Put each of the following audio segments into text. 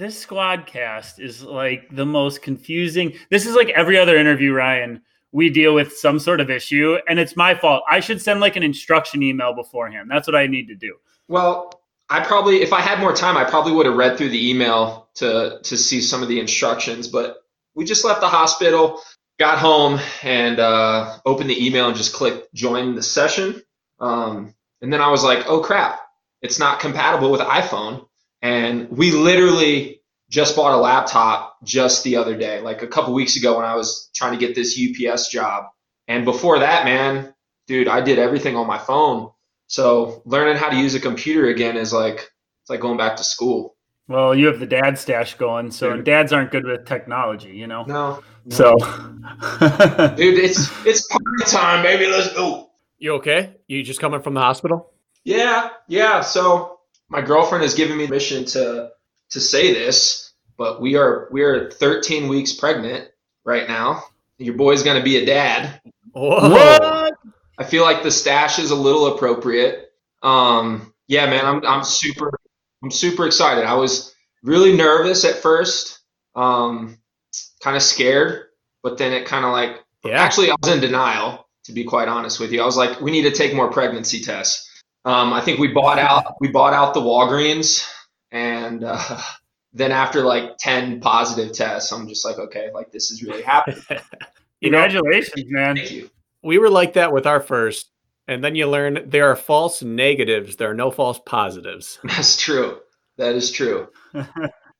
This SquadCast is like the most confusing. This is like every other interview, Ryan. We deal with some sort of issue, and it's my fault. I should send like an instruction email beforehand. That's what I need to do. Well, I probably, if I had more time, I probably would have read through the email to to see some of the instructions. But we just left the hospital, got home, and uh, opened the email and just clicked join the session. Um, and then I was like, oh crap, it's not compatible with iPhone. And we literally just bought a laptop just the other day, like a couple weeks ago when I was trying to get this UPS job. And before that, man, dude, I did everything on my phone. So learning how to use a computer again is like it's like going back to school. Well, you have the dad stash going, so and dads aren't good with technology, you know. No. no. So, dude, it's it's party time, baby. Let's go. You okay? You just coming from the hospital? Yeah, yeah. So my girlfriend has given me permission to to say this, but we are we are 13 weeks pregnant right now. Your boy's gonna be a dad. Whoa. What? I feel like the stash is a little appropriate. Um, yeah, man, I'm I'm super I'm super excited. I was really nervous at first, um, kind of scared, but then it kind of like yeah. actually I was in denial to be quite honest with you. I was like, we need to take more pregnancy tests. Um, I think we bought out we bought out the Walgreens, and uh, then after like ten positive tests, I'm just like, okay, like this is really happening. Congratulations, man! Thank you we were like that with our first, and then you learn there are false negatives. There are no false positives. That's true. That is true.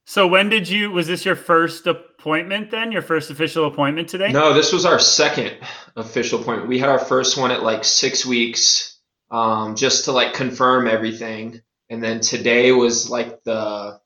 so when did you? Was this your first appointment? Then your first official appointment today? No, this was our second official appointment. We had our first one at like six weeks, um, just to like confirm everything, and then today was like the.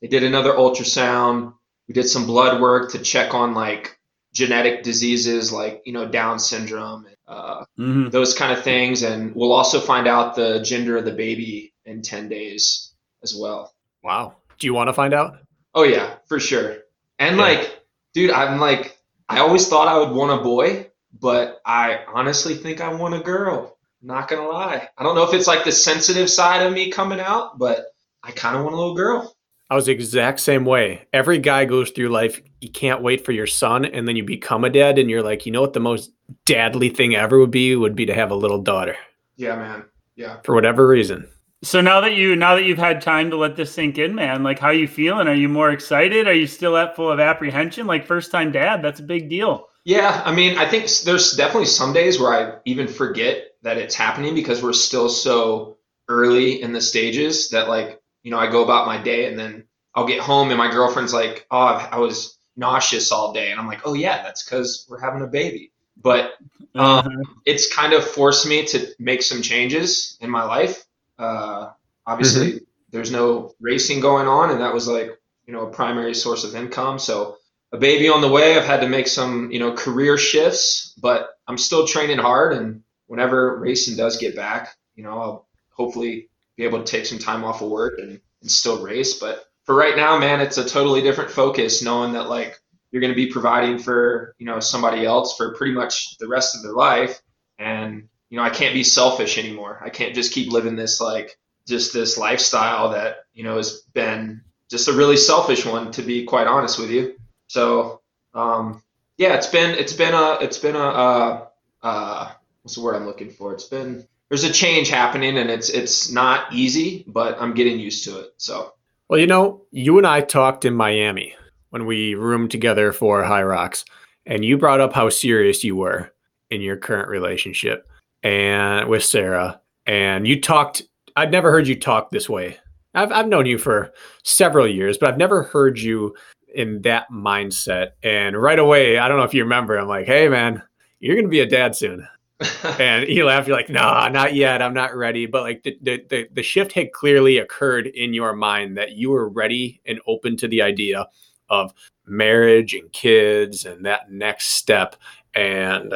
They did another ultrasound. We did some blood work to check on like genetic diseases like you know Down syndrome, uh, mm-hmm. those kind of things, and we'll also find out the gender of the baby in ten days as well. Wow. Do you want to find out? Oh yeah, for sure. And yeah. like, dude, I'm like, I always thought I would want a boy, but I honestly think I want a girl. Not gonna lie. I don't know if it's like the sensitive side of me coming out, but I kind of want a little girl. I was the exact same way. Every guy goes through life, you can't wait for your son, and then you become a dad, and you're like, you know what the most dadly thing ever would be would be to have a little daughter. Yeah, man. Yeah. For whatever reason. So now that you now that you've had time to let this sink in, man, like how are you feeling? Are you more excited? Are you still at full of apprehension? Like first time dad, that's a big deal. Yeah, I mean, I think there's definitely some days where I even forget that it's happening because we're still so early in the stages that like you know, I go about my day and then I'll get home and my girlfriend's like, oh, I was nauseous all day. And I'm like, oh, yeah, that's because we're having a baby. But um, mm-hmm. it's kind of forced me to make some changes in my life. Uh, obviously, mm-hmm. there's no racing going on, and that was like, you know, a primary source of income. So a baby on the way, I've had to make some, you know, career shifts, but I'm still training hard. And whenever racing does get back, you know, I'll hopefully be able to take some time off of work and, and still race. But for right now, man, it's a totally different focus knowing that like you're going to be providing for, you know, somebody else for pretty much the rest of their life. And, you know, I can't be selfish anymore. I can't just keep living this like just this lifestyle that, you know, has been just a really selfish one to be quite honest with you. So, um, yeah, it's been, it's been a, it's been a, uh, uh, what's the word I'm looking for? It's been, there's a change happening and it's it's not easy, but I'm getting used to it. So well, you know, you and I talked in Miami when we roomed together for Hyrox, and you brought up how serious you were in your current relationship and with Sarah. And you talked I'd never heard you talk this way. I've I've known you for several years, but I've never heard you in that mindset. And right away, I don't know if you remember, I'm like, hey man, you're gonna be a dad soon and you laugh. You're like, nah, not yet. I'm not ready. But like the, the the shift had clearly occurred in your mind that you were ready and open to the idea of marriage and kids and that next step. And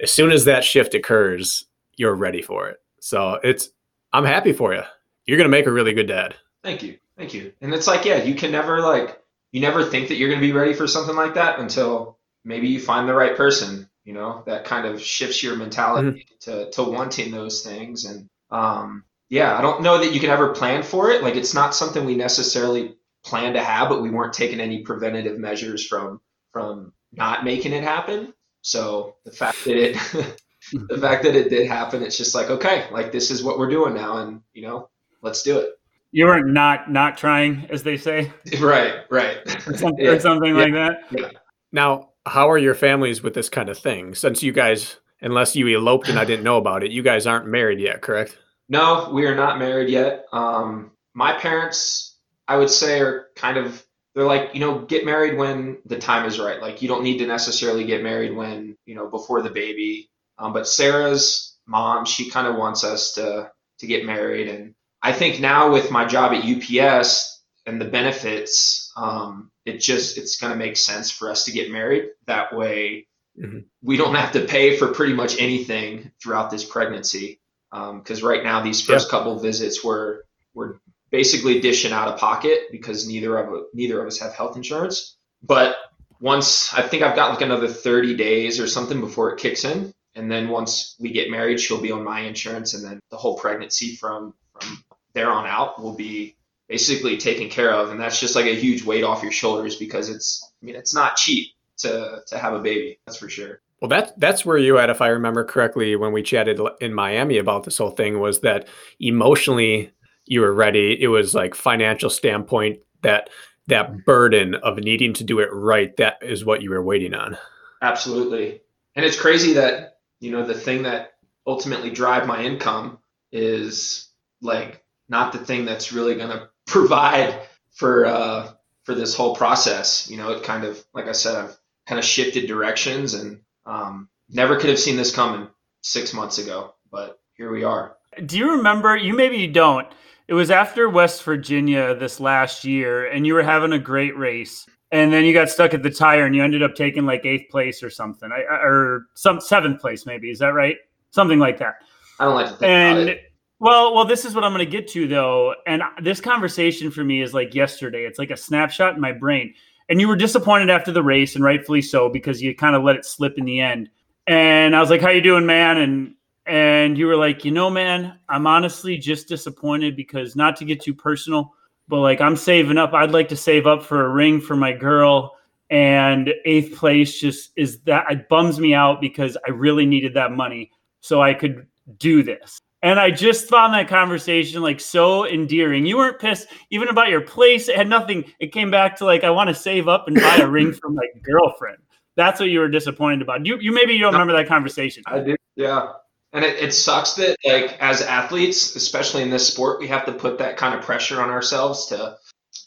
as soon as that shift occurs, you're ready for it. So it's, I'm happy for you. You're going to make a really good dad. Thank you. Thank you. And it's like, yeah, you can never like, you never think that you're going to be ready for something like that until maybe you find the right person, you know, that kind of shifts your mentality mm-hmm. to, to wanting those things. And, um, yeah, I don't know that you can ever plan for it. Like it's not something we necessarily plan to have, but we weren't taking any preventative measures from from not making it happen. So the fact that it the fact that it did happen, it's just like, okay, like this is what we're doing now and you know, let's do it. You weren't not not trying, as they say. Right, right. or something, yeah. or something yeah. like that. Yeah. Now, how are your families with this kind of thing? Since you guys unless you eloped and I didn't know about it, you guys aren't married yet, correct? No, we are not married yet. Um, my parents, I would say, are kind of they're like you know get married when the time is right. Like you don't need to necessarily get married when you know before the baby. Um, but Sarah's mom, she kind of wants us to to get married, and I think now with my job at UPS and the benefits, um, it just it's going to make sense for us to get married. That way, mm-hmm. we don't have to pay for pretty much anything throughout this pregnancy because um, right now these first couple visits were were basically dishing out of pocket because neither of neither of us have health insurance. But once I think I've got like another 30 days or something before it kicks in, and then once we get married, she'll be on my insurance, and then the whole pregnancy from from there on out will be basically taken care of, and that's just like a huge weight off your shoulders because it's I mean it's not cheap to to have a baby, that's for sure. Well, that that's where you at, if I remember correctly, when we chatted in Miami about this whole thing, was that emotionally you were ready. It was like financial standpoint that that burden of needing to do it right. That is what you were waiting on. Absolutely, and it's crazy that you know the thing that ultimately drive my income is like not the thing that's really going to provide for uh, for this whole process. You know, it kind of like I said, I've kind of shifted directions and um, never could have seen this coming six months ago, but here we are. Do you remember? You maybe you don't. It was after West Virginia this last year, and you were having a great race, and then you got stuck at the tire, and you ended up taking like eighth place or something, or some seventh place, maybe. Is that right? Something like that. I don't like to think and, about it. Well, well, this is what I'm going to get to though, and this conversation for me is like yesterday. It's like a snapshot in my brain and you were disappointed after the race, and rightfully so because you kind of let it slip in the end. And I was like, "How you doing, man?" And and you were like, "You know, man, I'm honestly just disappointed because not to get too personal, but like I'm saving up. I'd like to save up for a ring for my girl." And eighth place just is that it bums me out because I really needed that money so I could do this. And I just found that conversation like so endearing. You weren't pissed even about your place. It had nothing. It came back to like, I want to save up and buy a ring for my girlfriend. That's what you were disappointed about. You, you maybe you don't remember that conversation. I do. Yeah. And it, it sucks that like as athletes, especially in this sport, we have to put that kind of pressure on ourselves to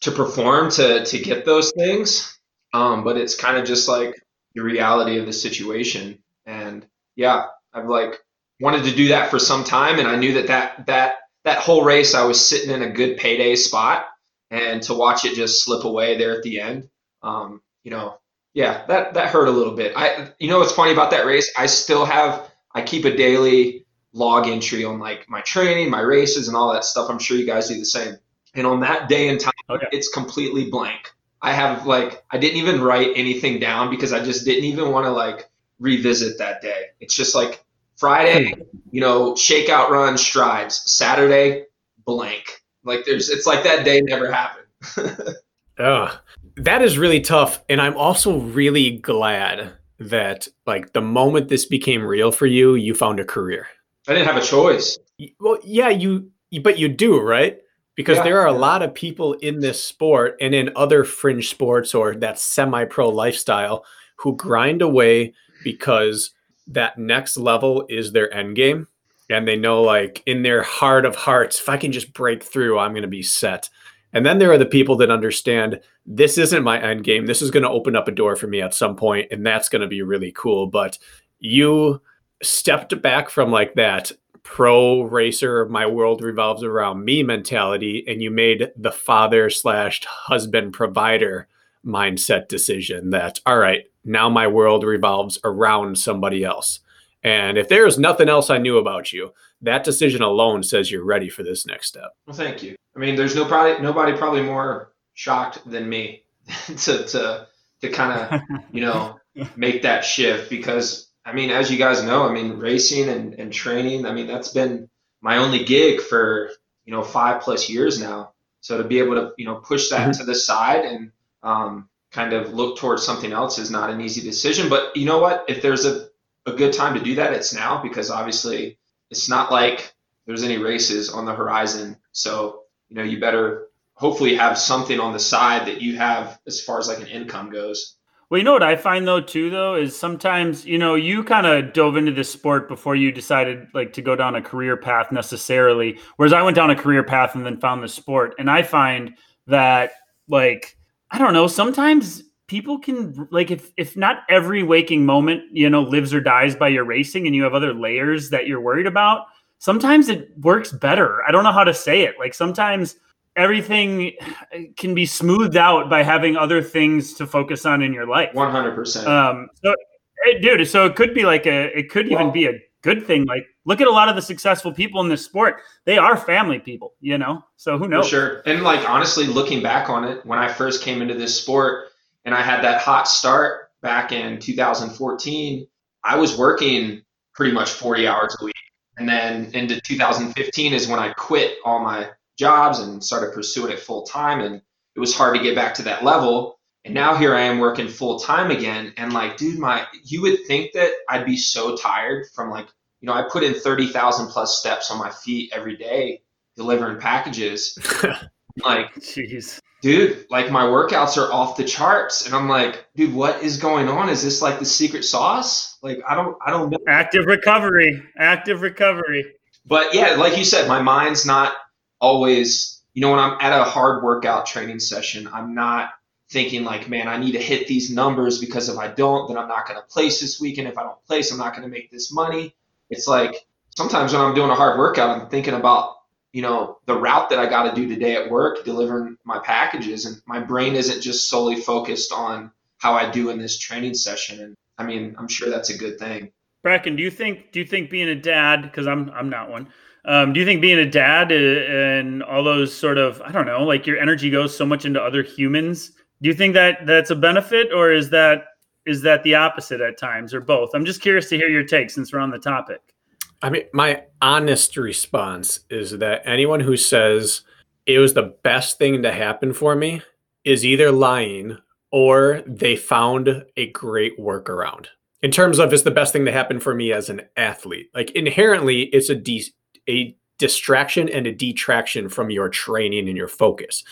to perform to to get those things. Um, but it's kind of just like the reality of the situation. And yeah, I've like wanted to do that for some time, and I knew that that that that whole race I was sitting in a good payday spot, and to watch it just slip away there at the end, um, you know, yeah, that that hurt a little bit. I, you know, what's funny about that race? I still have I keep a daily log entry on like my training, my races, and all that stuff. I'm sure you guys do the same. And on that day and time, okay. it's completely blank. I have like I didn't even write anything down because I just didn't even want to like revisit that day. It's just like Friday, hmm. you know, shakeout run strides. Saturday, blank. Like there's, it's like that day never happened. Ugh. That is really tough. And I'm also really glad that like the moment this became real for you, you found a career. I didn't have a choice. Well, yeah, you, but you do, right? Because yeah, there are a lot of people in this sport and in other fringe sports or that semi pro lifestyle who grind away because that next level is their end game and they know like in their heart of hearts if i can just break through i'm going to be set. And then there are the people that understand this isn't my end game this is going to open up a door for me at some point and that's going to be really cool. But you stepped back from like that pro racer my world revolves around me mentality and you made the father slash husband provider mindset decision that, all right, now my world revolves around somebody else. And if there is nothing else I knew about you, that decision alone says you're ready for this next step. Well, thank you. I mean, there's no probably, nobody probably more shocked than me to, to, to kind of, you know, make that shift because I mean, as you guys know, I mean, racing and, and training, I mean, that's been my only gig for, you know, five plus years now. So to be able to, you know, push that mm-hmm. to the side and um, kind of look towards something else is not an easy decision. But you know what? If there's a, a good time to do that, it's now because obviously it's not like there's any races on the horizon. So, you know, you better hopefully have something on the side that you have as far as like an income goes. Well, you know what I find though too though is sometimes you know you kind of dove into this sport before you decided like to go down a career path necessarily, whereas I went down a career path and then found the sport, and I find that like I don't know sometimes people can like if if not every waking moment you know lives or dies by your racing and you have other layers that you're worried about sometimes it works better i don't know how to say it like sometimes everything can be smoothed out by having other things to focus on in your life. One hundred percent. Um, so, dude, so it could be like a, it could even be a good thing. Like, look at a lot of the successful people in this sport; they are family people, you know. So who knows? For sure. And like honestly, looking back on it, when I first came into this sport and I had that hot start back in 2014, I was working pretty much 40 hours a week. And then into 2015 is when I quit all my jobs and started pursuing it full time. And it was hard to get back to that level. And now here I am working full time again. And like, dude, my, you would think that I'd be so tired from like, you know, I put in 30,000 plus steps on my feet every day delivering packages. like, jeez, dude, like my workouts are off the charts. And I'm like, dude, what is going on? Is this like the secret sauce? Like, I don't, I don't know. Active recovery, active recovery. But yeah, like you said, my mind's not always, you know, when I'm at a hard workout training session, I'm not thinking like, man, I need to hit these numbers because if I don't, then I'm not going to place this weekend. If I don't place, I'm not going to make this money. It's like sometimes when I'm doing a hard workout, I'm thinking about, you know, the route that I got to do today at work, delivering my packages, and my brain isn't just solely focused on how I do in this training session. And I mean, I'm sure that's a good thing. Bracken, do you think do you think being a dad because I'm I'm not one um, do you think being a dad and all those sort of I don't know, like your energy goes so much into other humans? Do you think that that's a benefit, or is that is that the opposite at times, or both? I'm just curious to hear your take since we're on the topic. I mean, my honest response is that anyone who says it was the best thing to happen for me is either lying or they found a great workaround in terms of it's the best thing to happen for me as an athlete. Like inherently, it's a a distraction and a detraction from your training and your focus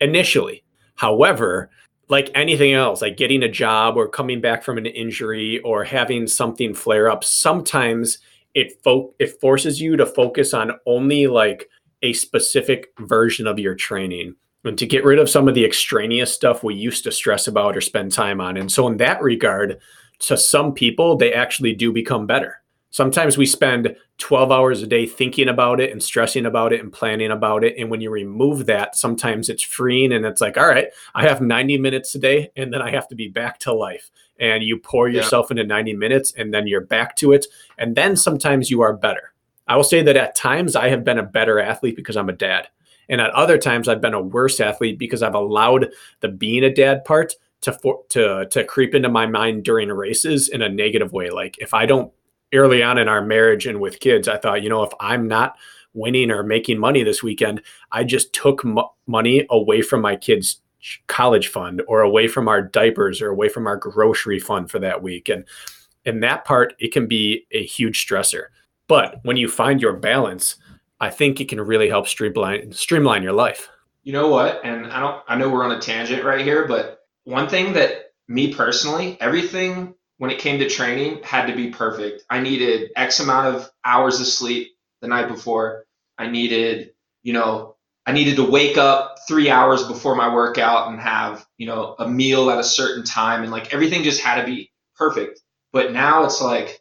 initially. However, like anything else, like getting a job or coming back from an injury or having something flare up, sometimes it fo- it forces you to focus on only like a specific version of your training and to get rid of some of the extraneous stuff we used to stress about or spend time on. And so in that regard, to some people, they actually do become better sometimes we spend 12 hours a day thinking about it and stressing about it and planning about it. And when you remove that sometimes it's freeing and it's like all right i have 90 minutes today and then i have to be back to life. And you pour yourself yeah. into 90 minutes and then you're back to it. And then sometimes you are better. I will say that at times i have been a better athlete because i'm a dad. And at other times i've been a worse athlete because i've allowed the being a dad part to for, to to creep into my mind during races in a negative way. Like if i don't early on in our marriage and with kids, I thought, you know, if I'm not winning or making money this weekend, I just took money away from my kids' college fund or away from our diapers or away from our grocery fund for that week. And in that part, it can be a huge stressor. But when you find your balance, I think it can really help streamline streamline your life. You know what? And I don't I know we're on a tangent right here, but one thing that me personally, everything when it came to training had to be perfect. I needed X amount of hours of sleep the night before. I needed, you know, I needed to wake up three hours before my workout and have, you know, a meal at a certain time. And like everything just had to be perfect. But now it's like,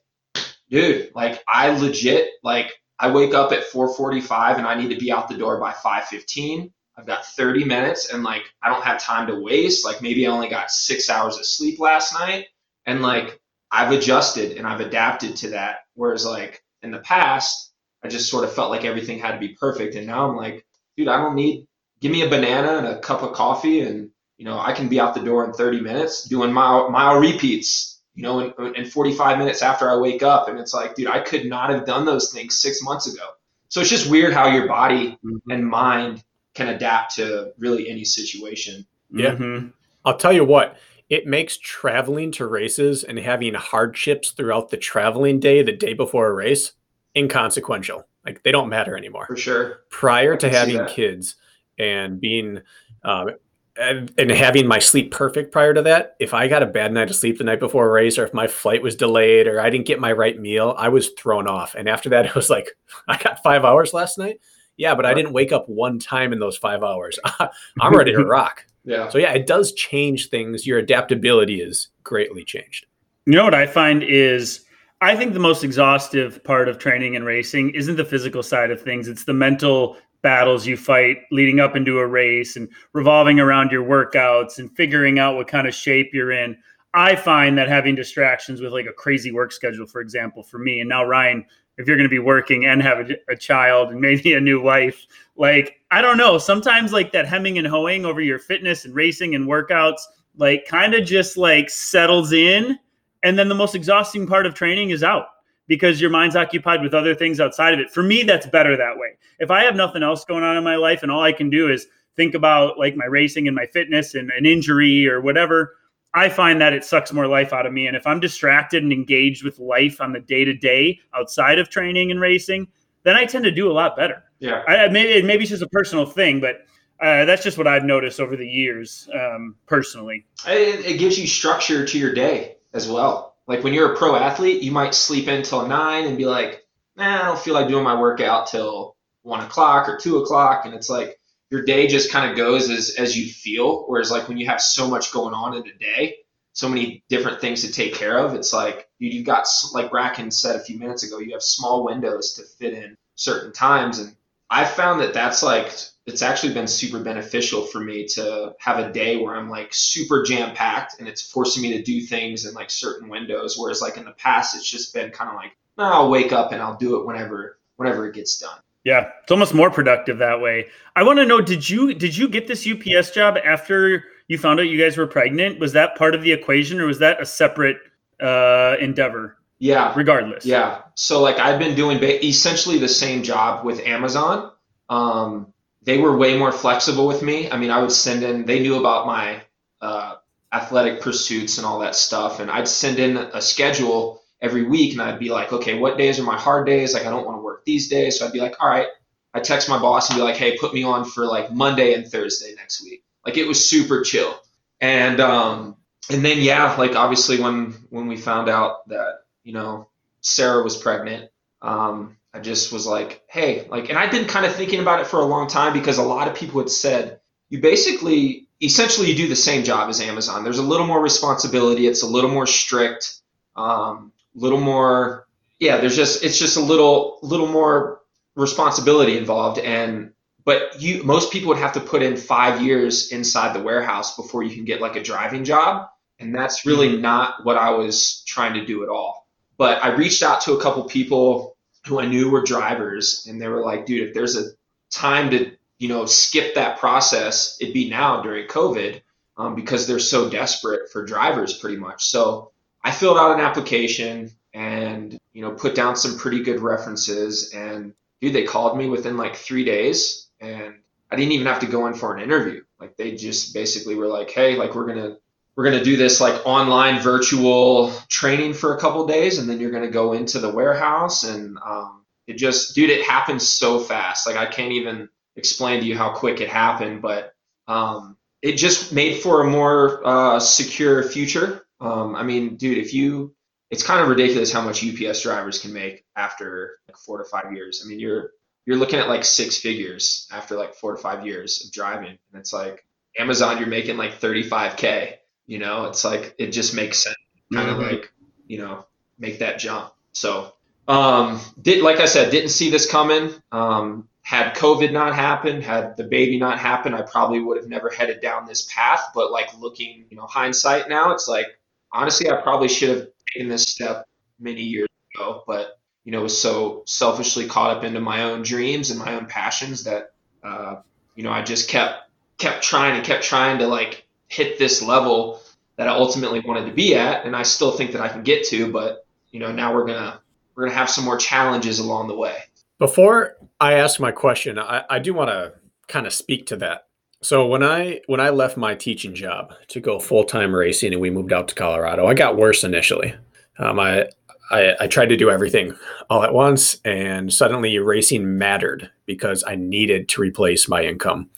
dude, like I legit, like I wake up at 445 and I need to be out the door by 515 I've got 30 minutes and like I don't have time to waste. Like maybe I only got six hours of sleep last night. And like I've adjusted and I've adapted to that. Whereas like in the past, I just sort of felt like everything had to be perfect. And now I'm like, dude, I don't need give me a banana and a cup of coffee and you know, I can be out the door in 30 minutes doing mile mile repeats, you know, in, in 45 minutes after I wake up. And it's like, dude, I could not have done those things six months ago. So it's just weird how your body mm-hmm. and mind can adapt to really any situation. Yeah. Mm-hmm. I'll tell you what, it makes traveling to races and having hardships throughout the traveling day, the day before a race, inconsequential. Like they don't matter anymore. For sure. Prior to having kids and being um, and, and, having my sleep perfect prior to that, if I got a bad night of sleep the night before a race, or if my flight was delayed, or I didn't get my right meal, I was thrown off. And after that, it was like, I got five hours last night. Yeah, but I didn't wake up one time in those five hours. I'm ready to rock. Yeah. So yeah, it does change things. Your adaptability is greatly changed. You know what I find is I think the most exhaustive part of training and racing isn't the physical side of things. It's the mental battles you fight leading up into a race and revolving around your workouts and figuring out what kind of shape you're in. I find that having distractions with like a crazy work schedule, for example, for me, and now Ryan, if you're going to be working and have a, a, child and maybe a new wife, like, I don't know, sometimes like that hemming and hoeing over your fitness and racing and workouts, like kind of just like settles in. And then the most exhausting part of training is out because your mind's occupied with other things outside of it. For me, that's better that way. If I have nothing else going on in my life and all I can do is think about like my racing and my fitness and an injury or whatever, I find that it sucks more life out of me. And if I'm distracted and engaged with life on the day to day outside of training and racing, then I tend to do a lot better. Yeah. I, maybe, maybe it's just a personal thing, but uh, that's just what I've noticed over the years, um, personally. It, it gives you structure to your day as well. Like when you're a pro athlete, you might sleep in until nine and be like, nah, I don't feel like doing my workout till one o'clock or two o'clock. And it's like your day just kind of goes as, as you feel. Whereas like when you have so much going on in a day, so many different things to take care of, it's like dude, you've got, like Bracken said a few minutes ago, you have small windows to fit in certain times. And I found that that's like it's actually been super beneficial for me to have a day where I'm like super jam packed and it's forcing me to do things in like certain windows. Whereas like in the past, it's just been kind of like, oh, I'll wake up and I'll do it whenever whenever it gets done. Yeah, it's almost more productive that way. I want to know did you did you get this UPS job after you found out you guys were pregnant? Was that part of the equation or was that a separate uh, endeavor? Yeah. Regardless. Yeah. So like I've been doing essentially the same job with Amazon. Um, they were way more flexible with me. I mean, I would send in, they knew about my uh, athletic pursuits and all that stuff. And I'd send in a schedule every week and I'd be like, okay, what days are my hard days? Like, I don't want to work these days. So I'd be like, all right. I text my boss and be like, hey, put me on for like Monday and Thursday next week. Like, it was super chill. And, um, and then, yeah, like obviously when, when we found out that, you know, Sarah was pregnant, um, I just was like, hey, like, and I've been kind of thinking about it for a long time because a lot of people had said, you basically, essentially, you do the same job as Amazon. There's a little more responsibility. It's a little more strict, a um, little more, yeah. There's just, it's just a little, little more responsibility involved. And but you, most people would have to put in five years inside the warehouse before you can get like a driving job, and that's really mm-hmm. not what I was trying to do at all. But I reached out to a couple people who I knew were drivers, and they were like, dude, if there's a time to, you know, skip that process, it'd be now during COVID um, because they're so desperate for drivers pretty much. So I filled out an application and, you know, put down some pretty good references. And dude, they called me within like three days and I didn't even have to go in for an interview. Like they just basically were like, hey, like we're to we're going to do this like online virtual training for a couple days and then you're going to go into the warehouse and um, it just dude it happened so fast. Like i can't even explain to you how quick it happened but um, it just made for a more uh, secure future. Um, i mean dude if you it's kind of ridiculous how much ups drivers can make after like four to five years. I mean you're you're looking at like six figures after like four to five years of driving and it's like amazon you're making like 35k you know, it's like it just makes sense, kind of mm-hmm. like you know, make that jump. So, um, did like I said, didn't see this coming. Um, had COVID not happened, had the baby not happened, I probably would have never headed down this path. But like looking, you know, hindsight now, it's like honestly, I probably should have taken this step many years ago, but you know, was so selfishly caught up into my own dreams and my own passions that uh, you know, I just kept kept trying and kept trying to like hit this level that I ultimately wanted to be at, and I still think that I can get to. But you know, now we're gonna we're gonna have some more challenges along the way. Before I ask my question, I, I do want to kind of speak to that. So when I when I left my teaching job to go full time racing and we moved out to Colorado, I got worse initially. Um, I, I I tried to do everything all at once, and suddenly racing mattered because I needed to replace my income.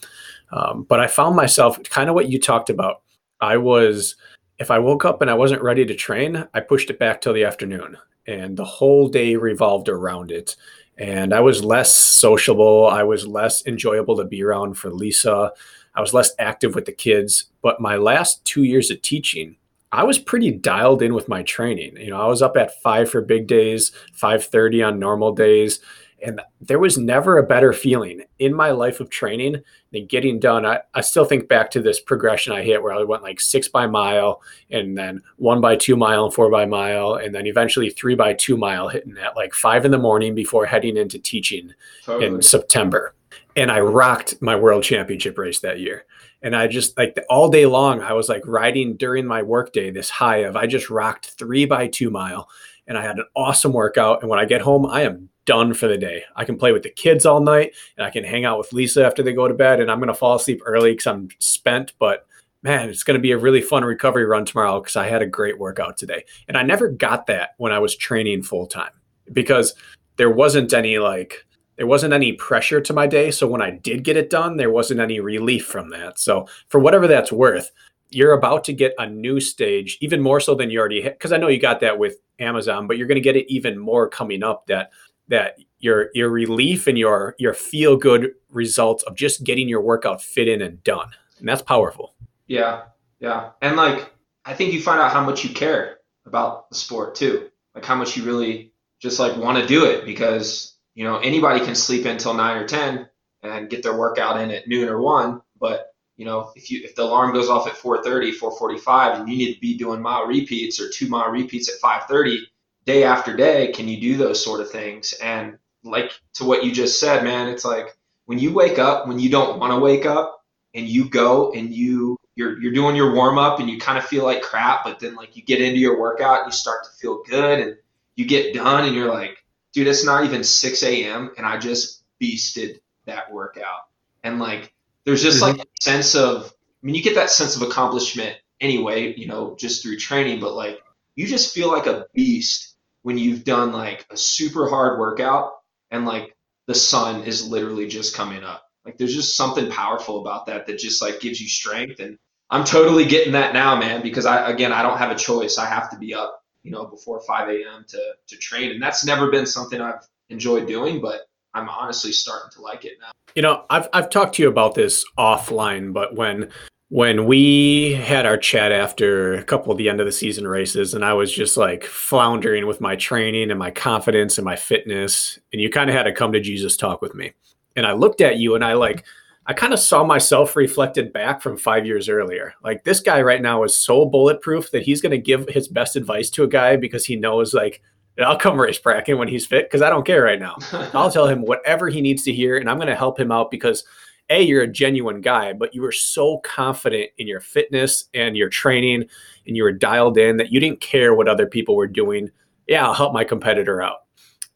Um, but I found myself kind of what you talked about. I was if I woke up and I wasn't ready to train, I pushed it back till the afternoon, and the whole day revolved around it and I was less sociable. I was less enjoyable to be around for Lisa. I was less active with the kids. But my last two years of teaching, I was pretty dialed in with my training. You know, I was up at five for big days, five thirty on normal days, and there was never a better feeling in my life of training than getting done. I, I still think back to this progression I hit where I went like six by mile and then one by two mile and four by mile, and then eventually three by two mile hitting at like five in the morning before heading into teaching totally. in September. And I rocked my world championship race that year. And I just like all day long, I was like riding during my workday this high of I just rocked three by two mile and I had an awesome workout. And when I get home, I am done for the day. I can play with the kids all night and I can hang out with Lisa after they go to bed and I'm going to fall asleep early because I'm spent. But man, it's going to be a really fun recovery run tomorrow because I had a great workout today. And I never got that when I was training full time because there wasn't any like, there wasn't any pressure to my day. So when I did get it done, there wasn't any relief from that. So for whatever that's worth, you're about to get a new stage, even more so than you already hit. Because I know you got that with Amazon, but you're going to get it even more coming up. That that your your relief and your your feel good results of just getting your workout fit in and done, and that's powerful. Yeah, yeah, and like I think you find out how much you care about the sport too, like how much you really just like want to do it because you know anybody can sleep until nine or ten and get their workout in at noon or one, but you know, if you if the alarm goes off at 4:30, 4:45, and you need to be doing mile repeats or two mile repeats at 5:30, day after day, can you do those sort of things? And like to what you just said, man, it's like when you wake up when you don't want to wake up, and you go and you you're you're doing your warm up and you kind of feel like crap, but then like you get into your workout and you start to feel good and you get done and you're like, dude, it's not even 6 a.m. and I just beasted that workout. And like there's just mm-hmm. like a sense of, I mean, you get that sense of accomplishment anyway, you know, just through training, but like you just feel like a beast when you've done like a super hard workout and like the sun is literally just coming up. Like there's just something powerful about that that just like gives you strength. And I'm totally getting that now, man, because I, again, I don't have a choice. I have to be up, you know, before 5 a.m. to, to train. And that's never been something I've enjoyed doing, but I'm honestly starting to like it now. You know, I've I've talked to you about this offline, but when when we had our chat after a couple of the end of the season races and I was just like floundering with my training and my confidence and my fitness and you kind of had a come to Jesus talk with me. And I looked at you and I like I kind of saw myself reflected back from 5 years earlier. Like this guy right now is so bulletproof that he's going to give his best advice to a guy because he knows like I'll come race Bracken when he's fit because I don't care right now. I'll tell him whatever he needs to hear, and I'm going to help him out because a you're a genuine guy, but you were so confident in your fitness and your training, and you were dialed in that you didn't care what other people were doing. Yeah, I'll help my competitor out.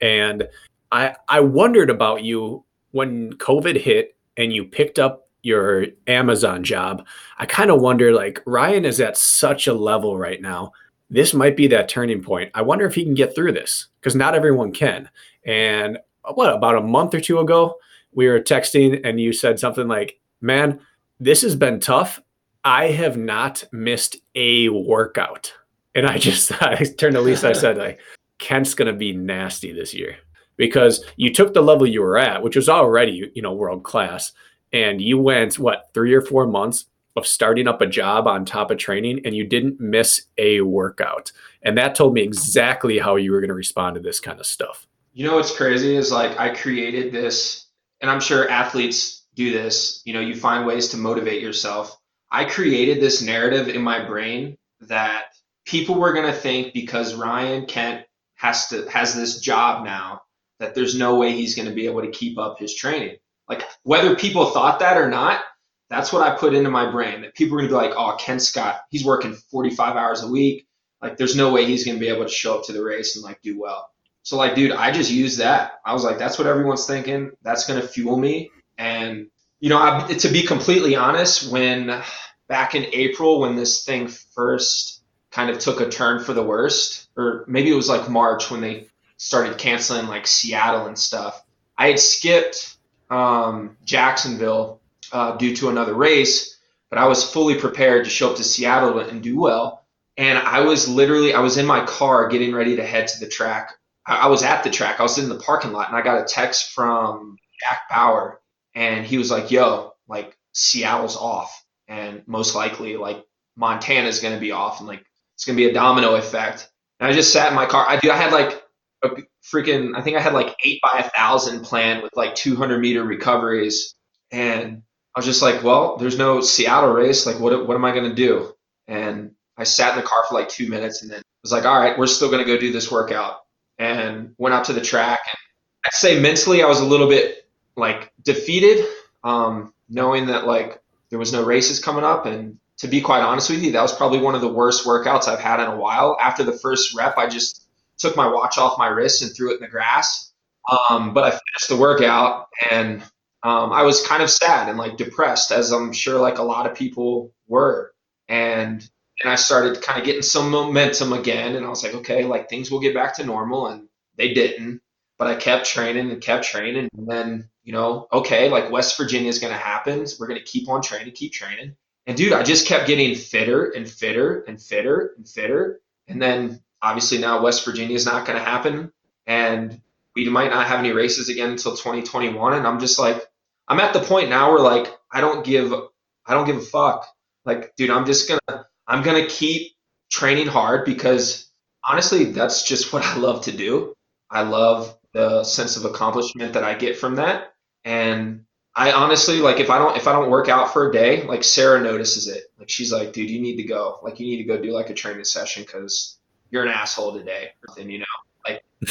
And I I wondered about you when COVID hit and you picked up your Amazon job. I kind of wonder like Ryan is at such a level right now this might be that turning point. I wonder if he can get through this because not everyone can. And what about a month or two ago, we were texting and you said something like, Man, this has been tough. I have not missed a workout. And I just I turned to Lisa, I said, like, Kent's gonna be nasty this year because you took the level you were at, which was already, you know, world class, and you went what three or four months of starting up a job on top of training and you didn't miss a workout. And that told me exactly how you were going to respond to this kind of stuff. You know what's crazy is like I created this and I'm sure athletes do this, you know, you find ways to motivate yourself. I created this narrative in my brain that people were going to think because Ryan Kent has to has this job now that there's no way he's going to be able to keep up his training. Like whether people thought that or not, that's what I put into my brain that people are going to be like, "Oh, Ken Scott, he's working 45 hours a week. Like there's no way he's going to be able to show up to the race and like do well." So like, dude, I just used that. I was like, that's what everyone's thinking. That's going to fuel me. And you know, I, to be completely honest, when back in April when this thing first kind of took a turn for the worst, or maybe it was like March when they started canceling like Seattle and stuff. I had skipped um, Jacksonville uh, due to another race, but I was fully prepared to show up to Seattle and do well. And I was literally, I was in my car getting ready to head to the track. I, was at the track. I was in the parking lot, and I got a text from Jack Bauer, and he was like, "Yo, like Seattle's off, and most likely like Montana's going to be off, and like it's going to be a domino effect." And I just sat in my car. I. I had like a freaking. I think I had like eight by a thousand plan with like 200 meter recoveries, and I was just like, well, there's no Seattle race. Like, what, what am I going to do? And I sat in the car for like two minutes and then was like, all right, we're still going to go do this workout. And went out to the track. And I'd say mentally, I was a little bit like defeated, um, knowing that like there was no races coming up. And to be quite honest with you, that was probably one of the worst workouts I've had in a while. After the first rep, I just took my watch off my wrist and threw it in the grass. Um, but I finished the workout and um, I was kind of sad and like depressed, as I'm sure like a lot of people were. And and I started kind of getting some momentum again, and I was like, okay, like things will get back to normal, and they didn't. But I kept training and kept training, and then you know, okay, like West Virginia is going to happen. So we're going to keep on training, keep training. And dude, I just kept getting fitter and fitter and fitter and fitter. And then obviously now West Virginia is not going to happen, and we might not have any races again until 2021. And I'm just like, I'm at the point now where like I don't give I don't give a fuck. Like, dude, I'm just gonna I'm gonna keep training hard because honestly, that's just what I love to do. I love the sense of accomplishment that I get from that. And I honestly like if I don't if I don't work out for a day, like Sarah notices it. Like she's like, dude, you need to go. Like you need to go do like a training session because you're an asshole today. And you know, like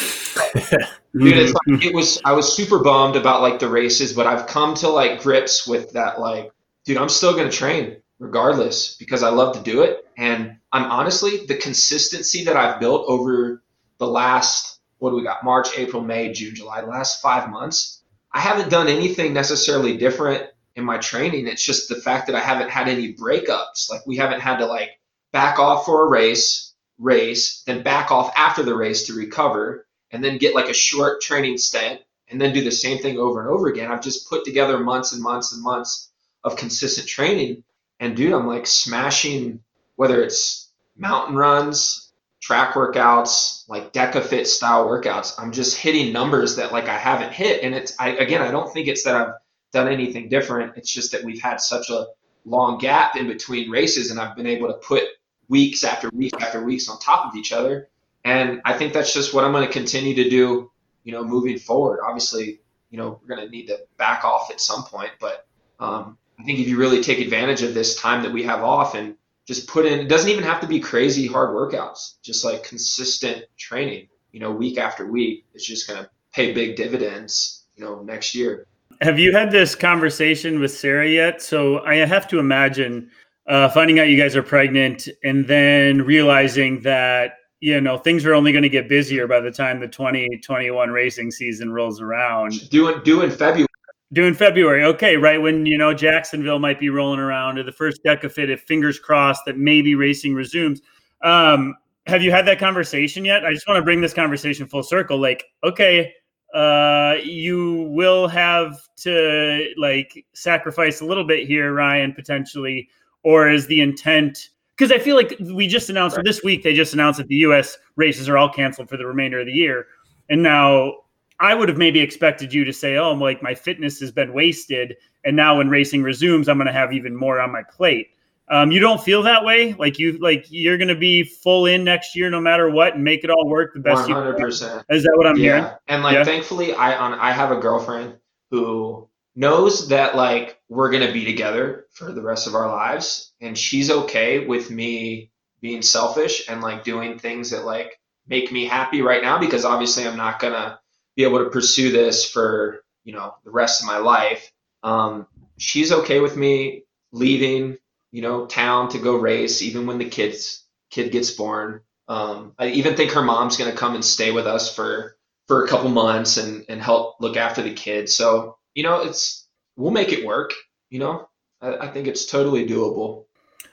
dude, it's like it was I was super bummed about like the races, but I've come to like grips with that like, dude, I'm still gonna train regardless because I love to do it. And I'm honestly the consistency that I've built over the last what do we got? March, April, May, June, July, the last five months. I haven't done anything necessarily different in my training. It's just the fact that I haven't had any breakups. Like we haven't had to like back off for a race, race, then back off after the race to recover, and then get like a short training stint and then do the same thing over and over again. I've just put together months and months and months of consistent training. And dude, I'm like smashing whether it's mountain runs, track workouts, like DEKA FIT style workouts. I'm just hitting numbers that like I haven't hit. And it's I again, I don't think it's that I've done anything different. It's just that we've had such a long gap in between races and I've been able to put weeks after weeks after weeks on top of each other. And I think that's just what I'm going to continue to do, you know, moving forward. Obviously, you know, we're going to need to back off at some point, but um, I think if you really take advantage of this time that we have off and just put in, it doesn't even have to be crazy hard workouts, just like consistent training, you know, week after week, it's just going to pay big dividends, you know, next year. Have you had this conversation with Sarah yet? So I have to imagine uh, finding out you guys are pregnant and then realizing that you know things are only going to get busier by the time the 2021 racing season rolls around doing doing february doing february okay right when you know jacksonville might be rolling around or the first DEKA FIT if fingers crossed that maybe racing resumes um, have you had that conversation yet i just want to bring this conversation full circle like okay uh, you will have to like sacrifice a little bit here ryan potentially or is the intent because I feel like we just announced right. this week they just announced that the U.S. races are all canceled for the remainder of the year, and now I would have maybe expected you to say, "Oh, I'm like my fitness has been wasted, and now when racing resumes, I'm going to have even more on my plate." Um, you don't feel that way, like you like you're going to be full in next year no matter what, and make it all work the best 100%. you can. Is that what I'm yeah. hearing? And like, yeah. thankfully, I on I have a girlfriend who knows that like we're going to be together for the rest of our lives and she's okay with me being selfish and like doing things that like make me happy right now because obviously I'm not going to be able to pursue this for, you know, the rest of my life. Um, she's okay with me leaving, you know, town to go race even when the kids kid gets born. Um, I even think her mom's to come and stay with us for for a couple months and and help look after the kids. So you know, it's we'll make it work. You know, I, I think it's totally doable.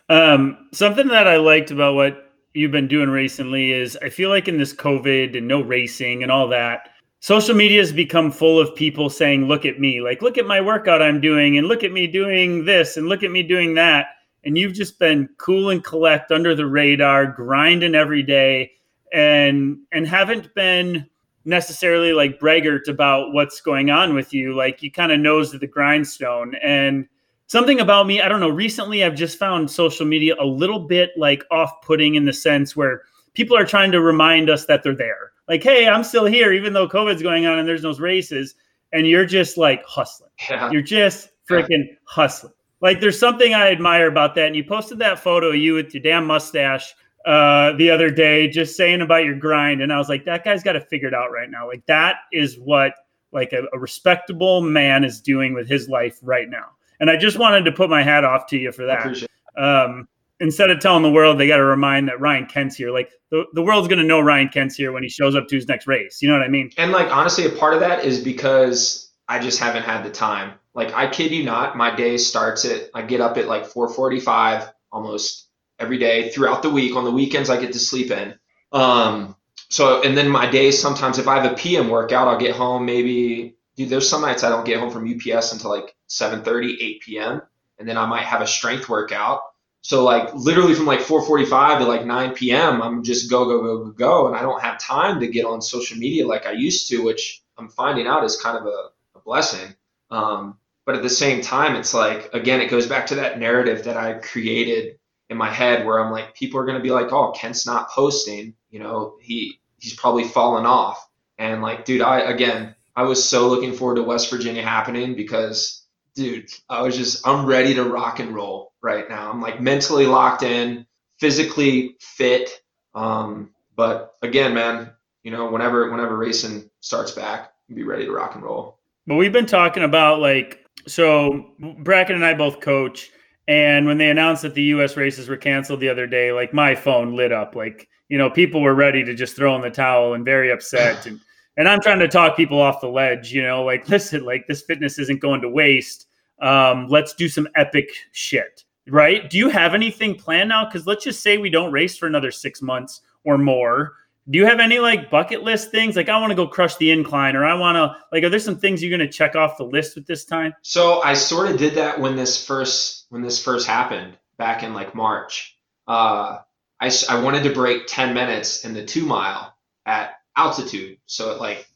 Um, something that I liked about what you've been doing recently is I feel like in this COVID and no racing and all that, social media has become full of people saying, "Look at me! Like, look at my workout I'm doing, and look at me doing this, and look at me doing that." And you've just been cool and collect under the radar, grinding every day, and and haven't been necessarily like braggart about what's going on with you. Like you kind of knows the grindstone. And something about me, I don't know, recently I've just found social media a little bit like off putting in the sense where people are trying to remind us that they're there. Like, hey, I'm still here, even though COVID's going on and there's no races. And you're just like hustling. Yeah. You're just freaking yeah. hustling. Like there's something I admire about that. And you posted that photo of you with your damn mustache uh, the other day just saying about your grind, and I was like, that guy's got it figured out right now. Like that is what like a, a respectable man is doing with his life right now. And I just wanted to put my hat off to you for that. Um, instead of telling the world they got to remind that Ryan Kent's here, like the, the world's going to know Ryan Kent's here when he shows up to his next race. You know what I mean? And like, honestly, a part of that is because I just haven't had the time. Like, I kid you not, my day starts at, I get up at like 445 almost every day throughout the week. On the weekends, I get to sleep in. Um, so, and then my days sometimes, if I have a PM workout, I'll get home maybe. Dude, there's some nights I don't get home from UPS until like 7:30, 8 p.m. And then I might have a strength workout. So like literally from like 4:45 to like 9 p.m. I'm just go go go go go, and I don't have time to get on social media like I used to, which I'm finding out is kind of a, a blessing. Um, but at the same time, it's like again, it goes back to that narrative that I created in my head where I'm like, people are to be like, oh, Kent's not posting. You know, he he's probably fallen off. And like, dude, I again, I was so looking forward to West Virginia happening because, dude, I was just I'm ready to rock and roll right now. I'm like mentally locked in, physically fit. Um, but again, man, you know, whenever whenever racing starts back, be ready to rock and roll. But we've been talking about like so Bracken and I both coach and when they announced that the US races were canceled the other day, like my phone lit up. Like, you know, people were ready to just throw in the towel and very upset. And and I'm trying to talk people off the ledge, you know, like, listen, like this fitness isn't going to waste. Um, let's do some epic shit. Right. Do you have anything planned now? Because let's just say we don't race for another six months or more do you have any like bucket list things like i want to go crush the incline or i want to like are there some things you're going to check off the list with this time so i sort of did that when this first when this first happened back in like march uh i, I wanted to break 10 minutes in the two mile at altitude so at like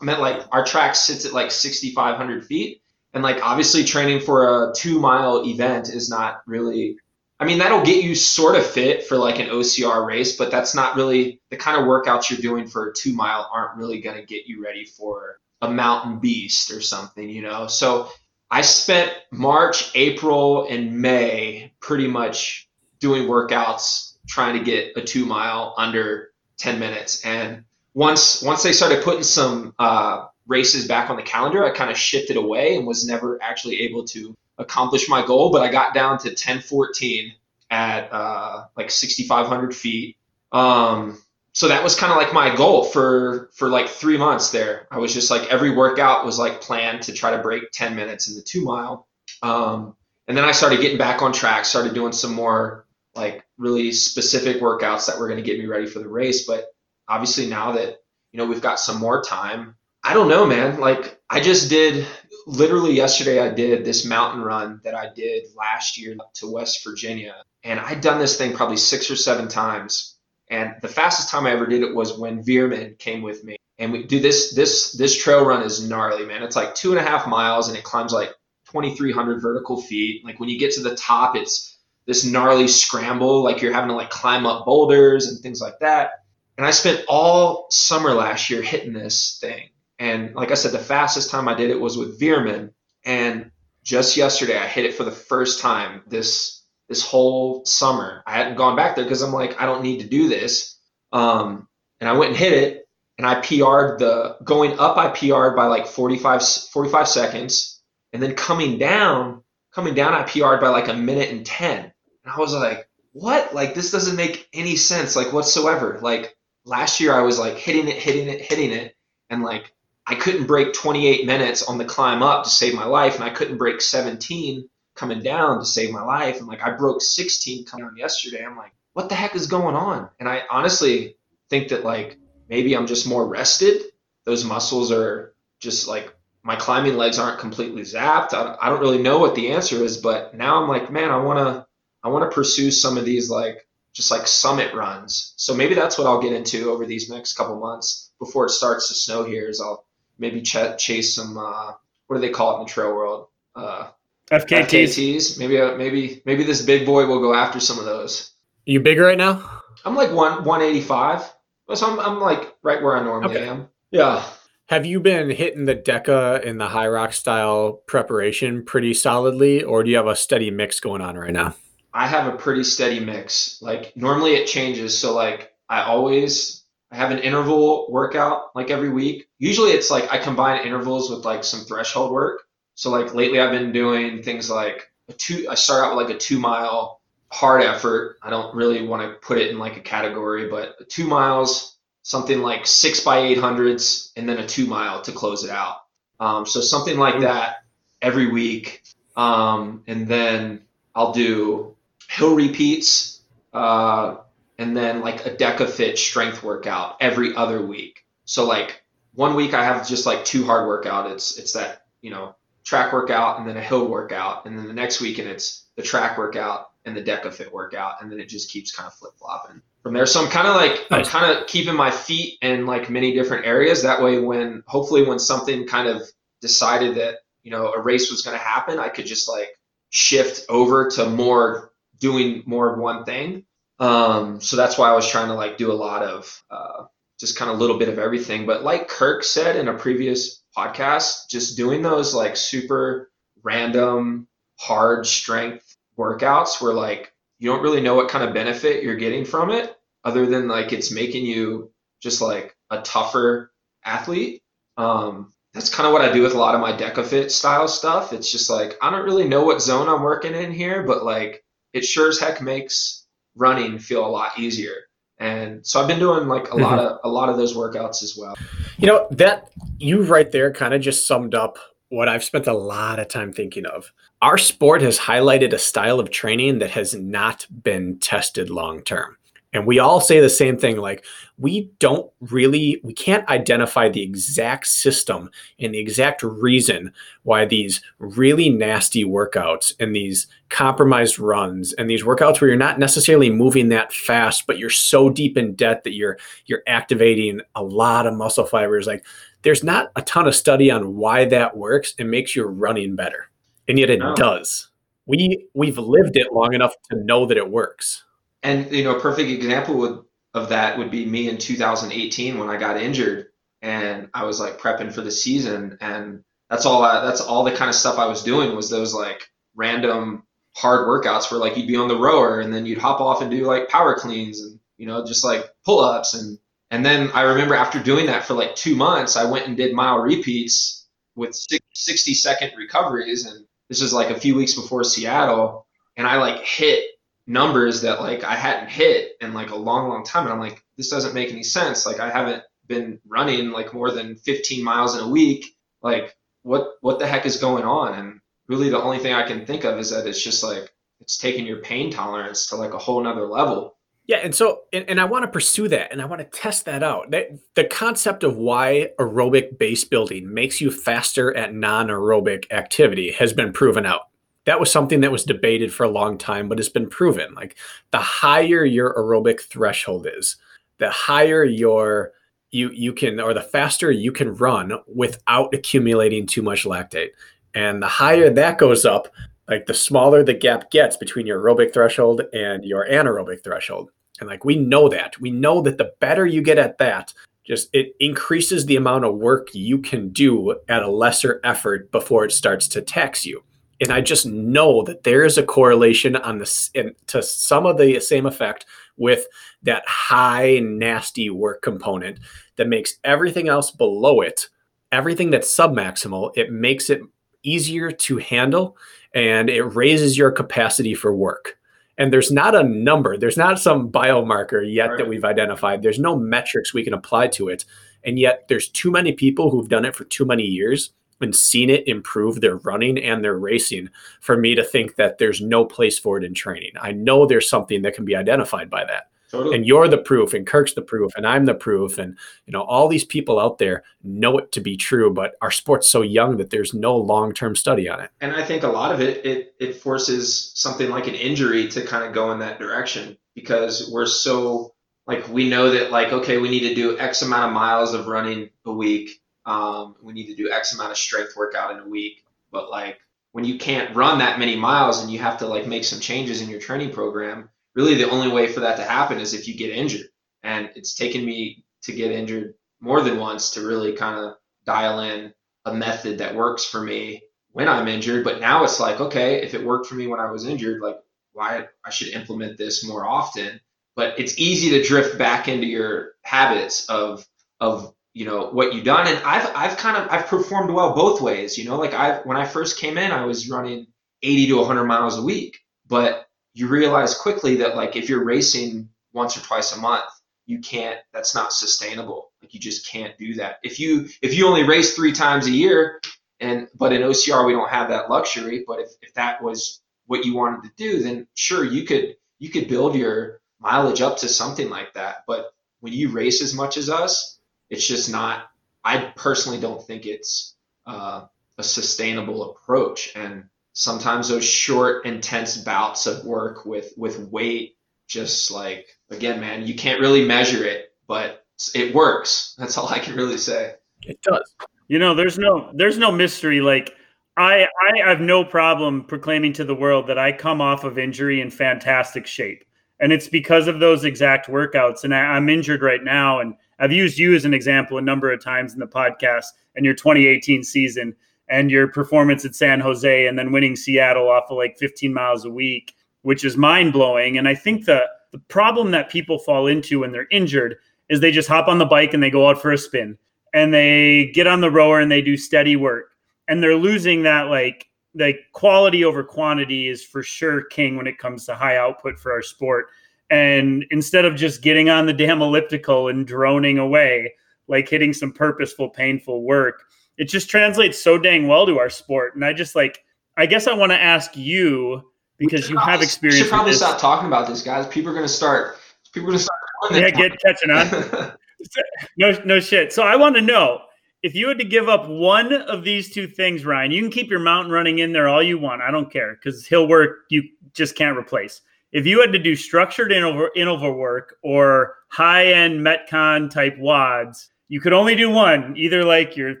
i meant like our track sits at like 6500 feet and like obviously training for a two mile event is not really I mean, that'll get you sort of fit for like an OCR race, but that's not really the kind of workouts you're doing for a two mile aren't really going to get you ready for a mountain beast or something, you know? So I spent March, April, and May pretty much doing workouts trying to get a two mile under 10 minutes. And once, once they started putting some, uh, races back on the calendar, I kind of shifted away and was never actually able to accomplish my goal, but I got down to 1014 at uh, like 6,500 feet. Um, so that was kind of like my goal for for like three months there. I was just like every workout was like planned to try to break 10 minutes in the two mile. Um, and then I started getting back on track, started doing some more like really specific workouts that were going to get me ready for the race. But obviously now that you know we've got some more time, I don't know, man. Like I just did literally yesterday I did this mountain run that I did last year to West Virginia. And I'd done this thing probably six or seven times. And the fastest time I ever did it was when Veerman came with me. And we do this this this trail run is gnarly, man. It's like two and a half miles and it climbs like 2,300 vertical feet. Like when you get to the top, it's this gnarly scramble, like you're having to like climb up boulders and things like that. And I spent all summer last year hitting this thing And like I said, the fastest time I did it was with Veerman. And just yesterday, I hit it for the first time this this whole summer. I hadn't gone back there because I'm like, I don't need to do this. Um, and I went and hit it, and I PR'd the going up. I PR'd by like 45, 45 seconds, and then coming down, coming down, I PR'd by like a minute and ten. And I was like, what? Like this doesn't make any sense, like whatsoever. Like last year, I was like hitting it, hitting it, hitting it, and like I couldn't break 28 minutes on the climb up to save my life, and I couldn't break 17 coming down to save my life. And like I broke 16 coming down yesterday. I'm like, what the heck is going on? And I honestly think that like maybe I'm just more rested. Those muscles are just like my climbing legs aren't completely zapped. I, I don't really know what the answer is, but now I'm like, man, I want to I want to pursue some of these like just like summit runs. So maybe that's what I'll get into over these next couple months before it starts to snow here. Is I'll maybe ch- chase some uh, what do they call it in the trail world? Uh, FKTs. FKTs. Maybe uh, maybe maybe this big boy will go after some of those. Are You big right now? I'm like one 185. So I'm I'm like right where I normally Okay. am. Yeah. Have you been hitting the DEKA in the Hyrox style preparation pretty solidly, or do you have a steady mix going on right now? I have a pretty steady mix. Like normally it changes. So like I always I have an interval workout like every week. Usually it's like I combine intervals with like some threshold work. So like lately I've been doing things like a two I start out with like a 2 mile hard effort. I don't really want to put it in like a category, but 2 miles, something like 6 by 800s and then a 2 mile to close it out. Um, so something like that every week. Um, and then I'll do hill repeats, uh, and then like a DEKA FIT strength workout every other week. So like one week I have just like two hard workout. It's it's that you know track workout and then a hill workout, and then the next week and it's the track workout and the DEKA FIT workout, and then it just keeps kind of flip flopping from there. So I'm kind of like I'm kind of keeping my feet in like many different areas. That way, when hopefully when something kind of decided that you know a race was going to happen, I could just like shift over to more doing more of one thing. Um, so that's why I was trying to like do a lot of uh, just kind of a little bit of everything. But like Kirk said in a previous podcast, just doing those like super random, hard strength workouts where like you don't really know what kind of benefit you're getting from it, other than like it's making you just like a tougher athlete. Um, that's kind of what I do with a lot of my DEKA FIT style stuff. It's just like I don't really know what zone I'm working in here, but like it sure as heck makes running feel a lot easier. And so I've been doing like a lot mm-hmm. of a lot of those workouts as well. You know, that you right there kind of just summed up what I've spent a lot of time thinking of. Our sport has highlighted a style of training that has not been tested long term. And we all say the same thing like, we don't really, we can't identify the exact system and the exact reason why these really nasty workouts and these compromised runs and these workouts where you're not necessarily moving that fast, but you're so deep in debt that you're you're activating a lot of muscle fibers. Like there's not a ton of study on why that works and makes your running better. And yet it No. does. We we've lived it long enough to know that it works. And you know, a perfect example would, of that would be me in 2018 when I got injured. And I was like prepping for the season. And that's all I, that's all the kind of stuff I was doing was those like random hard workouts where like you'd be on the rower and then you'd hop off and do like power cleans and you know just like pull-ups. And and then I remember after doing that for like 2 months I went and did mile repeats with six- 60 second recoveries. And this was like a few weeks before Seattle. And I like hit numbers that like I hadn't hit in like a long, long time. And I'm like, this doesn't make any sense. Like I haven't been running like more than 15 miles in a week. Like what what the heck is going on? And really the only thing I can think of is that it's just like it's taking your pain tolerance to like a whole nother level. Yeah, and so and, and I want to pursue that and I want to test that out. That the concept of why aerobic base building makes you faster at non-aerobic activity has been proven out. That was something that was debated for a long time, but it's been proven. Like the higher your aerobic threshold is, the higher your you you can or the faster you can run without accumulating too much lactate. And the higher that goes up, like the smaller the gap gets between your aerobic threshold and your anaerobic threshold. And like we know that. We know that the better you get at that, just it increases the amount of work you can do at a lesser effort before it starts to tax you and i just know that there is a correlation on this to some of the same effect with that high nasty work component that makes everything else below it everything that's submaximal it makes it easier to handle and it raises your capacity for work. And there's not a number there's not some biomarker yet right. that we've identified. There's no metrics we can apply to it. And yet there's too many people who've done it for too many years and seen it improve their running and their racing for me to think that there's no place for it in training i know there's something that can be identified by that Totally. And you're the proof, and Kirk's the proof, and I'm the proof, and you know all these people out there know it to be true, but our sport's so young that there's no long-term study on it. And I think a lot of it it it forces something like an injury to kind of go in that direction because we're so like we know that like okay we need to do X amount of miles of running a week, um, we need to do X amount of strength workout in a week, but like when you can't run that many miles and you have to like make some changes in your training program really the only way for that to happen is if you get injured. And it's taken me to get injured more than once to really kind of dial in a method that works for me when I'm injured. But now it's like, okay, if it worked for me when I was injured, like why I should implement this more often. But it's easy to drift back into your habits of of you know what you've done. And I've I've kind of I've performed well both ways. You know, like I when I first came in, I was running 80 to 100 miles a week, but you realize quickly that like if you're racing once or twice a month you can't that's not sustainable like you just can't do that if you if you only race three times a year and but in ocr we don't have that luxury but if, if that was what you wanted to do then sure you could you could build your mileage up to something like that but when you race as much as us it's just not i personally don't think it's uh, a sustainable approach. And sometimes those short intense bouts of work with with weight just like again man you can't really measure it but it works. That's all i can really say. It does. You know there's no there's no mystery. Like i i have no problem proclaiming to the world that i come off of injury in fantastic shape. And it's because of those exact workouts. And I, i'm injured right now and i've used you as an example a number of times in the podcast and your 2018 season and your performance at San Jose and then winning Seattle off of like 15 miles a week, which is mind blowing. And I think the the problem that people fall into when they're injured is they just hop on the bike and they go out for a spin and they get on the rower and they do steady work and they're losing that like like quality over quantity is for sure king when it comes to high output for our sport and instead of just getting on the damn elliptical and droning away like hitting some purposeful painful work it just translates so dang well to our sport. And I just like, I guess I want to ask you because you have experience. We should probably stop talking about this, guys. People are going to start. People are going to start. Yeah, get catching on. no, no shit. So I want to know if you had to give up one of these two things, Ryan. You can keep your mountain running in there all you want. I don't care because he'll work. You just can't replace. If you had to do structured interval, interval work or high end Metcon type WODs, you could only do one, either like your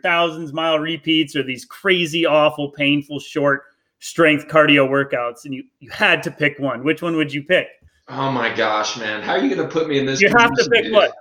thousands mile repeats or these crazy, awful, painful, short strength cardio workouts, and you you had to pick one. Which one would you pick? Oh my gosh, man! How are you going to put me in this? You have to pick what?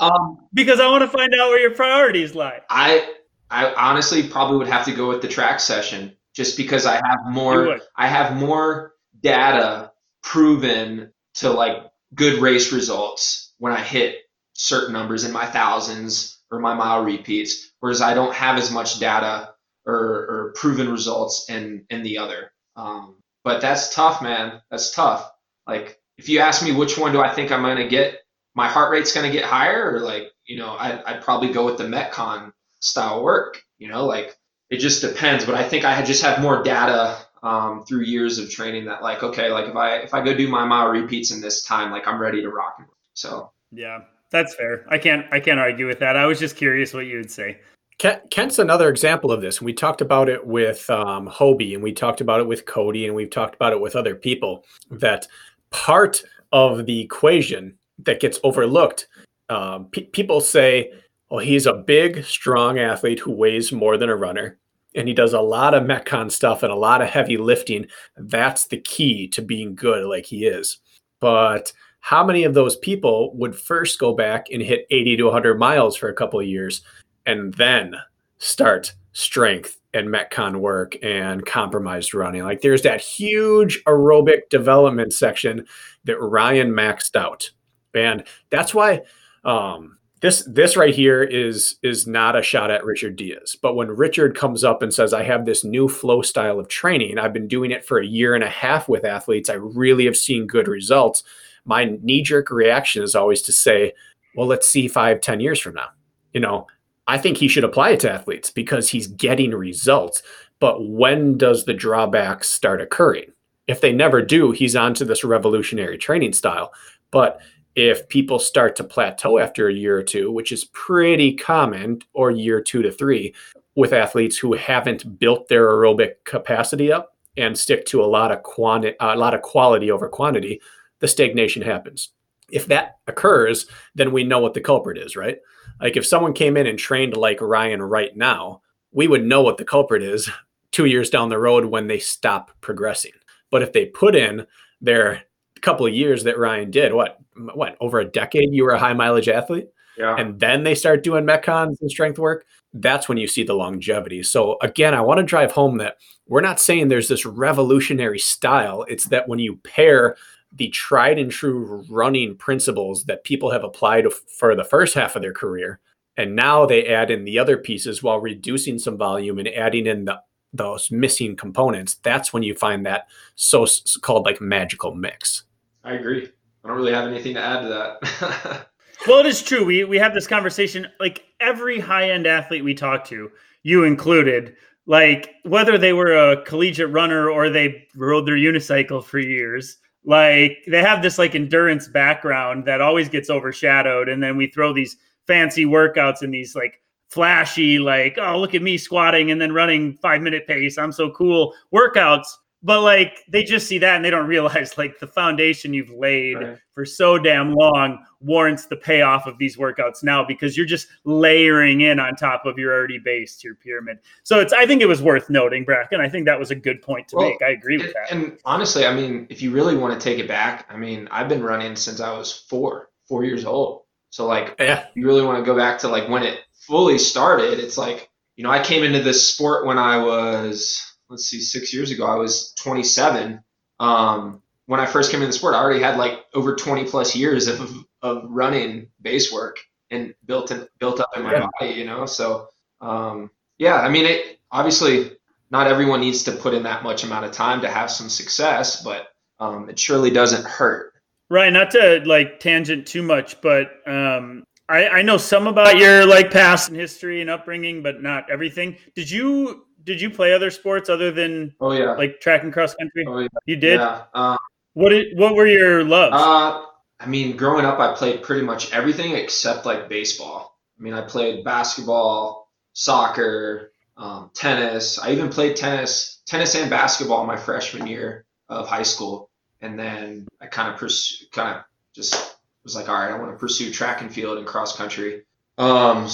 Um, because I want to find out where your priorities lie. I I honestly probably would have to go with the track session, just because I have more. I have more data proven to like good race results when I hit certain numbers in my thousands or my mile repeats, whereas I don't have as much data or, or proven results in in the other. Um, but that's tough, man. That's tough. Like if you ask me which one do I think I'm going to get, my heart rate's going to get higher, or like you know, I, I'd probably go with the Metcon style work. You know, like it just depends. But I think I just have more data um, through years of training that like okay, like if I if I go do my mile repeats in this time, like I'm ready to rock and roll. So yeah, that's fair. I can't I can't argue with that. I was just curious what you would say. Kent's another example of this. We talked about it with um, Hobie, and we talked about it with Cody, and we've talked about it with other people. That part of the equation that gets overlooked. Um, pe- people say, "Well, he's a big, strong athlete who weighs more than a runner, and he does a lot of metcon stuff and a lot of heavy lifting. That's the key to being good, like he is." But how many of those people would first go back and hit 80 to 100 miles for a couple of years and then start strength and metcon work and compromised running like there's that huge aerobic development section that ryan maxed out and that's why um, this this right here is is not a shot at Richard Diaz. But when Richard comes up and says, "I have this new flow style of training. I've been doing it for a year and a half with athletes. I really have seen good results." My knee jerk reaction is always to say, "Well, let's see five, ten years from now." You know, I think he should apply it to athletes because he's getting results. But when does the drawbacks start occurring? If they never do, he's onto this revolutionary training style. But if people start to plateau after a year or two, which is pretty common, or year two to three, with athletes who haven't built their aerobic capacity up and stick to a lot of quantity, a lot of quality over quantity, the stagnation happens. If that occurs, then we know what the culprit is, right? Like if someone came in and trained like Ryan right now, we would know what the culprit is two years down the road when they stop progressing. But if they put in their couple of years that Ryan did, what what over a decade you were a high mileage athlete, yeah. and then they start doing metcons and strength work. That's when you see the longevity. So again, I want to drive home that we're not saying there's this revolutionary style. It's that when you pair the tried and true running principles that people have applied for the first half of their career, and now they add in the other pieces while reducing some volume and adding in the those missing components, that's when you find that so called like magical mix. I agree. I don't really have anything to add to that. well, it is true. We we have this conversation like every high end athlete we talk to, you included, like whether they were a collegiate runner or they rode their unicycle for years, like they have this like endurance background that always gets overshadowed, and then we throw these fancy workouts and these like flashy, like oh look at me squatting and then running five minute pace, I'm so cool workouts but like they just see that and they don't realize like the foundation you've laid right. for so damn long warrants the payoff of these workouts now because you're just layering in on top of your already based your pyramid. So it's I think it was worth noting, Bracken. I think that was a good point to well, make. I agree with that. And honestly, I mean, if you really want to take it back, I mean, I've been running since I was four, four years old. So like, yeah, you really want to go back to like when it fully started. It's like you know, I came into this sport when I was let's see, six years ago, I was 27. Um, when I first came into the sport, I already had like over 20 plus years of, of running base work and built in, built up in my yeah. body, you know? So, um, yeah, I mean, it obviously not everyone needs to put in that much amount of time to have some success, but um, it surely doesn't hurt. Right. Not to like tangent too much, but um, I, I know some about your like past and history and upbringing, but not everything. Did you did you play other sports other than oh yeah like track and cross country? Oh yeah, you did. Yeah. Um, what did what were your loves? Uh, I mean, growing up, I played pretty much everything except like baseball. I mean, I played basketball, soccer, um, tennis. I even played tennis, tennis and basketball my freshman year of high school, and then I kind of pursued, kind of just was like, all right, I want to pursue track and field and cross country. Um,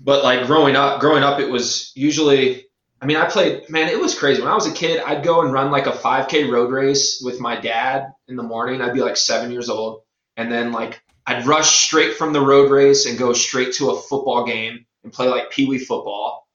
but like growing up, growing up, it was usually I mean, I played, man, it was crazy. When I was a kid, I'd go and run like a 5K road race with my dad in the morning. I'd be like seven years old. And then, like, I'd rush straight from the road race and go straight to a football game and play like pee wee football.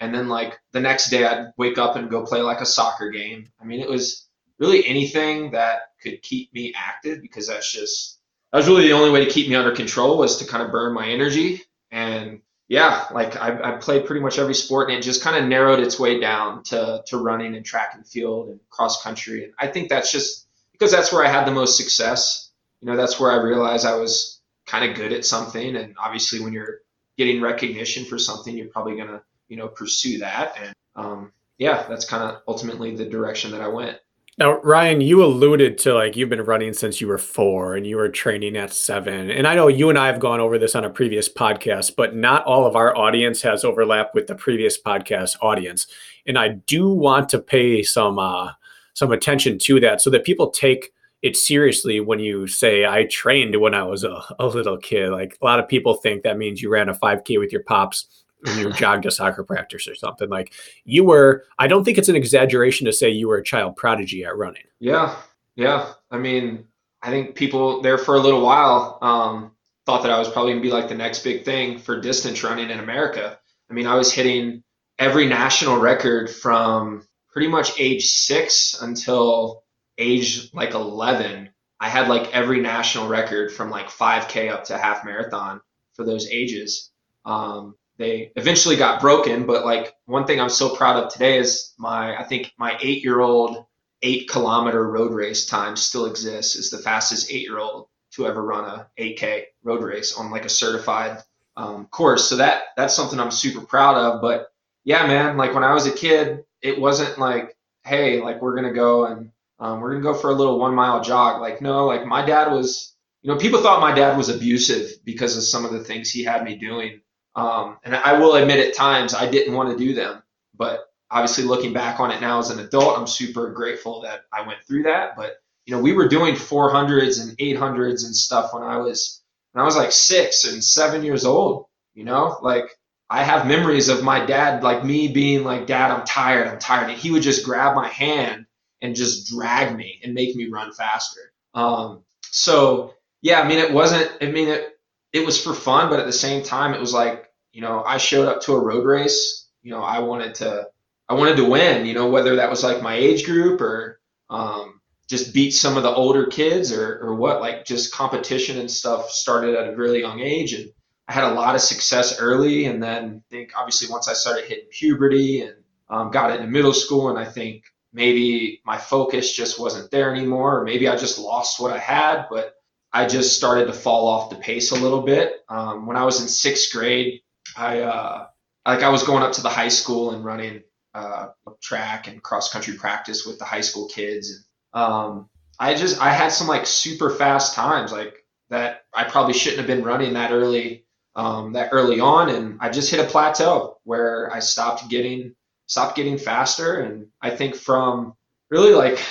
And then, like, the next day, I'd wake up and go play like a soccer game. I mean, it was really anything that could keep me active because that's just, that was really the only way to keep me under control was to kind of burn my energy. And yeah, like I, I played pretty much every sport, and it just kind of narrowed its way down to to running and track and field and cross country. And I think that's just because that's where I had the most success. You know, that's where I realized I was kind of good at something. And obviously, when you're getting recognition for something, you're probably gonna you know pursue that. And um, yeah, that's kind of ultimately the direction that I went. Now, Ryan, you alluded to like you've been running since you were four and you were training at seven. And I know you and I have gone over this on a previous podcast, but not all of our audience has overlap with the previous podcast audience. And I do want to pay some uh, some attention to that so that people take it seriously when you say I trained when I was a, a little kid. Like a lot of people think that means you ran a 5K with your pops when you jogged to soccer practice or something. Like you were, I don't think it's an exaggeration to say you were a child prodigy at running. Yeah. Yeah. I mean, I think people there for a little while um, thought that I was probably going to be like the next big thing for distance running in America. I mean, I was hitting every national record from pretty much age six until age like 11. I had like every national record from like 5K up to half marathon for those ages. Um, they eventually got broken, but like one thing I'm so proud of today is my, I think my eight year old eight kilometer road race time still exists is the fastest eight year old to ever run a 8K road race on like a certified um, course. So that that's something I'm super proud of. But yeah, man, like when I was a kid, it wasn't like, hey, like we're gonna go and um, we're gonna go for a little one mile jog. Like no, like my dad was, you know, people thought my dad was abusive because of some of the things he had me doing. Um, and I will admit at times I didn't want to do them, but obviously looking back on it now as an adult, I'm super grateful that I went through that. But you know, we were doing 400s and 800s and stuff when I was when I was like six and seven years old. You know, like I have memories of my dad, like me being like, "Dad, I'm tired, I'm tired," and he would just grab my hand and just drag me and make me run faster. Um, so yeah, I mean, it wasn't. I mean, it it was for fun, but at the same time, it was like you know, I showed up to a road race. You know, I wanted to I wanted to win, you know, whether that was like my age group or um, just beat some of the older kids or, or what, like just competition and stuff started at a really young age. And I had a lot of success early. And then I think obviously once I started hitting puberty and um, got into middle school, and I think maybe my focus just wasn't there anymore, or maybe I just lost what I had, but I just started to fall off the pace a little bit. Um, when I was in sixth grade, I, uh, like I was going up to the high school and running uh, track and cross country practice with the high school kids. And um, I just I had some like super fast times like that I probably shouldn't have been running that early um, that early on, and I just hit a plateau where I stopped getting stopped getting faster. And I think from really like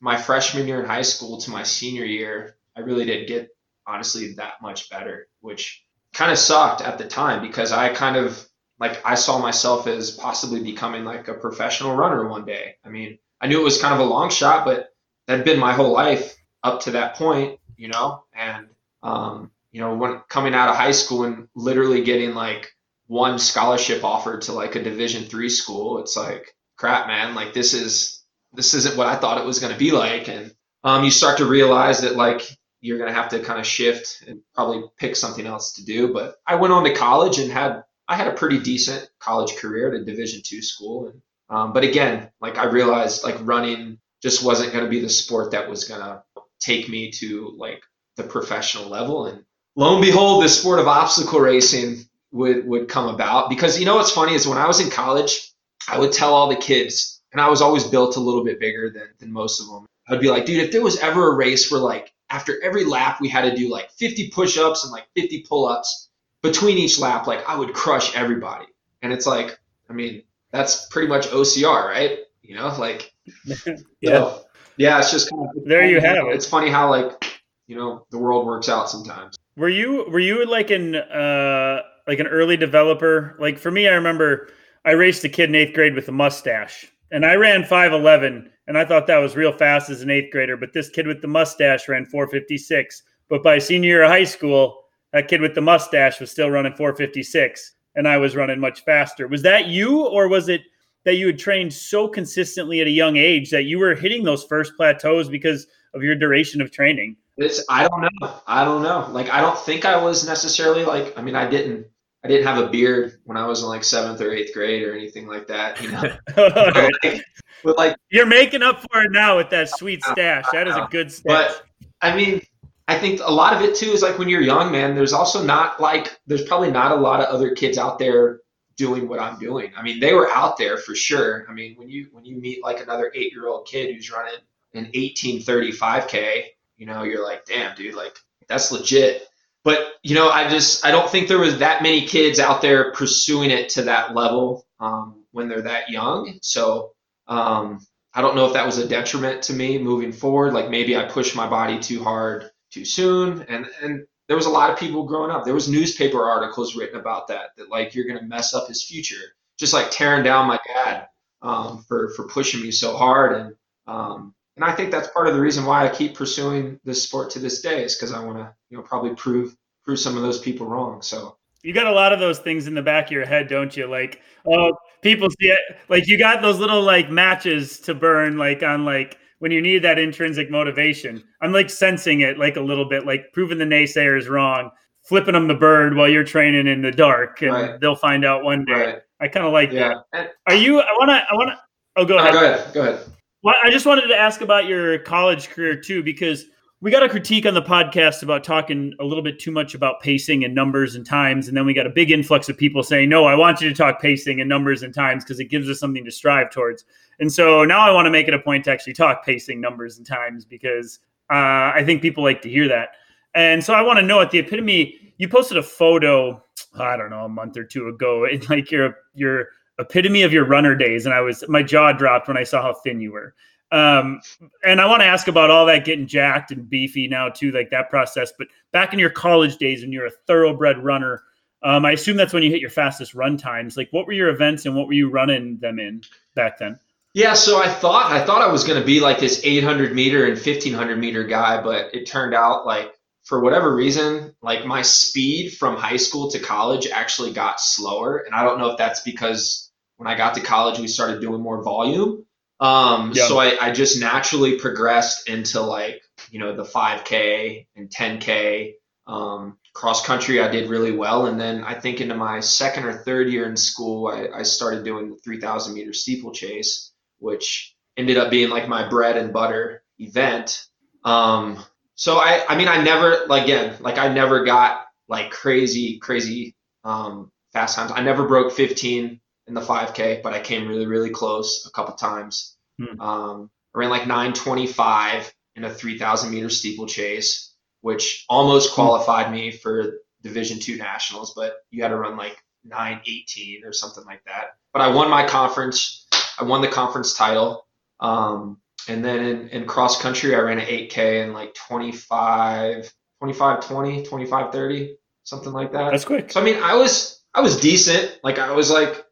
my freshman year in high school to my senior year, I really didn't get honestly that much better, which kind of sucked at the time because I kind of like I saw myself as possibly becoming like a professional runner one day. I mean, I knew it was kind of a long shot, but that'd been my whole life up to that point, you know. And um, you know, when coming out of high school and literally getting like one scholarship offered to like a Division three school, it's like crap, man. Like this is this isn't what I thought it was to be like, and um, you start to realize that like you're going to have to kind of shift and probably pick something else to do. But I went on to college and had I had a pretty decent college career at a Division two school, and um, but again, like I realized, like running just wasn't going to be the sport that was going to take me to like the professional level. And lo and behold, the sport of obstacle racing would would come about because you know what's funny is when I was in college, I would tell all the kids, and I was always built a little bit bigger than than most of them. I'd be like, dude, if there was ever a race where like after every lap we had to do like 50 push-ups and like 50 pull-ups between each lap, like I would crush everybody. And it's like, I mean, that's pretty much OCR, right? You know, like, yeah, so, yeah. It's just kind of there. You have it. It's funny how like you know the world works out sometimes. Were you were you like an uh like an early developer? Like for me, I remember I raced a kid in eighth grade with a mustache, and I ran five eleven, and I thought that was real fast as an eighth grader. But this kid with the mustache ran four fifty six. But by senior year of high school, that kid with the mustache was still running 456 and I was running much faster. Was that you or was it that you had trained so consistently at a young age that you were hitting those first plateaus because of your duration of training? It's I don't know. I don't know. Like I don't think I was necessarily like I mean I didn't I didn't have a beard when I was in like seventh or eighth grade or anything like that, you know. Oh, but, like, but like you're making up for it now with that sweet stash. That is a good stash. But I mean, I think a lot of it too is like when you're young, man, there's also not like, there's probably not a lot of other kids out there doing what I'm doing. I mean, they were out there for sure. I mean, when you, when you meet like another eight year old kid who's running an 1835K, you know, you're like, damn, dude, like that's legit. But, you know, I just, I don't think there was that many kids out there pursuing it to that level um, when they're that young. So, um, I don't know if that was a detriment to me moving forward. Like maybe I pushed my body too hard too soon. And and there was a lot of people growing up. There was newspaper articles written about that. That like you're gonna mess up his future, just like tearing down my dad um, for for pushing me so hard. And um, and I think that's part of the reason why I keep pursuing this sport to this day is because I want to, you know, probably prove prove some of those people wrong. So you got a lot of those things in the back of your head, don't you? Like, oh, people see it. Like you got those little like matches to burn, like on like when you need that intrinsic motivation. I'm like sensing it like a little bit, like proving the naysayers wrong, flipping them the bird while you're training in the dark, and right. they'll find out one day. Right. I kind of like yeah. that. Are you? I want to. I want to. Oh, go ahead. go ahead. Go ahead. Well, I just wanted to ask about your college career too, because we got a critique on the podcast about talking a little bit too much about pacing and numbers and times. And then we got a big influx of people saying, no, I want you to talk pacing and numbers and times because it gives us something to strive towards. And so now I want to make it a point to actually talk pacing, numbers, and times because uh, I think people like to hear that. And so I want to know at the epitome, you posted a photo, I don't know, a month or two ago, in like your your epitome of your runner days. And I was my jaw dropped when I saw how thin you were. Um, and I want to ask about all that getting jacked and beefy now too, like that process. But back in your college days when you're a thoroughbred runner, um, I assume that's when you hit your fastest run times. Like, what were your events and what were you running them in back then? Yeah, so I thought I thought I was going to be like this 800 meter and 1500 meter guy, but it turned out like for whatever reason, like my speed from high school to college actually got slower, and I don't know if that's because when I got to college we started doing more volume um, yeah. So I, I just naturally progressed into like, you know, the 5K and 10K. Um, cross country, I did really well. And then I think into my second or third year in school, I, I started doing the 3000 meter steeplechase, which ended up being like my bread and butter event. Um, so I, I mean, I never, like, again, like I never got like crazy, crazy um, fast times. I never broke 15 in the 5K, but I came really, really close a couple times. Hmm. Um, I ran like 925 in a 3,000 meter steeplechase, which almost qualified me for Division two nationals, but you had to run like 918 or something like that. But I won my conference. I won the conference title. Um, and then in, in, cross country, I ran an 8K in like 25, 25, 20, 25, 30, something like that. That's quick. So, I mean, I was, I was decent. Like I was like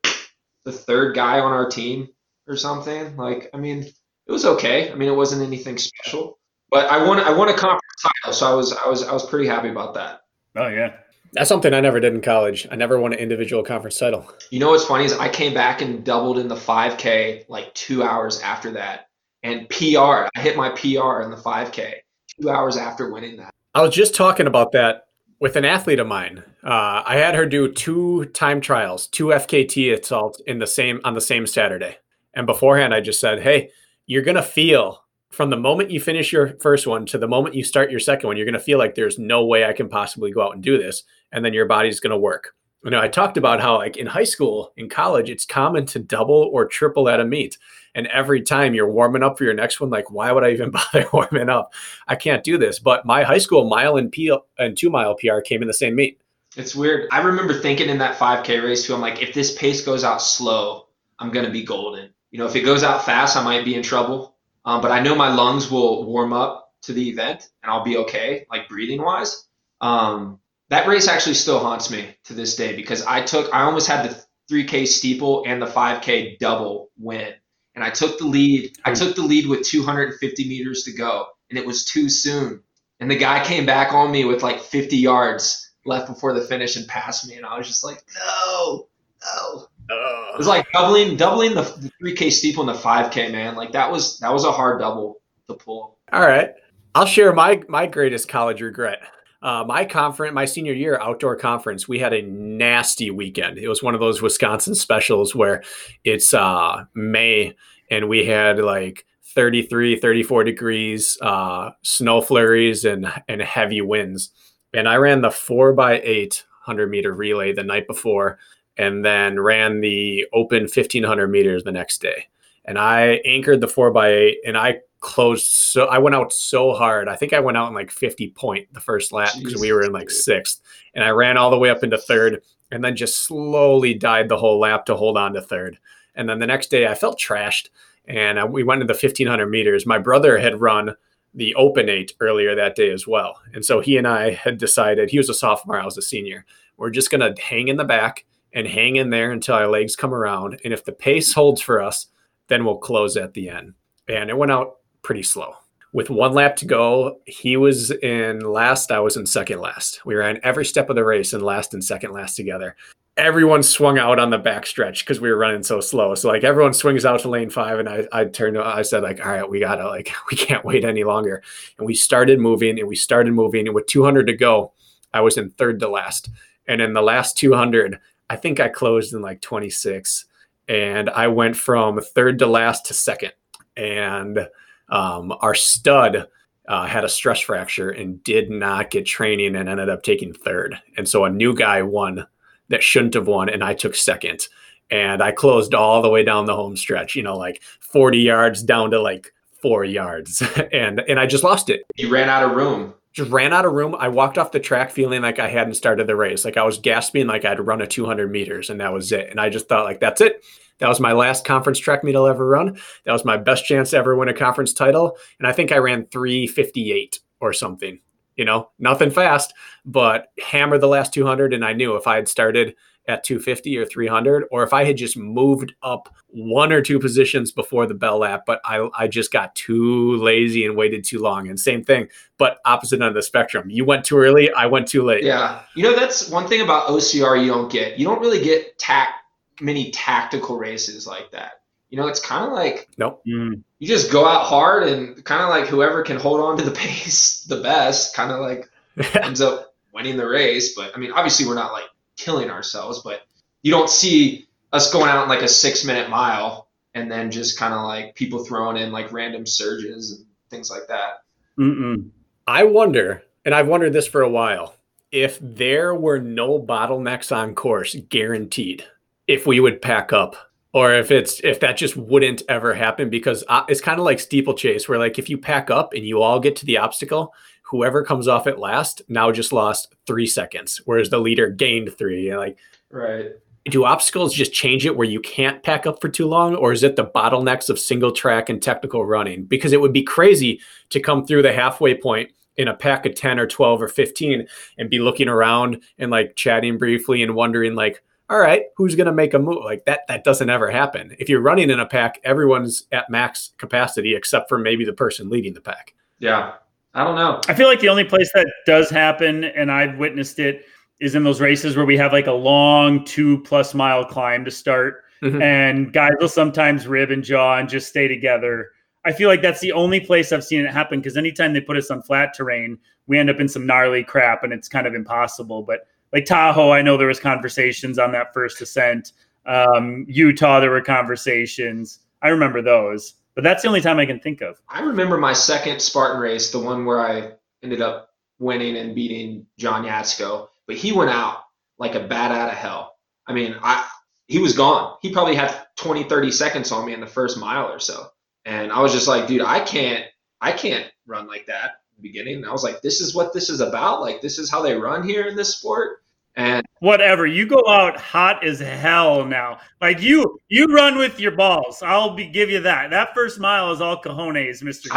the third guy on our team or something. Like, I mean, it was okay. I mean, it wasn't anything special, but I won. I won a conference title, so I was I was I was pretty happy about that. Oh yeah. That's something I never did in college. I never won an individual conference title. You know what's funny is I came back and doubled in the 5K like two hours after that, and PR. I hit my PR in the 5K two hours after winning that. I was just talking about that with an athlete of mine. Uh, I had her do two time trials, two FKT assaults in the same on the same Saturday. And beforehand, I just said, "Hey, you're gonna feel from the moment you finish your first one to the moment you start your second one, you're gonna feel like there's no way I can possibly go out and do this, and then your body's gonna work." You know, I talked about how like in high school, in college, it's common to double or triple at a meet. And every time you're warming up for your next one, like, why would I even bother warming up? I can't do this. But my high school mile and, P- and two mile PR came in the same meet. It's weird. I remember thinking in that 5K race too, I'm like, if this pace goes out slow, I'm going to be golden. You know, if it goes out fast, I might be in trouble. Um, but I know my lungs will warm up to the event and I'll be okay, like breathing wise. Um, that race actually still haunts me to this day because I took, I almost had the 3K steeple and the 5K double win and I took the lead. I took the lead with 250 meters to go, and it was too soon. And the guy came back on me with like 50 yards left before the finish and passed me, and I was just like, no, no. Uh, it was like doubling, doubling the, the 3K steeple and the 5K, man. Like that was that was a hard double to pull. All right, I'll share my my greatest college regret. Uh, my conference, my senior year outdoor conference, we had a nasty weekend. It was one of those Wisconsin specials where it's uh, May and we had like 33, 34 degrees, uh, snow flurries, and and heavy winds. And I ran the four by eight hundred meter relay the night before, and then ran the open 1500 meters the next day. And I anchored the four by eight, and I closed so I went out so hard. I think I went out in like 50 point the first lap because we were in like sixth. And I ran all the way up into third and then just slowly died the whole lap to hold on to third. And then the next day I felt trashed and I, we went to the 1500 meters. My brother had run the open eight earlier that day as well. And so he and I had decided he was a sophomore, I was a senior. We're just going to hang in the back and hang in there until our legs come around. And if the pace holds for us, then we'll close at the end. And it went out pretty slow. With one lap to go, he was in last. I was in second last. We ran every step of the race in last and second last together. Everyone swung out on the back stretch because we were running so slow. So like everyone swings out to lane five, and I I turned. I said like, all right, we gotta like we can't wait any longer. And we started moving, and we started moving, and with 200 to go, I was in third to last. And in the last 200, I think I closed in like 26, and I went from third to last to second. And um, our stud uh, had a stress fracture and did not get training and ended up taking third. And so a new guy won that shouldn't have won, and I took second. And I closed all the way down the home stretch, you know, like 40 yards down to like four yards. and and I just lost it. You ran out of room. Just ran out of room. I walked off the track feeling like I hadn't started the race. Like I was gasping like I'd run a 200 meters and that was it. And I just thought like that's it. That was my last conference track meet I'll ever run. That was my best chance to ever win a conference title. And I think I ran 358 or something. You know, nothing fast, but hammered the last 200. And I knew if I had started at 250 or 300, or if I had just moved up one or two positions before the bell lap, but I, I just got too lazy and waited too long. And same thing, but opposite end of the spectrum. You went too early, I went too late. Yeah. You know, that's one thing about OCR you don't get. You don't really get tact many tactical races like that. You know, it's kind of like nope. Mm. You just go out hard and kind of like whoever can hold on to the pace the best, kind of like ends up winning the race. But I mean, obviously, we're not like killing ourselves, but you don't see us going out in like a six minute mile and then just kind of like people throwing in like random surges and things like that. Mm-mm. I wonder, and I've wondered this for a while, if there were no bottlenecks on course guaranteed if we would pack up or if it's if that just wouldn't ever happen because uh, it's kind of like steeplechase where like if you pack up and you all get to the obstacle whoever comes off at last now just lost three seconds whereas the leader gained three like right. do obstacles just change it where you can't pack up for too long or is it the bottlenecks of single track and technical running? Because it would be crazy to come through the halfway point in a pack of 10 or 12 or 15 and be looking around and like chatting briefly and wondering like all right, who's going to make a move like that? That doesn't ever happen. If you're running in a pack, everyone's at max capacity except for maybe the person leading the pack. Yeah. I don't know. I feel like the only place that does happen, and I've witnessed it, is in those races where we have like a long two plus mile climb to start. Mm-hmm. And guys will sometimes rib and jaw and just stay together. I feel like that's the only place I've seen it happen because anytime they put us on flat terrain, we end up in some gnarly crap and it's kind of impossible. But like Tahoe, I know there was conversations on that first ascent. Um, Utah, there were conversations. I remember those, but that's the only time I can think of. I remember my second Spartan race, the one where I ended up winning and beating John Yatsko, but he went out like a bat out of hell. I mean, I he was gone. He probably had 20, 30 seconds on me in the first mile or so. And I was just like, dude, I can't, I can't run like that beginning. And I was like, this is what this is about. Like, this is how they run here in this sport. And whatever, you go out hot as hell now. Like you, you run with your balls. I'll be give you that. That first mile is all cojones, Mister.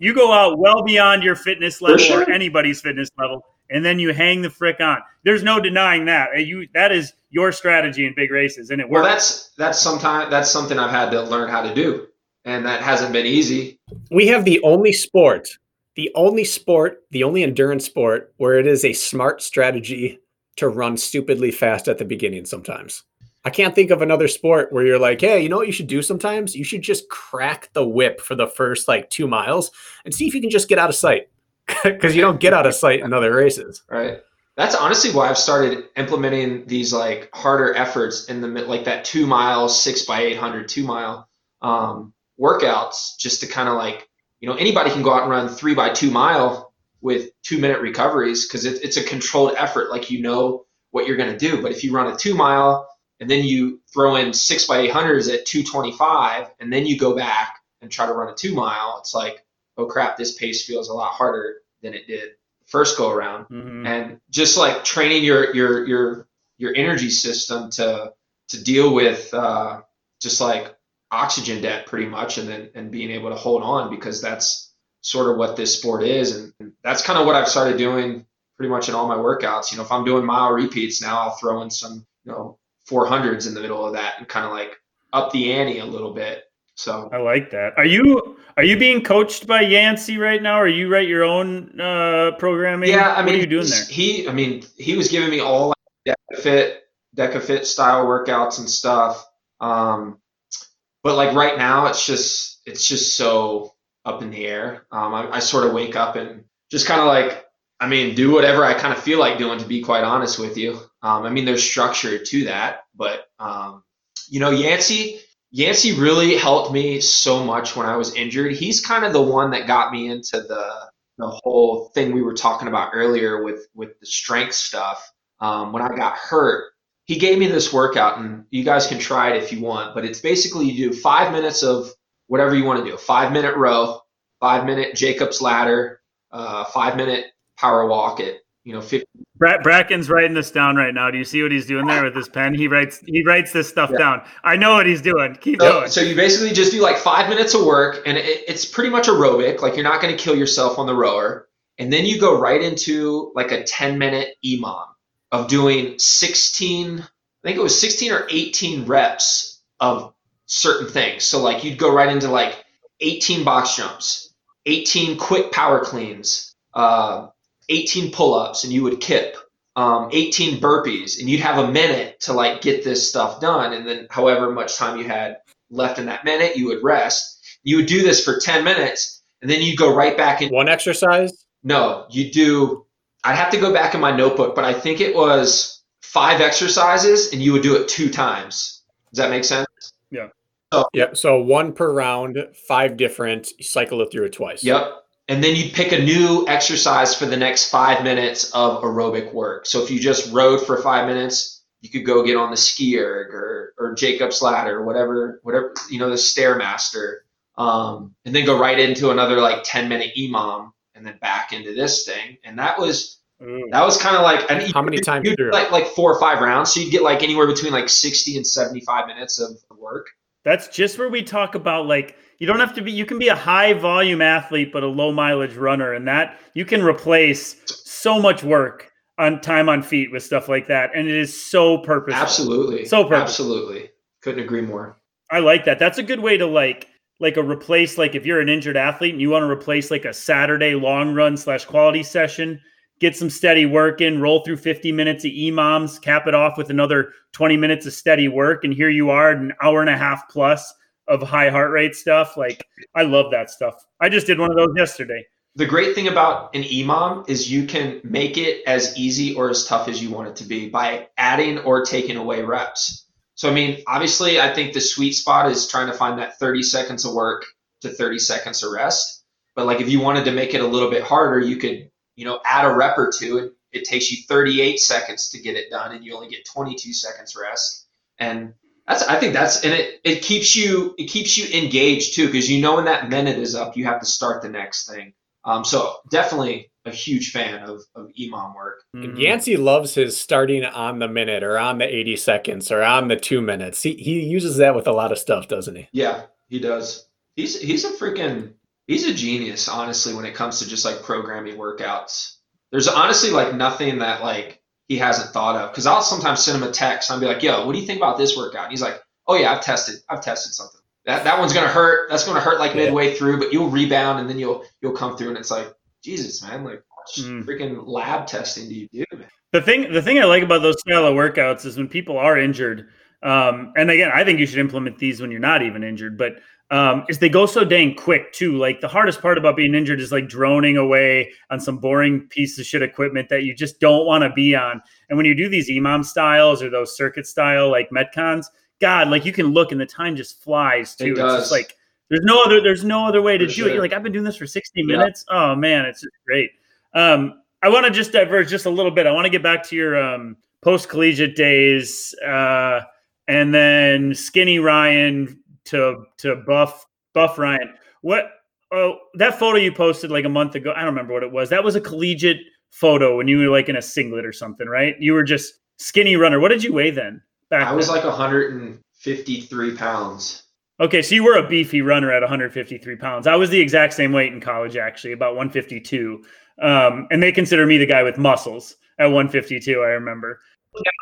You go out well beyond your fitness level sure. or anybody's fitness level, and then you hang the frick on. There's no denying that. Uh, you that is your strategy in big races, and it works. Well, that's that's sometimes that's something I've had to learn how to do, and that hasn't been easy. We have the only sport the only sport, the only endurance sport where it is a smart strategy to run stupidly fast at the beginning sometimes. I can't think of another sport where you're like, hey, you know what you should do sometimes? You should just crack the whip for the first like two miles and see if you can just get out of sight. Because you don't get out of sight in other races. Right. That's honestly why I've started implementing these like harder efforts in the like that two mile, six by 800, two mile um, workouts just to kind of like you know anybody can go out and run three by two mile with two minute recoveries because it, it's a controlled effort like you know what you're going to do but if you run a two mile and then you throw in six by 800s at 225 and then you go back and try to run a two mile it's like oh crap this pace feels a lot harder than it did first go around mm-hmm. and just like training your your your your energy system to to deal with uh, just like oxygen debt pretty much and then and being able to hold on because that's sort of what this sport is and, and that's kind of what I've started doing pretty much in all my workouts. You know, if I'm doing mile repeats now, I'll throw in some, you know, 400s in the middle of that and kind of like up the ante a little bit So I like that. Are you are you being coached by Yancy right now? Or you write your own uh, programming? yeah, I mean, what are you doing there? He, I mean, he was giving me all like DEKA FIT, DecaFit style workouts and stuff. Um, but like right now, it's just it's just so up in the air. Um, I, I sort of wake up and just kind of like, I mean, do whatever I kind of feel like doing. To be quite honest with you, um, I mean, there's structure to that, but um, you know, Yancy. Yancy really helped me so much when I was injured. He's kind of the one that got me into the the whole thing we were talking about earlier with with the strength stuff. Um, when I got hurt, he gave me this workout, and you guys can try it if you want. But it's basically you do five minutes of whatever you want to do: five minute row, five minute Jacob's ladder, uh, five minute power walk at you know 50 Brakken's writing this down right now. Do you see what he's doing there with his pen? He writes he writes this stuff Yeah. down. I know what he's doing. Keep So, going. so you basically just do like five minutes of work, and it, it's pretty much aerobic. Like you're not going to kill yourself on the rower, and then you go right into like a 10 minute EMOM of doing 16. I think it was 16 or 18 reps of certain things. So like you'd go right into like 18 box jumps, 18 quick power cleans, uh, 18 pull ups, and you would kip. Um, 18 burpees, and you'd have a minute to like get this stuff done, and then however much time you had left in that minute, you would rest. You would do this for 10 minutes, and then you'd go right back in. One exercise. No, you do. I'd have to go back in my notebook, but I think it was five exercises, and you would do it two times. Does that make sense? Yeah. So Yep. So one per round, five different. Cycle it through it twice. Yep. And then you'd pick a new exercise for the next five minutes of aerobic work. So if you just rode for five minutes, you could go get on the ski erg or, or Jacob's ladder or whatever, whatever, you know, the Stairmaster. Um, and then go right into another like 10 minute EMOM and then back into this thing. And that was, Ooh. that was kind of like, How many times you like, like four or five rounds. So you'd get like anywhere between like 60 and 75 minutes of work. That's just where we talk about like you don't have to be you can be a high volume athlete but a low mileage runner and that you can replace so much work on time on feet with stuff like that and it is so purposeful. Absolutely. So perfect. Absolutely. Couldn't agree more. I like that. That's a good way to like like a replace like if you're an injured athlete and you want to replace like a Saturday long run slash quality session, get some steady work in, roll through 50 minutes of EMOMs, cap it off with another 20 minutes of steady work, and here you are an hour and a half plus of high heart rate stuff. Like I love that stuff. I just did one of those yesterday. The great thing about an EMOM is you can make it as easy or as tough as you want it to be by adding or taking away reps. So, I mean, obviously, I think the sweet spot is trying to find that 30 seconds of work to 30 seconds of rest. But, like, if you wanted to make it a little bit harder, you could, you know, add a rep or two. And it takes you 38 seconds to get it done, and you only get 22 seconds rest. And that's, I think that's, and it, it keeps you, it keeps you engaged too, because you know when that minute is up, you have to start the next thing. Um, so definitely a huge fan of, of EMOM work. And mm-hmm. Yancy loves his starting on the minute or on the 80 seconds or on the two minutes. He, he uses that with a lot of stuff, doesn't he? Yeah, he does. He's he's a freaking he's a genius, honestly, when it comes to just like programming workouts. There's honestly like nothing that like he hasn't thought of. Cause I'll sometimes send him a text and I'll be like, yo, what do you think about this workout? And he's like, Oh yeah, I've tested I've tested something. That that one's gonna hurt. That's gonna hurt like Yeah. midway through, but you'll rebound and then you'll you'll come through and it's like, Jesus, man, like what Mm. freaking lab testing do you do, man? The thing, the thing I like about those style of workouts is when people are injured. Um, and again, I think you should implement these when you're not even injured. But um, is they go so dang quick too. Like the hardest part about being injured is like droning away on some boring piece of shit equipment that you just don't want to be on. And when you do these EMOM styles or those circuit style like Metcons, God, like you can look and the time just flies too. It It's does. just like there's no other there's no other way to For do sure. it. You're like I've been doing this for 60 Yeah. minutes. Oh man, it's just great. Um, I want to just diverge just a little bit. I want to get back to your um, post collegiate days, uh, and then skinny Ryan to to buff buff Ryan. What? Oh, that photo you posted like a month ago. I don't remember what it was. That was a collegiate photo when you were like in a singlet or something, right? You were just skinny runner. What did you weigh then? Back I was then? like 153 pounds. Okay, so you were a beefy runner at 153 pounds. I was the exact same weight in college, actually, about 152. Um, and they consider me the guy with muscles at 152. I remember.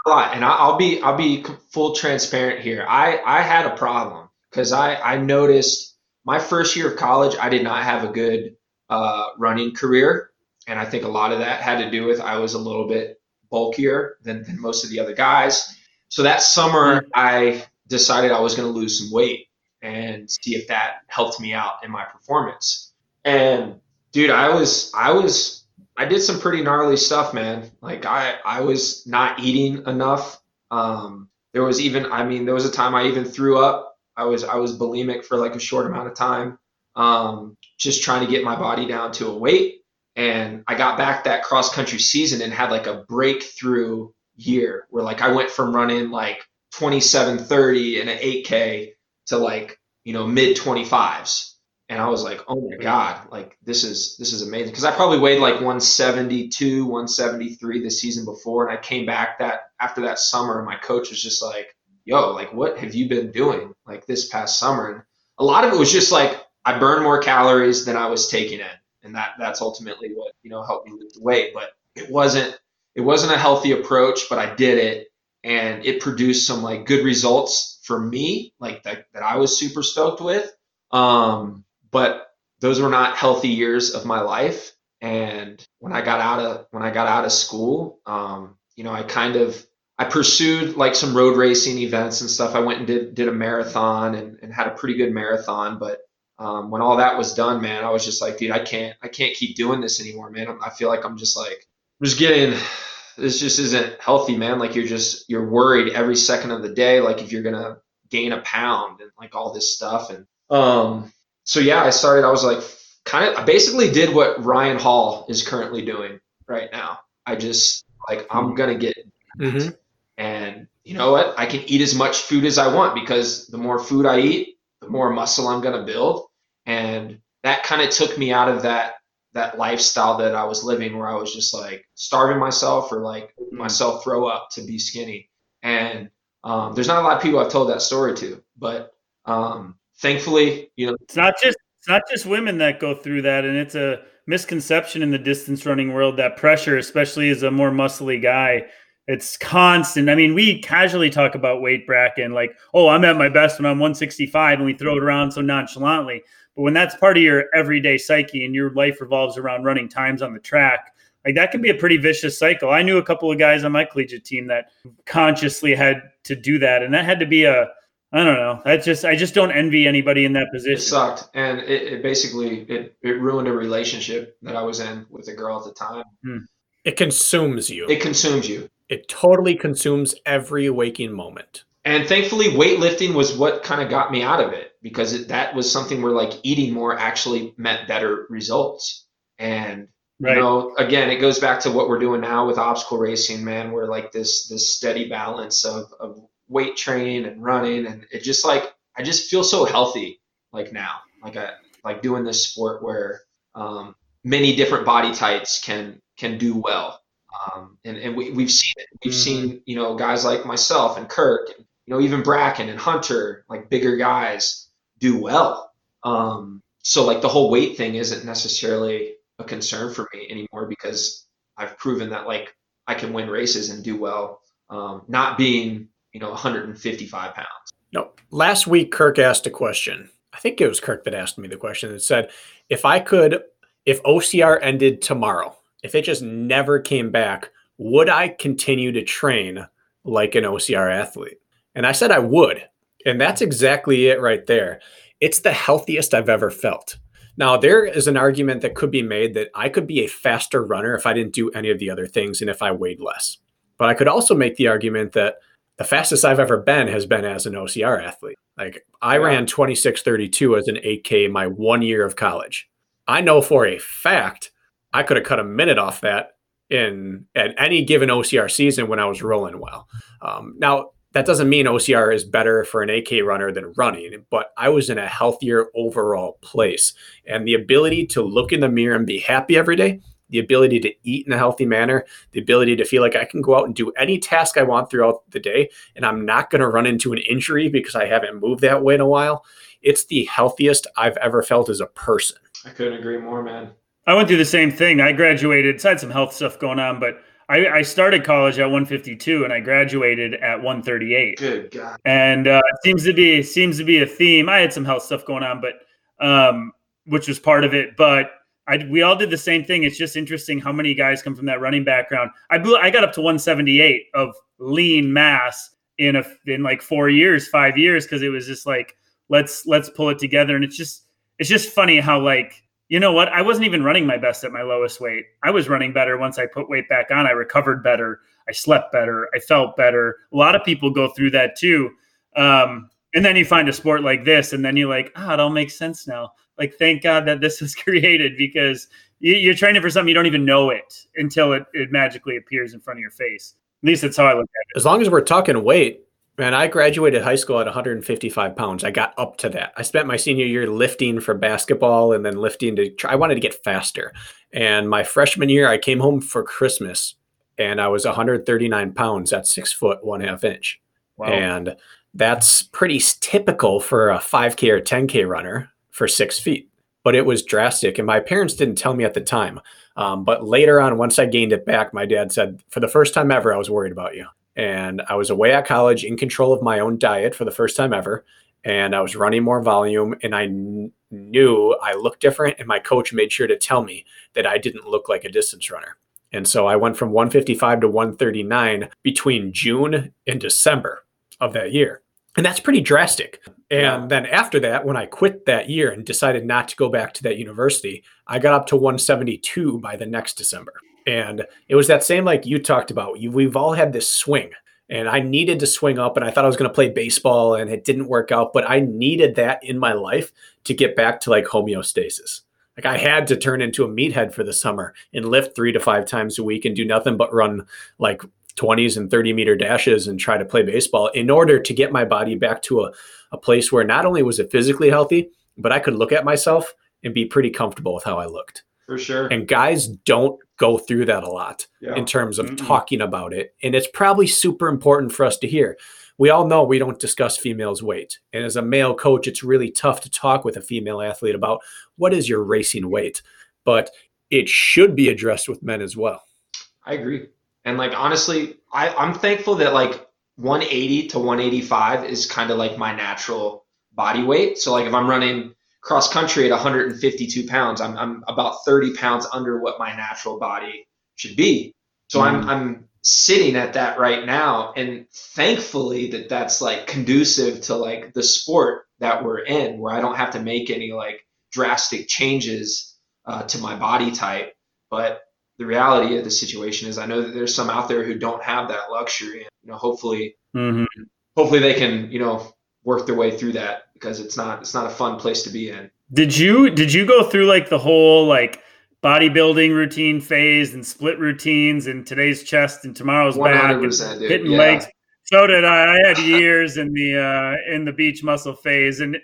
a lot, and I- I'll be I'll be full transparent here. I I had a problem. because I, I noticed my first year of college, I did not have a good uh, running career. And I think a lot of that had to do with I was a little bit bulkier than, than most of the other guys. So that summer, I decided I was going to lose some weight and see if that helped me out in my performance. And dude, I was, I was, I did some pretty gnarly stuff, man. Like I, I was not eating enough. Um, there was even, I mean, there was a time I even threw up. I was, I was bulimic for like a short amount of time, um, just trying to get my body down to a weight. And I got back that cross country season and had like a breakthrough year where like I went from running like 2730 and an 8K to like, you know, mid 25s. And I was like, oh my God, like this is this is amazing. Cause I probably weighed like 172, 173 the season before. And I came back that after that summer, and my coach was just like, yo, like what have you been doing like this past summer? And a lot of it was just like I burned more calories than I was taking in. And that that's ultimately what, you know, helped me lose weight. But it wasn't it wasn't a healthy approach, but I did it and it produced some like good results for me, like that, that I was super stoked with. Um, but those were not healthy years of my life. And when I got out of when I got out of school, um, you know, I kind of I pursued like some road racing events and stuff. I went and did did a marathon and, and had a pretty good marathon. But um, when all that was done, man, I was just like, dude, I can't I can't keep doing this anymore, man. I feel like I'm just like I'm just getting this just isn't healthy, man. Like you're just you're worried every second of the day, like if you're gonna gain a pound and like all this stuff. And um, so yeah, I started. I was like, kind of, I basically did what Ryan Hall is currently doing right now. I just like I'm gonna get, mm-hmm. and you know what? I can eat as much food as I want because the more food I eat, the more muscle I'm gonna build, and that kind of took me out of that that lifestyle that I was living where I was just like starving myself or like mm-hmm. myself throw up to be skinny. And um, there's not a lot of people I've told that story to, but um, thankfully, you know, it's not just it's not just women that go through that, and it's a misconception in the distance running world that pressure, especially as a more muscly guy, it's constant. I mean, we casually talk about weight bracket, and like, oh, I'm at my best when I'm 165, and we throw it around so nonchalantly. But when that's part of your everyday psyche and your life revolves around running times on the track, like that can be a pretty vicious cycle. I knew a couple of guys on my collegiate team that consciously had to do that, and that had to be a I don't know. I just I just don't envy anybody in that position. It sucked, and it, it basically it, it ruined a relationship that I was in with a girl at the time. Hmm. It consumes you. It consumes you. It totally consumes every waking moment and thankfully weightlifting was what kind of got me out of it because it, that was something where like eating more actually meant better results and right. you know again it goes back to what we're doing now with obstacle racing man we're like this this steady balance of, of weight training and running and it just like i just feel so healthy like now like i like doing this sport where um, many different body types can can do well um, and, and we, we've seen it. We've mm-hmm. seen, you know, guys like myself and Kirk and you know, even Brakken and Hunter, like bigger guys, do well. Um, so like the whole weight thing isn't necessarily a concern for me anymore because I've proven that like I can win races and do well, um, not being you know 155 pounds. No, last week Kirk asked a question. I think it was Kirk that asked me the question that said, if I could, if OCR ended tomorrow, if it just never came back, would I continue to train like an OCR athlete? And I said I would. And that's exactly it right there. It's the healthiest I've ever felt. Now, there is an argument that could be made that I could be a faster runner if I didn't do any of the other things and if I weighed less. But I could also make the argument that the fastest I've ever been has been as an OCR athlete. Like I yeah. ran 2632 as an 8K my one year of college. I know for a fact I could have cut a minute off that in at any given OCR season when I was rolling well. Um, now, that doesn't mean OCR is better for an AK runner than running, but I was in a healthier overall place. And the ability to look in the mirror and be happy every day, the ability to eat in a healthy manner, the ability to feel like I can go out and do any task I want throughout the day, and I'm not going to run into an injury because I haven't moved that way in a while. It's the healthiest I've ever felt as a person. I couldn't agree more, man. I went through the same thing. I graduated, so I had some health stuff going on, but I, I started college at 152 and I graduated at 138. Good God. And uh, it seems to be seems to be a theme. I had some health stuff going on, but um, which was part of it. But I, we all did the same thing. It's just interesting how many guys come from that running background. I blew, I got up to 178 of lean mass in a in like four years, five years, because it was just like let's let's pull it together. And it's just it's just funny how like you know what I wasn't even running my best at my lowest weight. I was running better once I put weight back on. I recovered better. I slept better. I felt better. A lot of people go through that too. Um, and then you find a sport like this, and then you're like, ah, oh, it all makes sense now like thank god that this was created because you're training for something you don't even know it until it, it magically appears in front of your face at least that's how i look at it as long as we're talking weight man i graduated high school at 155 pounds i got up to that i spent my senior year lifting for basketball and then lifting to try i wanted to get faster and my freshman year i came home for christmas and i was 139 pounds at six foot one half inch wow. and that's pretty typical for a 5k or 10k runner for six feet. But it was drastic. And my parents didn't tell me at the time. Um, but later on, once I gained it back, my dad said, for the first time ever, I was worried about you. And I was away at college in control of my own diet for the first time ever. And I was running more volume. And I kn- knew I looked different. And my coach made sure to tell me that I didn't look like a distance runner. And so I went from 155 to 139 between June and December of that year. And that's pretty drastic. And then after that, when I quit that year and decided not to go back to that university, I got up to 172 by the next December. And it was that same like you talked about. We've all had this swing. And I needed to swing up, and I thought I was going to play baseball, and it didn't work out. But I needed that in my life to get back to like homeostasis. Like I had to turn into a meathead for the summer and lift three to five times a week and do nothing but run like 20s and 30 meter dashes and try to play baseball in order to get my body back to a, a place where not only was it physically healthy, but I could look at myself and be pretty comfortable with how I looked. For sure. And guys don't go through that a lot yeah. in terms of mm-hmm. talking about it. And it's probably super important for us to hear. We all know we don't discuss females' weight. And as a male coach, it's really tough to talk with a female athlete about what is your racing weight. But it should be addressed with men as well. I agree. And like honestly, I, I'm thankful that like 180 to 185 is kind of like my natural body weight. So like if I'm running cross country at 152 pounds, I'm I'm about 30 pounds under what my natural body should be. So mm. I'm I'm sitting at that right now, and thankfully that that's like conducive to like the sport that we're in, where I don't have to make any like drastic changes uh, to my body type. But the reality of the situation is I know that there's some out there who don't have that luxury and you know hopefully mm-hmm. hopefully they can you know work their way through that because it's not it's not a fun place to be in. Did you did you go through like the whole like bodybuilding routine phase and split routines and today's chest and tomorrow's back and hitting yeah. legs? So did I. I had years in the uh, in the beach muscle phase, and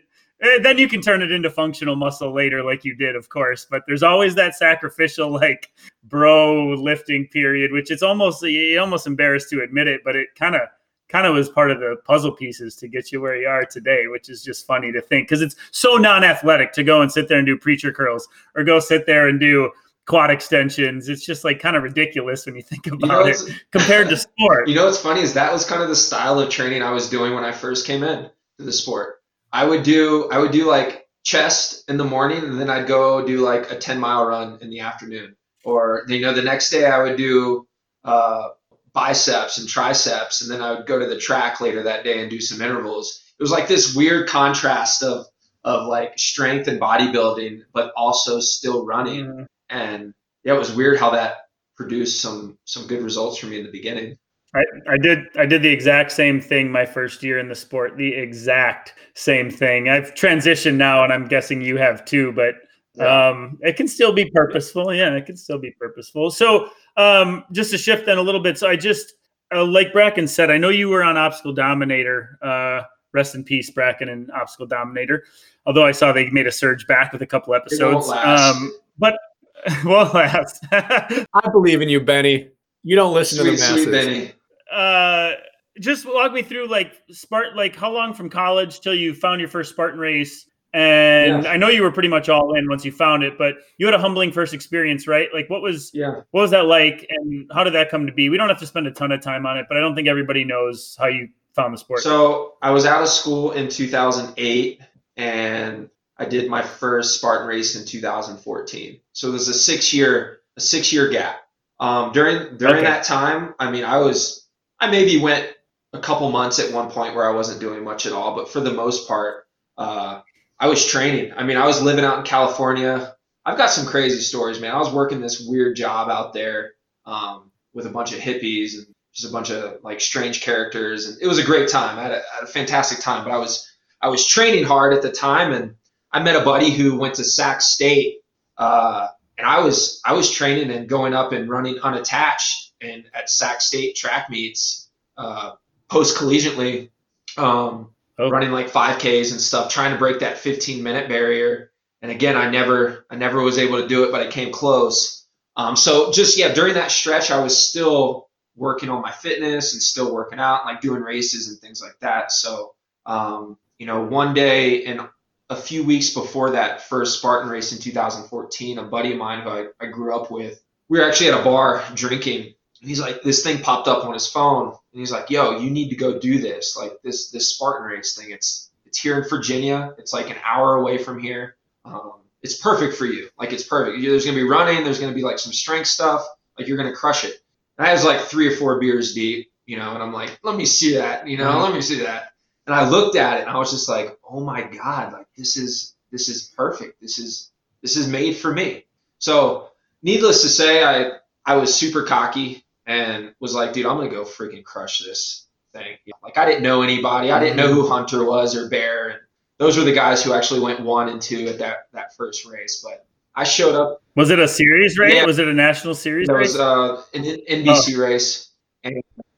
Eh, then you can turn it into functional muscle later like you did of course but there's always that sacrificial like bro lifting period which it's almost you almost embarrassed to admit it but it kind of kind of was part of the puzzle pieces to get you where you are today which is just funny to think because it's so non-athletic to go and sit there and do preacher curls or go sit there and do quad extensions. It's just like kind of ridiculous when you think about you know, it compared to sport. You know what's funny is that was kind of the style of training i was doing when i first came in to the sport. I would do I would do like chest in the morning and then I'd go do like a 10 mile run in the afternoon. Or you know the next day I would do uh, biceps and triceps and then I would go to the track later that day and do some intervals. It was like this weird contrast of of like strength and bodybuilding, but also still running. Mm-hmm. And yeah, it was weird how that produced some some good results for me in the beginning. I, I did I did the exact same thing my first year in the sport. The exact same thing. I've transitioned now, and I'm guessing you have too. But yeah. um, it can still be purposeful. Yeah, it can still be purposeful. So um, just to shift then a little bit. So I just uh, like Brakken said, I know you were on Obstacle Dominator. Uh, rest in peace, Brakken and Obstacle Dominator. Although I saw they made a surge back with a couple episodes. Um, but well, last. I believe in you, Benny. You don't listen sweet, to the masses. Sweet Benny uh, just walk me through like Spartan, like how long from college till you found your first Spartan race, And Yeah. I know you were pretty much all in once you found it, but you had a humbling first experience, right? Like what was Yeah. what was that like and how did that come to be? We don't have to spend a ton of time on it, but I don't think everybody knows how you found the sport. So I was out of school in 2008, and I did my first Spartan race in 2014. So there's a six year a six year gap. Um, during during Okay. that time, I mean, I was I maybe went a couple months at one point where I wasn't doing much at all, but for the most part, uh, I was training. I mean, I was living out in California. I've got some crazy stories, man. I was working this weird job out there um, with a bunch of hippies and just a bunch of like strange characters, and it was a great time. I had had a fantastic time, but I was I was training hard at the time, and I met a buddy who went to Sac State, uh, and I was I was training and going up and running unattached and at Sac State track meets uh, post collegiately. Um, Running like 5Ks and stuff, trying to break that 15 minute barrier. And again, I never, I never was able to do it, but I came close. Um, so just yeah, during that stretch, I was still working on my fitness and still working out, like doing races and things like that. So um, you know, one day and a few weeks before that first Spartan race in 2014, a buddy of mine who I, I grew up with, we were actually at a bar drinking. And he's like, this thing popped up on his phone, and he's like, "Yo, you need to go do this. Like this this Spartan race thing. It's it's here in Virginia. It's like an hour away from here. Um, it's perfect for you. Like it's perfect. There's gonna be running. There's gonna be like some strength stuff. Like you're gonna crush it." And I was like three or four beers deep, you know, and I'm like, "Let me see that. You know, let me see that." And I looked at it, and I was just like, "Oh my god! Like this is this is perfect. This is this is made for me." So, needless to say, I I was super cocky and was like, dude, I'm gonna go freaking crush this thing. Like I didn't know anybody. I didn't know who Hunter was or Bear, and those were the guys who actually went one and two at that that first race. But I showed up. Was it a series race? Yeah. Was it a national series It was uh, an NBC race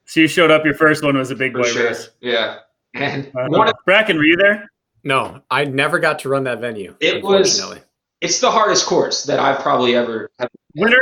so you showed up. Your first one was a big boy sure. race. Yeah, and Uh, one of, Brakken, were you there? No, I never got to run that venue. It was- unfortunately. it's the hardest course that I've probably ever had. Winter,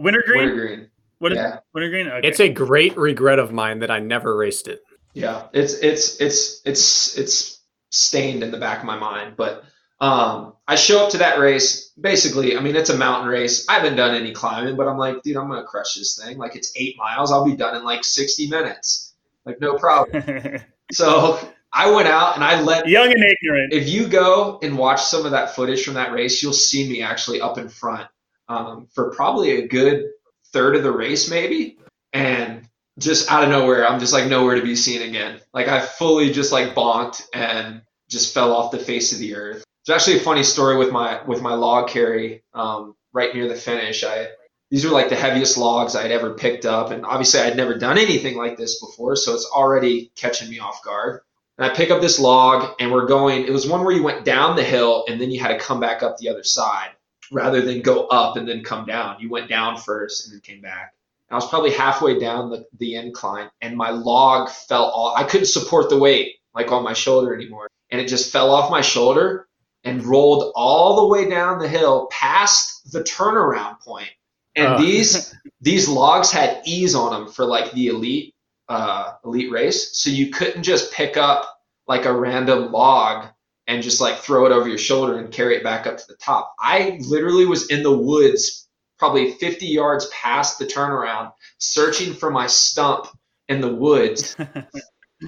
Wintergreen. Winter What is Yeah. Wintergreen? Okay. It's a great regret of mine that I never raced it. Yeah, it's it's it's it's it's stained in the back of my mind. But um, I show up to that race. Basically, I mean, it's a mountain race. I haven't done any climbing, but I'm like, dude, I'm gonna crush this thing. Like, it's eight miles. I'll be done in like 60 minutes. Like, no problem. so I went out and I let. Young and ignorant. If you go and watch some of that footage from that race, you'll see me actually up in front um, for probably a good third of the race, maybe. And just out of nowhere, I'm just like nowhere to be seen again. Like I fully just like bonked and just fell off the face of the earth. It's actually a funny story with my with my log carry um, right near the finish. I these were like the heaviest logs I'd ever picked up, and obviously I'd never done anything like this before, so it's already catching me off guard. And I pick up this log, and we're going. It was one where you went down the hill, and then you had to come back up the other side, rather than go up and then come down. You went down first and then came back. I was probably halfway down the, the incline, and my log fell off. I couldn't support the weight like on my shoulder anymore, and it just fell off my shoulder and rolled all the way down the hill past the turnaround point. And Oh. these these logs had ease on them for like the elite uh, elite race, so you couldn't just pick up like a random log and just like throw it over your shoulder and carry it back up to the top. I literally was in the woods probably 50 yards past the turnaround, searching for my stump in the woods. and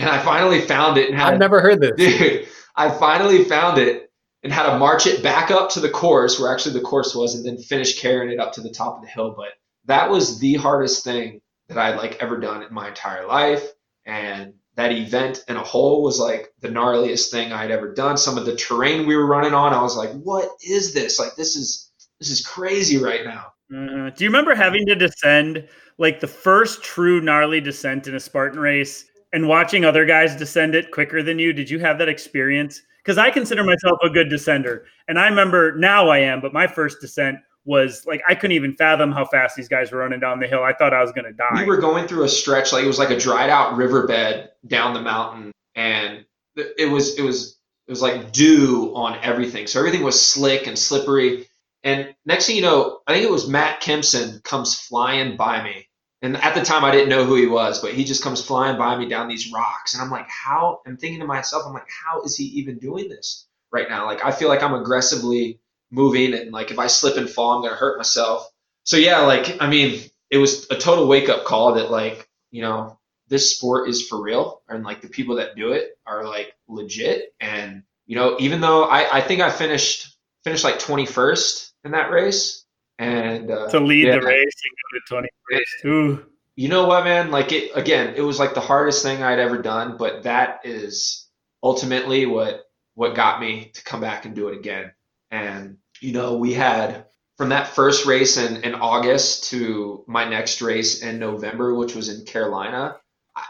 I finally found it and had I've never heard this. dude, I finally found it and had to march it back up to the course where actually the course was and then finish carrying it up to the top of the hill. But that was the hardest thing that I'd like ever done in my entire life. And that event in a hole was like the gnarliest thing I'd ever done. Some of the terrain we were running on, I was like, what is this? Like this is this is crazy right now. Uh, do you remember having to descend like the first true gnarly descent in a Spartan race and watching other guys descend it quicker than you? Did you have that experience? Because I consider myself a good descender, and I remember now I am, but my first descent was like I couldn't even fathom how fast these guys were running down the hill. I thought I was going to die. We were going through a stretch like it was like a dried out riverbed down the mountain, and it was it was it was like dew on everything. So everything was slick and slippery. And next thing you know, I think it was Matt Kempson comes flying by me. And at the time, I didn't know who he was, but he just comes flying by me down these rocks. And I'm like, how? I'm thinking to myself, I'm like, how is he even doing this? right now. Like I feel like I'm aggressively moving and like if I slip and fall, I'm gonna hurt myself. So yeah, like I mean, it was a total wake up call that like, you know, this sport is for real and like the people that do it are like legit. And, you know, even though I, I think I finished finished like twenty first in that race. And uh, to lead yeah, the race and go to twenty first. Ooh. You know what, man? Like it again, it was like the hardest thing I'd ever done, but that is ultimately what what got me to come back and do it again. And you know, we had from that first race in, in August to my next race in November, which was in Carolina.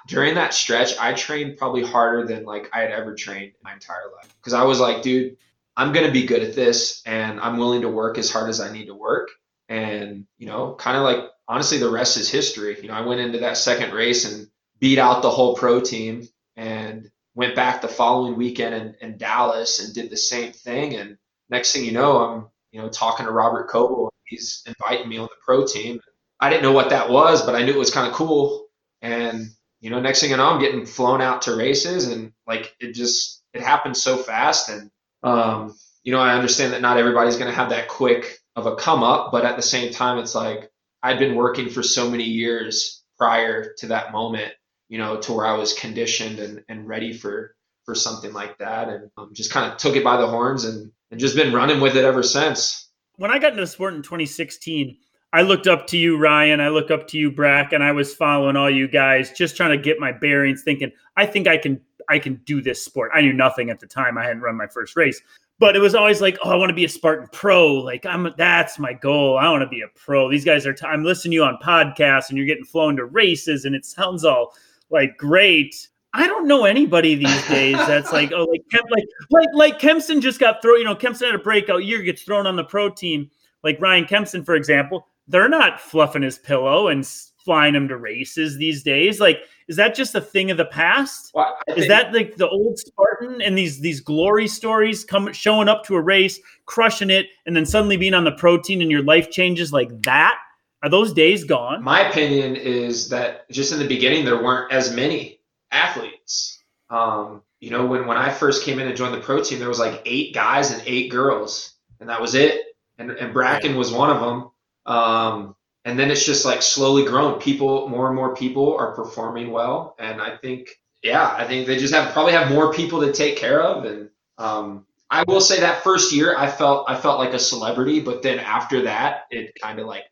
During that stretch, I trained probably harder than like I had ever trained in my entire life. Because I was like, dude, I'm gonna be good at this and I'm willing to work as hard as I need to work. And, you know, kind of like honestly the rest is history. You know, I went into that second race and beat out the whole pro team and went back the following weekend in, in Dallas and did the same thing. And next thing you know, I'm you know talking to Robert Coble. He's inviting me on the pro team. I didn't know what that was, but I knew it was kind of cool. And you know, next thing you know, I'm getting flown out to races, and like it just it happened so fast. And um, you know, I understand that not everybody's going to have that quick of a come up, but at the same time, it's like I'd been working for so many years prior to that moment you know, to where I was conditioned and, and ready for for something like that, and um, just kind of took it by the horns and and just been running with it ever since. When I got into sport in 2016, I looked up to you, Ryan. I look up to you, Brack, and I was following all you guys, just trying to get my bearings, thinking I think I can I can do this sport. I knew nothing at the time. I hadn't run my first race, but it was always like, oh, I want to be a Spartan pro. Like I'm, that's my goal. I want to be a pro. These guys are. t- I'm listening to you on podcasts, and you're getting flown to races, and it sounds all like great. I don't know anybody these days that's like, oh, like Kemp, like like like Kempson just got thrown. You know, Kempson had a breakout year, gets thrown on the pro team. Like Ryan Kempson, for example, they're not fluffing his pillow and flying him to races these days. Like, is that just a thing of the past? Well, is that like the old Spartan and these these glory stories come showing up to a race, crushing it, and then suddenly being on the pro team and your life changes like that? Are those days gone? My opinion is that just in the beginning there weren't as many athletes. Um, you know, when when I first came in and joined the pro team, there was like eight guys and eight girls, and that was it. And and Brakken was one of them. Um, and then it's just like slowly grown. People, more and more people are performing well, and I think, yeah, I think they just have probably have more people to take care of. And um, I will say that first year, I felt I felt like a celebrity, but then after that, it kind of like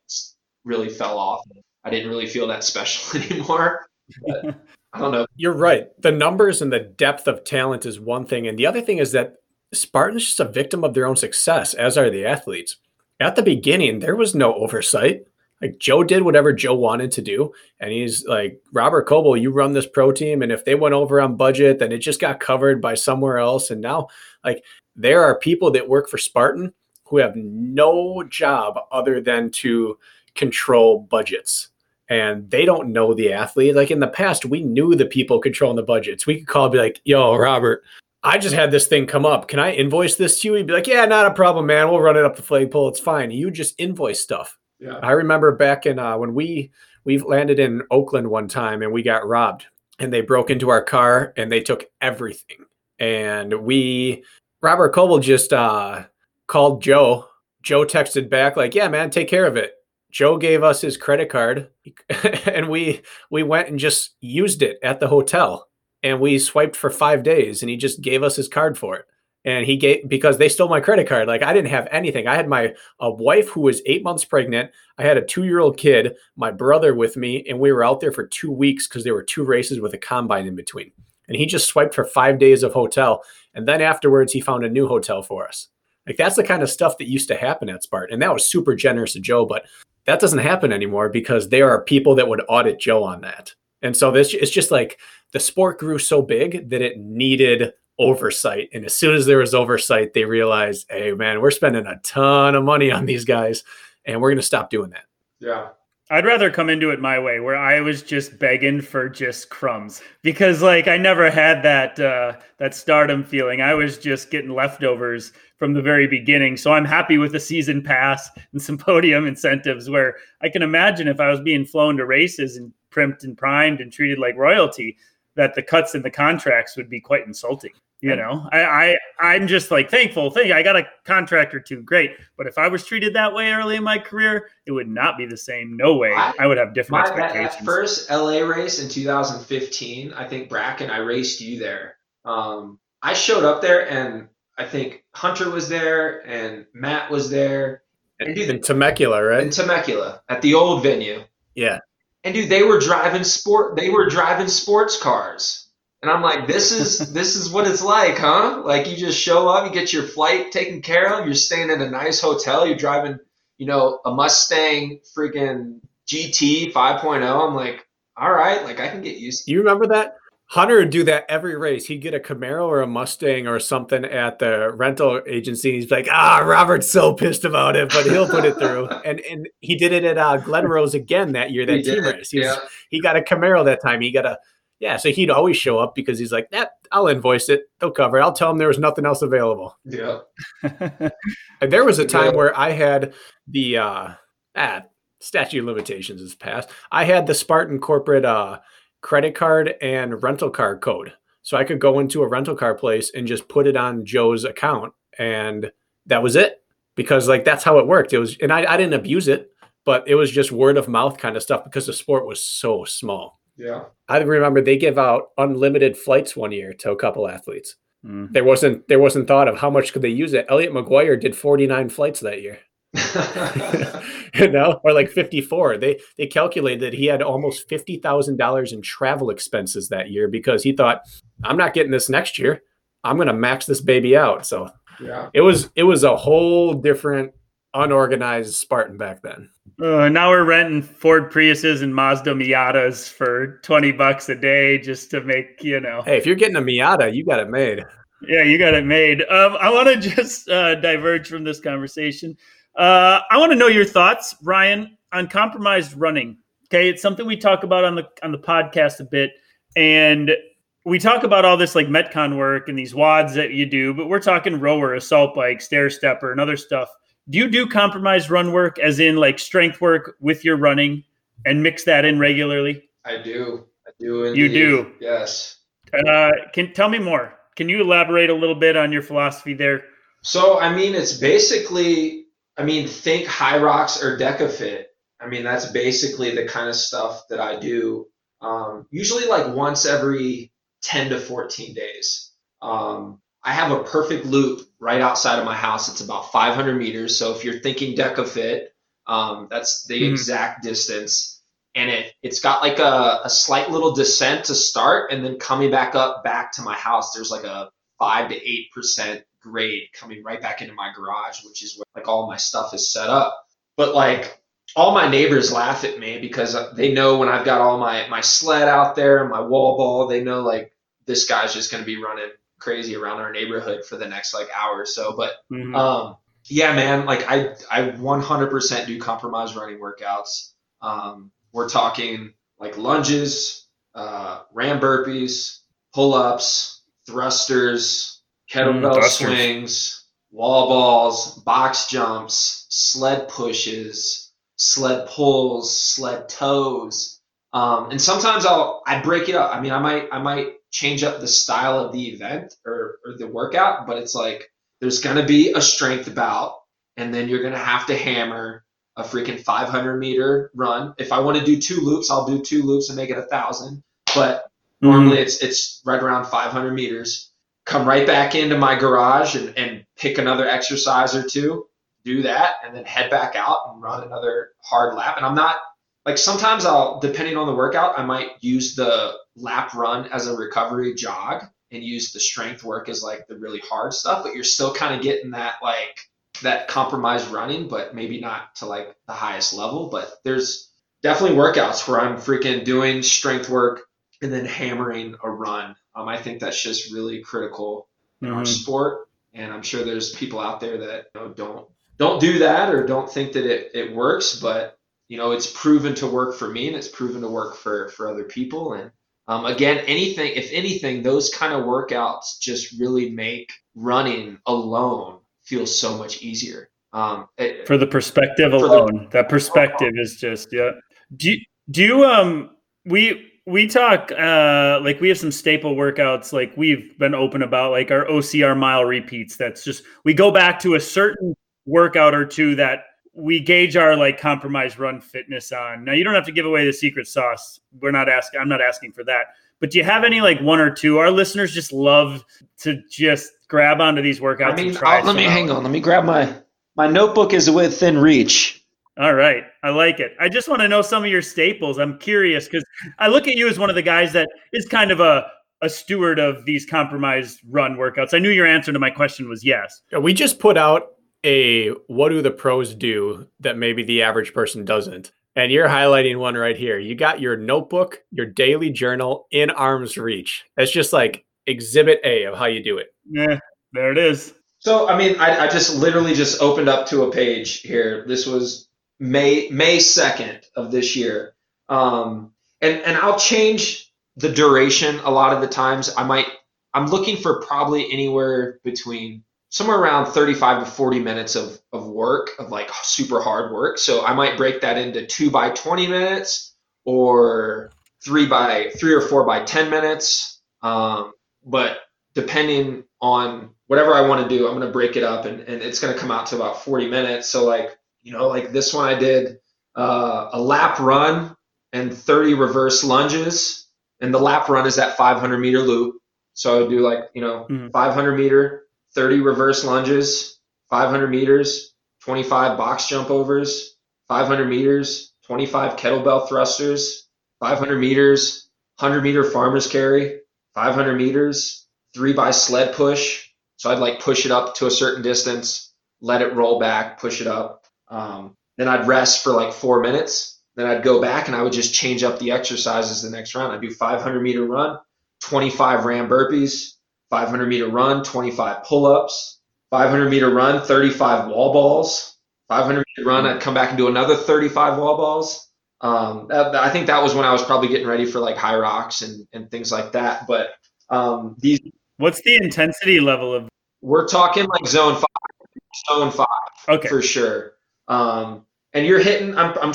really fell off. I didn't really feel that special anymore. But I don't know. You're right. The numbers and the depth of talent is one thing. And the other thing is that Spartan's just a victim of their own success, as are the athletes. At the beginning, there was no oversight. Like Joe did whatever Joe wanted to do. And he's like, Robert Coble, you run this pro team. And if they went over on budget, then it just got covered by somewhere else. And now, like, there are people that work for Spartan who have no job other than to control budgets and they don't know the athlete. Like in the past, we knew the people controlling the budgets. We could call be like, yo, Robert, I just had this thing come up. Can I invoice this to you? He'd be like, yeah, not a problem, man. We'll run it up the flagpole. It's fine. You just invoice stuff. Yeah. I remember back in uh, when we we landed in Oakland one time and we got robbed and they broke into our car and they took everything. And we Robert Coble just uh, called Joe. Joe texted back like, "Yeah, man, take care of it." Joe gave us his credit card and we we went and just used it at the hotel and we swiped for 5 days and he just gave us his card for it. And he gave because they stole my credit card. Like I didn't have anything. I had my a wife who was 8 months pregnant. I had a 2-year-old kid, my brother with me and we were out there for 2 weeks cuz there were two races with a combine in between. And he just swiped for 5 days of hotel and then afterwards he found a new hotel for us. Like that's the kind of stuff that used to happen at Spart. And that was super generous of Joe, but that doesn't happen anymore because there are people that would audit Joe on that. And so this it's just like the sport grew so big that it needed oversight. And as soon as there was oversight, they realized, hey man, we're spending a ton of money on these guys and we're gonna stop doing that. Yeah. I'd rather come into it my way where I was just begging for just crumbs because like I never had that uh that stardom feeling. I was just getting leftovers from the very beginning. So I'm happy with the season pass and some podium incentives where I can imagine if I was being flown to races and primed and primed and treated like royalty, that the cuts in the contracts would be quite insulting. You know, I, I I'm just like thankful. Thing I got a contract or two, great. But if I was treated that way early in my career, it would not be the same. No way. I, I would have different my, expectations. That, first LA race in 2015, I think Brakken, I raced you there. Um, I showed up there, and I think Hunter was there, and Matt was there, and dude, in Temecula, right? In Temecula, at the old venue. Yeah. And dude, they were driving sport. They were driving sports cars. And I'm like, this is this is what it's like, huh? Like you just show up, you get your flight taken care of, you're staying in a nice hotel, you're driving, you know, a Mustang freaking GT 5.0. I'm like, all right, like I can get used. To- you remember that? Hunter would do that every race. He'd get a Camaro or a Mustang or something at the rental agency. He's like, ah, Robert's so pissed about it, but he'll put it through. and and he did it at uh, Glen Rose again that year, that he team race. He, was, yeah. he got a Camaro that time. He got a yeah, so he'd always show up because he's like, that I'll invoice it. They'll cover it. I'll tell them there was nothing else available. Yeah. and there was a time yeah. where I had the uh ah, statute of limitations is passed. I had the Spartan corporate uh credit card and rental car code. So I could go into a rental car place and just put it on Joe's account and that was it. Because like that's how it worked. It was and I, I didn't abuse it, but it was just word of mouth kind of stuff because the sport was so small. Yeah. I remember they give out unlimited flights one year to a couple athletes. Mm-hmm. There wasn't there wasn't thought of how much could they use it. Elliot McGuire did 49 flights that year. you know, or like 54. They they calculated that he had almost fifty thousand dollars in travel expenses that year because he thought, I'm not getting this next year. I'm gonna max this baby out. So yeah, it was it was a whole different unorganized Spartan back then. Uh, now we're renting Ford Priuses and Mazda Miatas for 20 bucks a day just to make, you know. Hey, if you're getting a Miata, you got it made. Yeah, you got it made. Um, I want to just uh, diverge from this conversation. Uh, I want to know your thoughts, Ryan, on compromised running. Okay, it's something we talk about on the on the podcast a bit, and we talk about all this like metcon work and these wads that you do, but we're talking rower, assault bike, stair stepper, and other stuff. Do you do compromised run work as in like strength work with your running and mix that in regularly? I do. I do indeed. you do? Yes. Uh, can tell me more. Can you elaborate a little bit on your philosophy there? So i mean it's basically i mean think Hyrox or DEKA FIT i mean that's basically the kind of stuff that i do um, usually like once every 10 to 14 days um, I have a perfect loop right outside of my house. It's about 500 meters. So if you're thinking DEKA FIT, um, that's the mm-hmm. exact distance. And it, it's got like a, a slight little descent to start. And then coming back up back to my house, there's like a five to 8% grade coming right back into my garage, which is where like all my stuff is set up. But like all my neighbors laugh at me because they know when I've got all my, my sled out there and my wall ball, they know like this guy's just going to be running crazy around our neighborhood for the next like hour or so. But mm-hmm. um, yeah, man, like I I 100% do compromise running workouts. Um, we're talking like lunges, uh, ram burpees, pull ups, thrusters, kettlebell mm, swings, wall balls, box jumps, sled pushes, sled pulls, sled tows. Um, and sometimes I'll I break it up. I mean, I might I might change up the style of the event or, or the workout, but it's like there's going to be a strength bout, and then you're going to have to hammer a freaking 500 meter run. If I want to do two loops, I'll do two loops and make it a thousand. But mm-hmm. normally it's it's right around 500 meters. Come right back into my garage and, and pick another exercise or two, do that, and then head back out and run another hard lap. And I'm not like sometimes I'll, depending on the workout, I might use the lap run as a recovery jog and use the strength work as like the really hard stuff, but you're still kind of getting that like that compromised running, but maybe not to like the highest level. But there's definitely workouts where I'm freaking doing strength work and then hammering a run. Um, I think that's just really critical in mm-hmm. our sport. And I'm sure there's people out there that you know, don't don't do that or don't think that it, it works, but you know, it's proven to work for me and it's proven to work for, for other people. And um, again, anything, if anything, those kind of workouts just really make running alone feel so much easier. Um, it, for the perspective alone, the, that perspective is just, yeah. Do you, do you, um, we, we talk uh like we have some staple workouts like we've been open about like our OCR mile repeats that's just we go back to a certain workout or two that we gauge our like compromised run fitness on. Now you don't have to give away the secret sauce. We're not asking I'm not asking for that. But do you have any like one or two? Our listeners just love to just grab onto these workouts. I mean, let me hang on. Let me grab my my notebook is within reach. All right. I like it. I just want to know some of your staples. I'm curious because I look at you as one of the guys that is kind of a, a steward of these compromised run workouts. I knew your answer to my question was yes. We just put out a what do the pros do that maybe the average person doesn't. And you're highlighting one right here. You got your notebook, your daily journal in arm's reach. That's just like exhibit A of how you do it. Yeah, there it is. So, I mean, I, I just literally just opened up to a page here. This was May May second of this year. Um, and and I'll change the duration a lot of the times. I might I'm looking for probably anywhere between somewhere around 35 to 40 minutes of, of work of like super hard work. So I might break that into two by 20 minutes or three by three or four by 10 minutes. Um, but depending on whatever I want to do, I'm going to break it up and, and it's going to come out to about 40 minutes. So like you know, like this one I did uh, a lap run and 30 reverse lunges. And the lap run is that 500 meter loop. So I would do like, you know, mm-hmm. 500 meter, 30 reverse lunges, 500 meters, 25 box jump overs, 500 meters, 25 kettlebell thrusters, 500 meters, 100 meter farmer's carry, 500 meters, three by sled push. So I'd like push it up to a certain distance, let it roll back, push it up, um, then I'd rest for like four minutes. Then I'd go back and I would just change up the exercises the next round. I'd do 500 meter run, 25 ram burpees, 500 meter run, 25 pull ups, 500 meter run, 35 wall balls, 500 meter run. I'd come back and do another 35 wall balls. Um, that, I think that was when I was probably getting ready for like Hyrox and, and things like that. But um, these. What's the intensity level of? We're talking like zone five, zone five, okay, for sure. Um, and you're hitting, I'm, I'm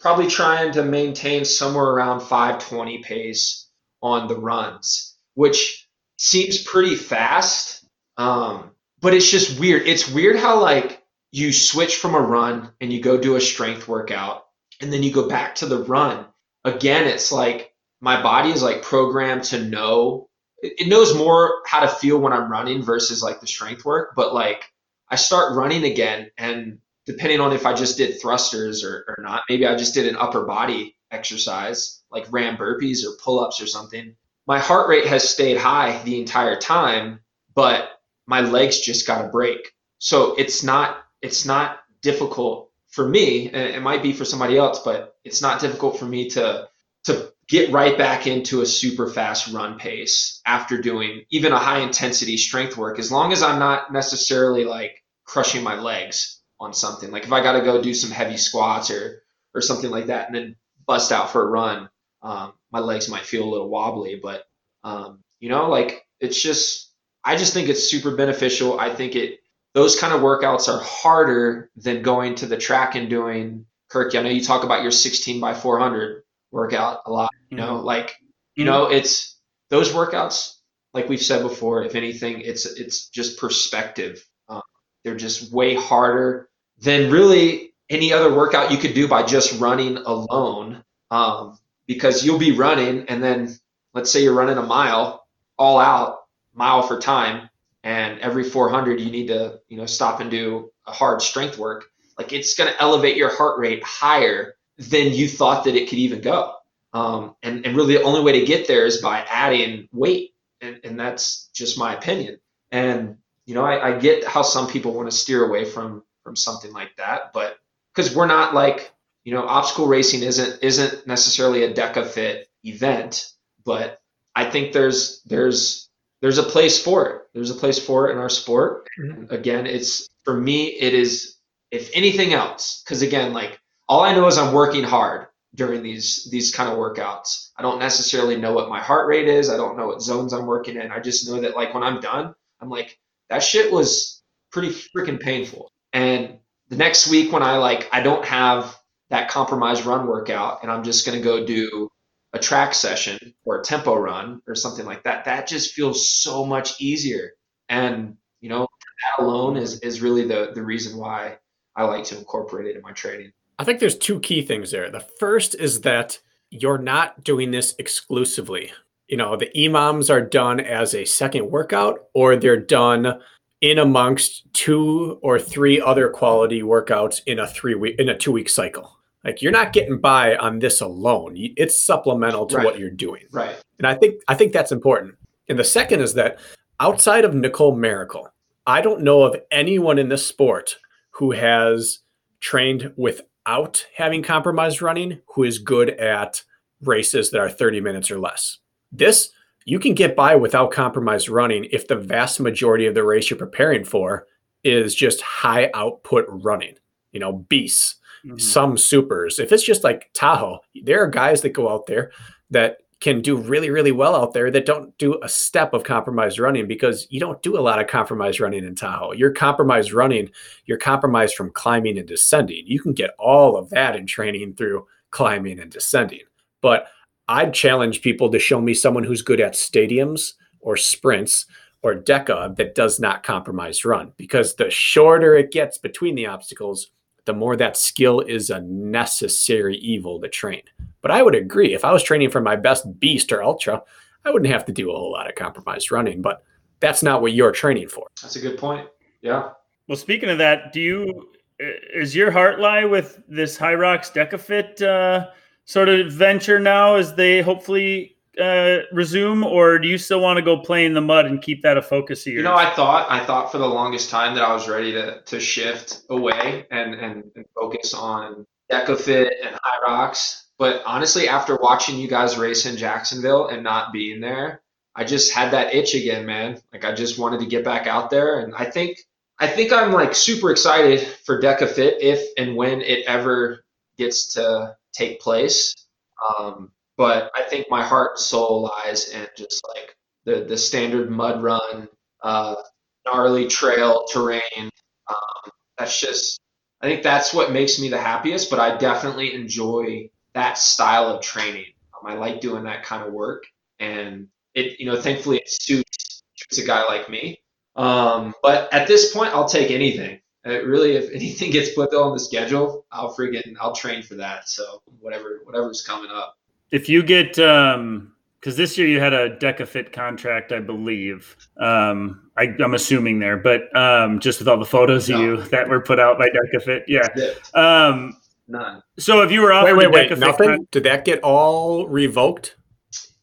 probably trying to maintain somewhere around 520 pace on the runs, which seems pretty fast. Um, but it's just weird. It's weird how like you switch from a run and you go do a strength workout and then you go back to the run. Again, it's like my body is like programmed to know it knows more how to feel when I'm running versus like the strength work. But like I start running again and depending on if I just did thrusters or, or not, maybe I just did an upper body exercise like ram burpees or pull ups or something. My heart rate has stayed high the entire time, but my legs just got a break. So it's not it's not difficult for me, and it might be for somebody else, but it's not difficult for me to to get right back into a super fast run pace after doing even a high intensity strength work as long as I'm not necessarily like crushing my legs on something. Like if I got to go do some heavy squats or or something like that, and then bust out for a run, um, my legs might feel a little wobbly. But um, you know, like it's just I just think it's super beneficial. I think it those kind of workouts are harder than going to the track and doing Kirk. I know you talk about your 16 by 400 workout a lot. You know, mm-hmm. like you know, it's those workouts. Like we've said before, if anything, it's it's just perspective. They're just way harder than really any other workout you could do by just running alone. Um, because you'll be running, and then let's say you're running a mile all out, mile for time, and every 400 you need to you know stop and do a hard strength work. Like it's going to elevate your heart rate higher than you thought that it could even go. Um, and, and really the only way to get there is by adding weight. And, and that's just my opinion. And, you know, I, I get how some people want to steer away from from something like that. But because we're not like, you know, obstacle racing isn't isn't necessarily a DEKA fit event, but I think there's there's there's a place for it. There's a place for it in our sport. Mm-hmm. Again, it's for me, it is if anything else, because again, like all I know is I'm working hard during these these kind of workouts. I don't necessarily know what my heart rate is. I don't know what zones I'm working in. I just know that like when I'm done, I'm like that shit was pretty freaking painful. And the next week when I like I don't have that compromised run workout and I'm just gonna go do a track session or a tempo run or something like that, that just feels so much easier. And you know, that alone is is really the the reason why I like to incorporate it in my training. I think there's two key things there. The first is that you're not doing this exclusively. You know, the EMOMs are done as a second workout or they're done in amongst two or three other quality workouts in a three week in a two week cycle. Like you're not getting by on this alone. It's supplemental to Right. what you're doing. Right. And I think I think that's important. And the second is that outside of Nicole Miracle, I don't know of anyone in this sport who has trained without having compromised running who is good at races that are 30 minutes or less. This you can get by without compromised running if the vast majority of the race you're preparing for is just high output running. You know, beasts Mhm. some supers. If it's just like Tahoe, there are guys that go out there that can do really, really well out there that don't do a step of compromised running because you don't do a lot of compromised running in Tahoe. You're compromised running, you're compromised from climbing and descending. You can get all of that in training through climbing and descending. But I'd challenge people to show me someone who's good at stadiums or sprints or DEKA that does not compromise run because the shorter it gets between the obstacles, the more that skill is a necessary evil to train. But I would agree, if I was training for my best beast or ultra, I wouldn't have to do a whole lot of compromised running, but that's not what you're training for. That's a good point. Yeah. Well, speaking of that, do you is your heart lie with this Hyrox Decafit uh, sort of venture now as they hopefully uh, resume, or do you still want to go play in the mud and keep that a focus of yours? You know, I thought I thought for the longest time that I was ready to to shift away and and, and focus on DEKA FIT and Hyrox. But honestly, after watching you guys race in Jacksonville and not being there, I just had that itch again, man. Like I just wanted to get back out there, and I think I think I'm like super excited for DEKA FIT if and when it ever gets to take place. Um, but I think my heart and soul lies in just like the the standard mud run, uh, gnarly trail terrain. Um, that's just I think that's what makes me the happiest. But I definitely enjoy that style of training. Um, I like doing that kind of work, and it you know thankfully it suits suits a guy like me. Um, but at this point, I'll take anything. Uh, really, if anything gets put on the schedule, I'll friggin' I'll train for that. So whatever whatever's coming up. if you get um because this year you had a DEKA FIT contract i believe um I, i'm assuming there but um just with all the photos of you that were put out by DEKA FIT yeah um None. so if you were offered Wait, wait, wait. Nothing? con- Did that get all revoked?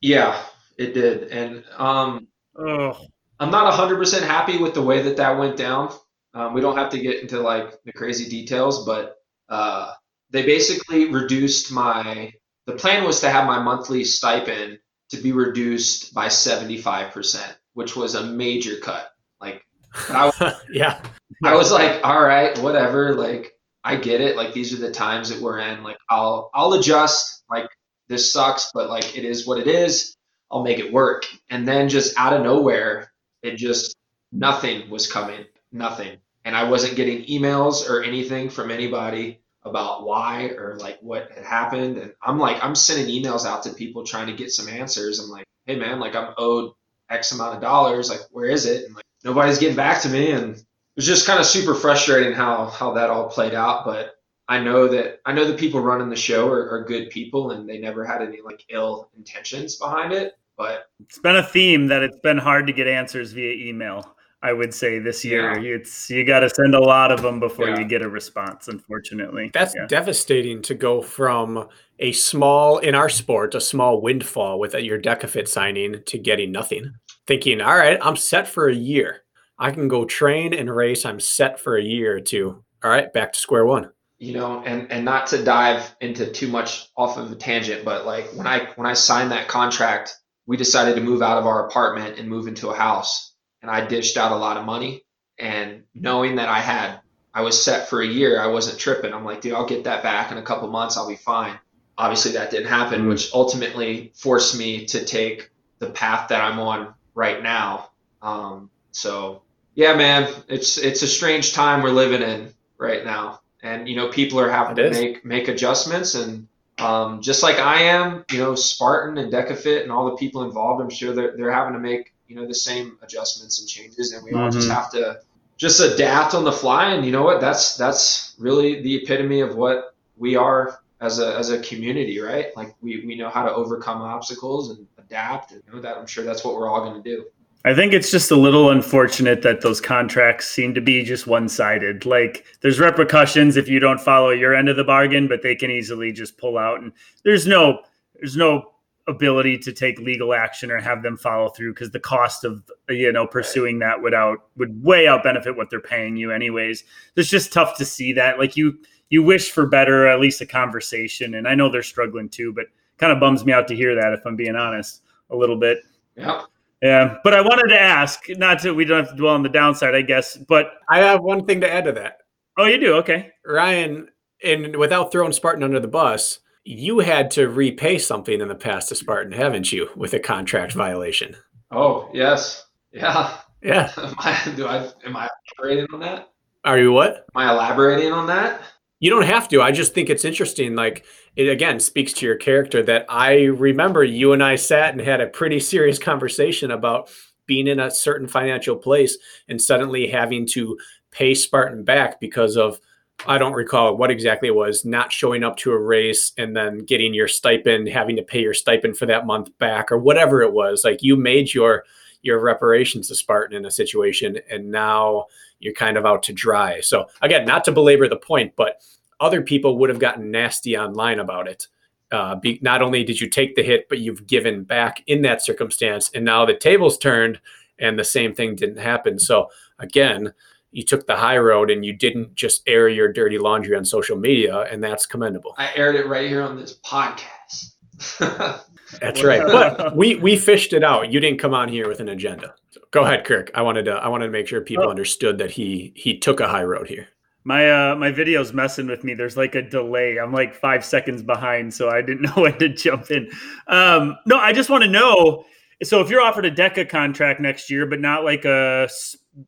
Yeah, it did, and um, oh I'm not 100% happy with the way that that went down. Um, we don't have to get into like the crazy details, but uh, they basically reduced my. The plan was to have my monthly stipend to be reduced by 75%, which was a major cut. Like, I, yeah. I was like, all right, whatever. Like, I get it. Like, these are the times that we're in. Like, I'll I'll adjust. Like, this sucks, but like, it is what it is. I'll make it work. And then just out of nowhere, it just nothing was coming, nothing. And I wasn't getting emails or anything from anybody about why or like what had happened. And I'm like, I'm sending emails out to people trying to get some answers. I'm like, hey man, like I'm owed X amount of dollars. Like, where is it? And like, nobody's getting back to me. And it was just kind of super frustrating how how that all played out. But I know that I know the people running the show are, are good people and they never had any like ill intentions behind it. But it's been a theme that it's been hard to get answers via email i would say this year it's you got to send a lot of them before Yeah. you get a response unfortunately That's Yeah. devastating to go from a small, in our sport, a small windfall with your DEKA FIT signing to getting nothing. Thinking, all right, I'm set for a year. I can go train and race. I'm set for a year or two. all right, back to square one. you know, and and not to dive into too much off of a tangent, but like when I when I signed that contract, we decided to move out of our apartment and move into a house, and I dished out a lot of money. And knowing that I had, I was set for a year, I wasn't tripping. I'm like, dude, I'll get that back in a couple months. I'll be fine. Obviously, that didn't happen, Mm. which ultimately forced me to take the path that I'm on right now. Um, so yeah, man, it's it's a strange time we're living in right now, and you know people are having It to is. make make adjustments, and um, just like I am, you know, Spartan and DEKA FIT and all the people involved, I'm sure they're, they're having to make, you know, the same adjustments and changes. And we all just Mhm. have to just adapt on the fly. And you know what? That's, that's really the epitome of what we are as a, as a community, right? Like we, we know how to overcome obstacles and adapt and you know that I'm sure that's what we're all going to do. I think it's just a little unfortunate that those contracts seem to be just one sided. Like there's repercussions if you don't follow your end of the bargain, but they can easily just pull out and there's no there's no ability to take legal action or have them follow through because the cost of you know pursuing that would out would way out benefit what they're paying you anyways. It's just tough to see that. Like you you wish for better, at least a conversation. And I know they're struggling too, but kind of bums me out to hear that if I'm being honest a little bit. Yeah. Yeah, but I wanted to ask, not to we don't have to dwell on the downside, I guess. But I have one thing to add to that. oh, you do okay. Ryan, and without throwing Spartan under the bus, you had to repay something in the past to Spartan, haven't you, with a contract mm-hmm. violation? Oh yes. Yeah. Yeah. Am I, do I, am I elaborating on that? Are you what? Am I elaborating on that? You don't have to. I just think it's interesting. Like it again speaks to your character that I remember you and I sat and had a pretty serious conversation about being in a certain financial place and suddenly having to pay Spartan back because of I don't recall what exactly it was, not showing up to a race and then getting your stipend, having to pay your stipend for that month back or whatever it was. Like you made your your reparations to Spartan in a situation and now you're kind of out to dry. So again, not to belabor the point, but other people would have gotten nasty online about it. Uh, be, not only did you take the hit, but you've given back in that circumstance, and now the tables turned, and the same thing didn't happen. So again, you took the high road, and you didn't just air your dirty laundry on social media, and that's commendable. I aired it right here on this podcast. That's right. But we we fished it out. You didn't come on here with an agenda. So go ahead, Kirk. I wanted to I wanted to make sure people Oh. understood that he he took a high road here. My uh my video's messing with me. There's like a delay. I'm like five seconds behind, so I didn't know when to jump in. Um, no, I just want to know. So if you're offered a DEKA contract next year, but not like a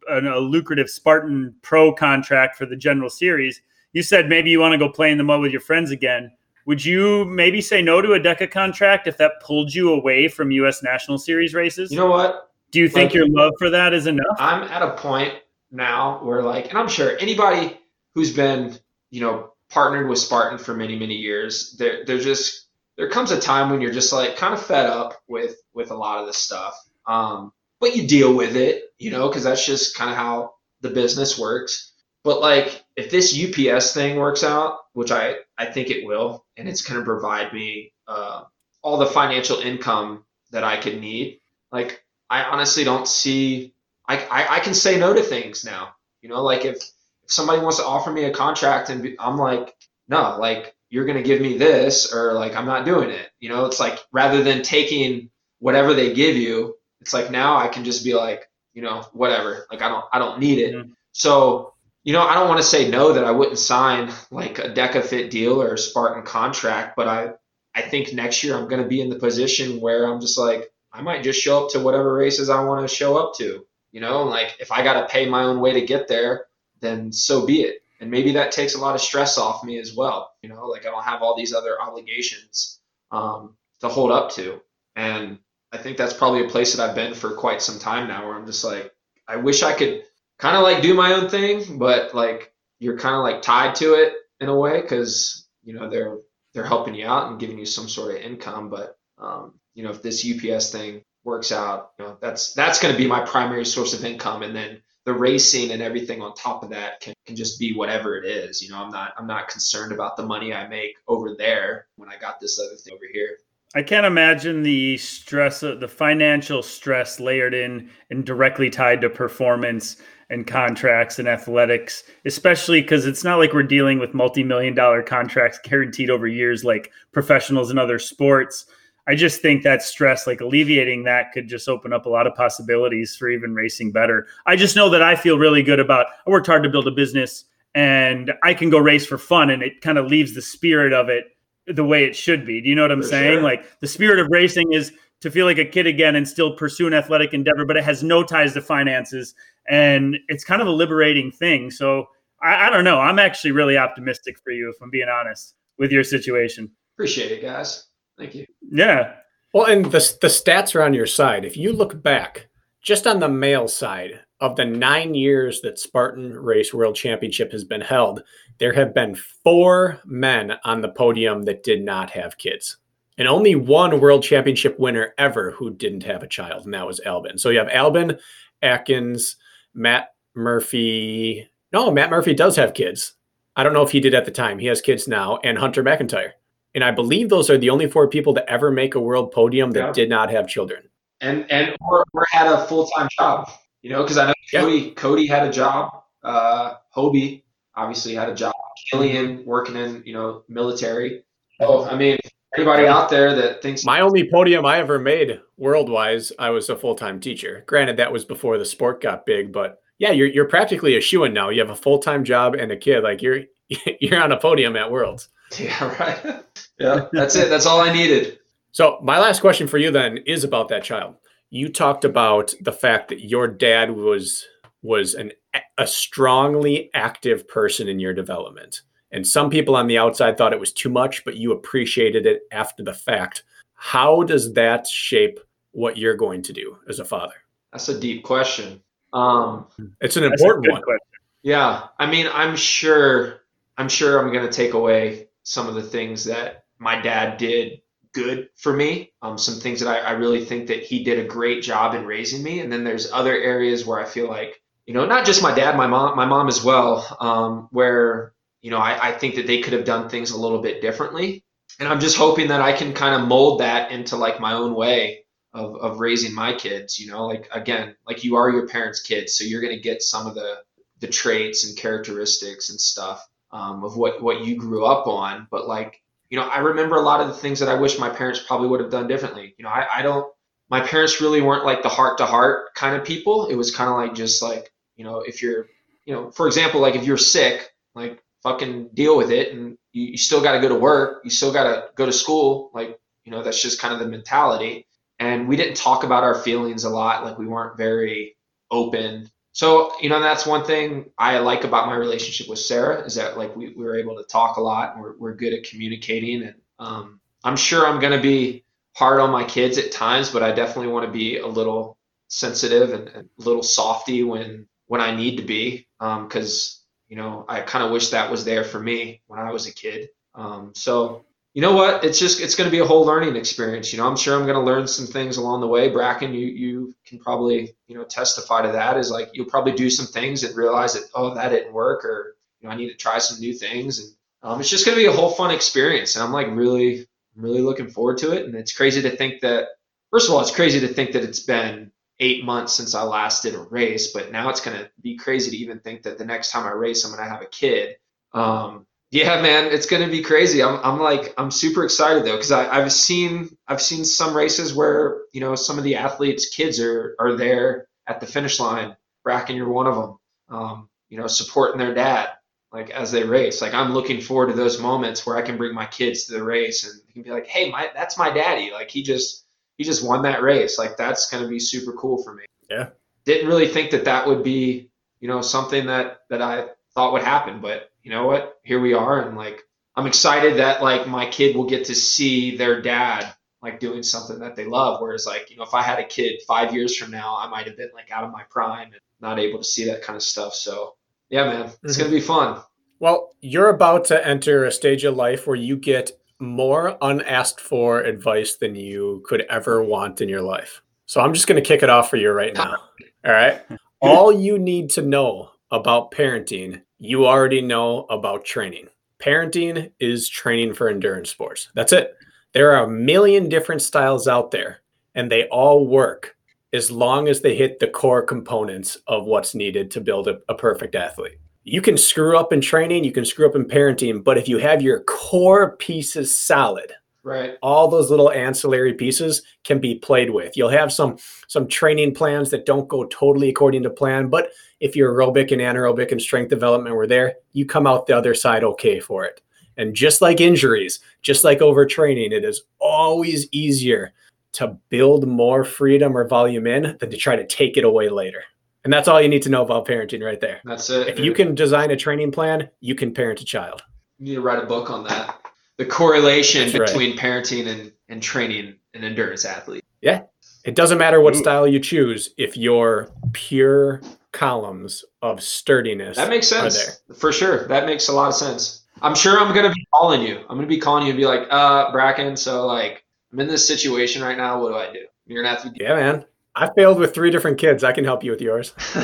an- a lucrative Spartan Pro contract for the General Series, you said maybe you want to go play in the mud with your friends again. Would you maybe say no to a DEKA contract if that pulled you away from U.S. National Series races? you know what? Do you think like- your love for that is enough? I'm at a point now where like, and I'm sure anybody who's been, you know, partnered with Spartan for many, many years, they're, they're just, there comes a time when you're just like kind of fed up with, with a lot of this stuff. Um, but you deal with it, you know, cause that's just kind of how the business works. But like, if this UPS thing works out, which I, I think it will, and it's going to provide me, uh, all the financial income that I could need, like, I honestly don't see I, I, I can say no to things now. You know, like if, if somebody wants to offer me a contract and be, I'm like, no, like you're going to give me this or like I'm not doing it. You know, it's like rather than taking whatever they give you, it's like now I can just be like, you know, whatever. Like I don't I don't need it. Mhm. So, you know, I don't want to say no that I wouldn't sign like a DEKA FIT deal or a Spartan contract, but I I think next year I'm going to be in the position where I'm just like I might just show up to whatever races I want to show up to you know like if i got to pay my own way to get there then so be it and maybe that takes a lot of stress off me as well you know like i don't have all these other obligations um, to hold up to. And i think that's probably a place that i've been for quite some time now where i'm just like i wish i could kind of like do my own thing but like you're kind of like tied to it in a way because you know they're they're helping you out and giving you some sort of income. But um, you know if this ups thing works out, you know, that's that's going to be my primary source of income, and then the racing and everything on top of that can, can just be whatever it is. You know, I'm not I'm not concerned about the money I make over there when I got this other thing over here. I can't imagine the stress, of the financial stress layered in and directly tied to performance and contracts and athletics, especially because it's not like we're dealing with multi million dollar contracts guaranteed over years like professionals in other sports. I just think that stress, like alleviating that, could just open up a lot of possibilities for even racing better. I just know that I feel really good about. I worked hard to build a business, and I can go race for fun, and it kind of leaves the spirit of it the way it should be. Do you know what I'm For saying? sure. Like the spirit of racing is to feel like a kid again and still pursue an athletic endeavor, but it has no ties to finances, and it's kind of a liberating thing. So I, I don't know. I'm actually really optimistic for you, if I'm being honest, with your situation. Appreciate it, guys. Thank you. Yeah. Well, and the the stats are on your side. If you look back, just on the male side, of the nine years that Spartan Race World Championship has been held, there have been four men on the podium that did not have kids. And only one world championship winner ever who didn't have a child, and that was Albon. So you have Albon, Atkins, Matt Murphy. No, Matt Murphy does have kids. I don't know if he did at the time. He has kids now, and Hunter McIntyre. And I believe those are the only four people to ever make a world podium that Yeah. did not have children. And and or, or had a full time job. You know, because I know Yeah. Cody Cody had a job. Uh, Hobie obviously had a job. Killian working in you know military. Oh, I mean, anybody out there that thinks My only podium I ever made world wise, I was a full time teacher. Granted, that was before the sport got big, but yeah, you're you're practically a shoe in now. You have a full time job and a kid. Like you're you're on a podium at Worlds. yeah, right. yeah, that's it. That's all I needed. So my last question for you then is about that child. You talked about the fact that your dad was was an a strongly active person in your development. And some people on the outside thought it was too much, but you appreciated it after the fact. How does that shape what you're going to do as a father? That's a deep question. Um, It's an important one. question. Yeah, I mean, I'm sure, I'm sure I'm gonna take away some of the things that my dad did good for me. Um, some things that I, I really think that he did a great job in raising me, and then there's other areas where I feel like, you know, not just my dad, my mom, my mom as well, um, where you know I, I think that they could have done things a little bit differently, and I'm just hoping that I can kind of mold that into like my own way of of raising my kids. You know, like again, like you are your parents' kids, so you're gonna get some of the the traits and characteristics and stuff um, of what what you grew up on. But like, you know, I remember a lot of the things that I wish my parents probably would have done differently. You know, I, I don't. My parents really weren't like the heart to heart kind of people. It was kind of like just like you know, if you're, you know, for example, like if you're sick, like fucking deal with it, and you, you still got to go to work. You still got to go to school. Like you know, that's just kind of the mentality. And we didn't talk about our feelings a lot. Like we weren't very open so, you know, that's one thing I like about my relationship with Sarah is that like we, we were able to talk a lot and we're, we're good at communicating. And um, I'm sure I'm going to be hard on my kids at times, but I definitely want to be a little sensitive and, and a little softy when, when I need to be. Um, cause you know, I kind of wish that was there for me when I was a kid. Um, so you know what? It's just it's going to be a whole learning experience. You know, I'm sure I'm going to learn some things along the way. Brakken, you you can probably you know testify to that. Is like you'll probably do some things and realize that oh that didn't work or you know I need to try some new things and um, it's just going to be a whole fun experience. And I'm like really really looking forward to it. And it's crazy to think that first of all it's crazy to think that it's been eight months since I last did a race, but now it's going to be crazy to even think that the next time I race I'm going to have a kid. Um, yeah, man, it's gonna be crazy. I'm, I'm like, I'm super excited though, because I've seen, I've seen some races where you know some of the athletes' kids are are there at the finish line. Brakken, you're one of them. Um, you know, supporting their dad like as they race. Like I'm looking forward to those moments where I can bring my kids to the race and can be like, hey, my that's my daddy. Like he just he just won that race. Like that's gonna be super cool for me. Yeah. Didn't really think that that would be you know something that that I thought would happen, but you know what? Here we are, and like I'm excited that like my kid will get to see their dad like doing something that they love. Whereas like you know if I had a kid five years from now, I might have been like out of my prime and not able to see that kind of stuff. So yeah, man, it's gonna mm-hmm. be fun. Well, you're about to enter a stage of life where you get more unasked for advice than you could ever want in your life. So I'm just going to kick it off for you right now. All right. All you need to know about parenting, you already know about training. Parenting is training for endurance sports. That's it. There are a million different styles out there, and they all work as long as they hit the core components of what's needed to build a, a perfect athlete you can screw up in training, you can screw up in parenting, but if you have your core pieces solid, Right. all those little ancillary pieces can be played with. You'll have some some training plans that don't go totally according to plan, but if your aerobic and anaerobic and strength development were there, you come out the other side okay for it. And just like injuries, just like overtraining, it is always easier to build more freedom or volume in than to try to take it away later. And that's all you need to know about parenting right there. That's it. If you can design a training plan, you can parent a child. You need to write a book on that. The correlation That's right. between parenting and, and training an endurance athlete. Yeah. It doesn't matter what Ooh. style you choose if your pure columns of sturdiness That makes are sense there. for sure. That makes a lot of sense. I'm sure I'm gonna be calling you. I'm gonna be calling you and be like, uh, Brakken. So like, I'm in this situation right now. What do I do? You're gonna have to. Yeah, man. I failed with three different kids. I can help you with yours.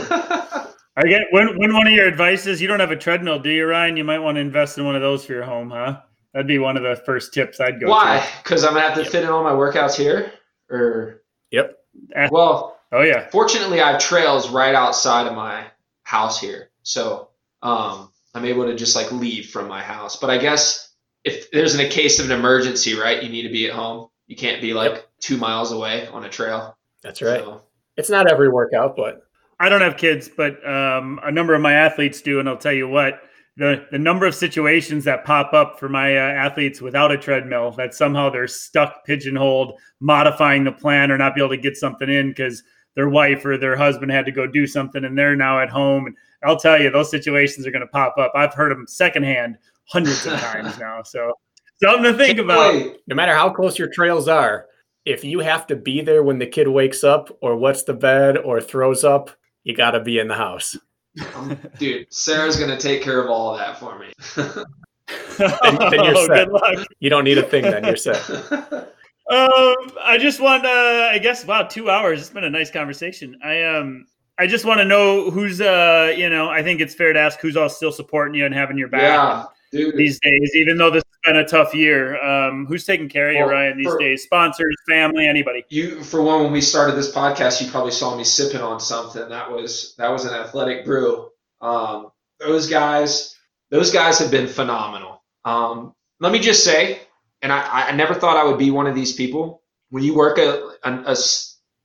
I get when when one of your advices. you don't have a treadmill, do you, Ryan? You might want to invest in one of those for your home, huh? That'd be one of the first tips I'd go. Why? Because I'm gonna have to Yep. fit in all my workouts here, or Yep. well, Oh yeah. fortunately, I have trails right outside of my house here, so um, I'm able to just like leave from my house. But I guess if there's an, a case of an emergency, right, you need to be at home. You can't be like two miles away on a trail. That's right. So, It's not every workout, but I don't have kids, but um, a number of my athletes do, and I'll tell you what the the number of situations that pop up for my uh, athletes without a treadmill that somehow they're stuck pigeonholed, modifying the plan or not be able to get something in because their wife or their husband had to go do something and they're now at home. And I'll tell you, those situations are going to pop up. I've heard them secondhand hundreds of times now. So something to think about. Wait, no matter how close your trails are, if you have to be there when the kid wakes up or wets the bed or throws up, you got to be in the house. Um, dude, Sarah's gonna take care of all of that for me. then you're Oh, set. good luck. You don't need a thing then. You're set. Um, I just want, uh, I guess, wow, two hours. It's been a nice conversation. I um, I just want to know who's, uh, you know, I think it's fair to ask who's all still supporting you and having your back yeah, dude. these days, even though this has been a tough year. Um, who's taking care of you, Well, Ryan, these for- days? Sponsors, family, anybody? you for one when we started this podcast you probably saw me sipping on something that was that was an athletic brew um, those guys those guys have been phenomenal um, let me just say and I, I never thought i would be one of these people when you work a a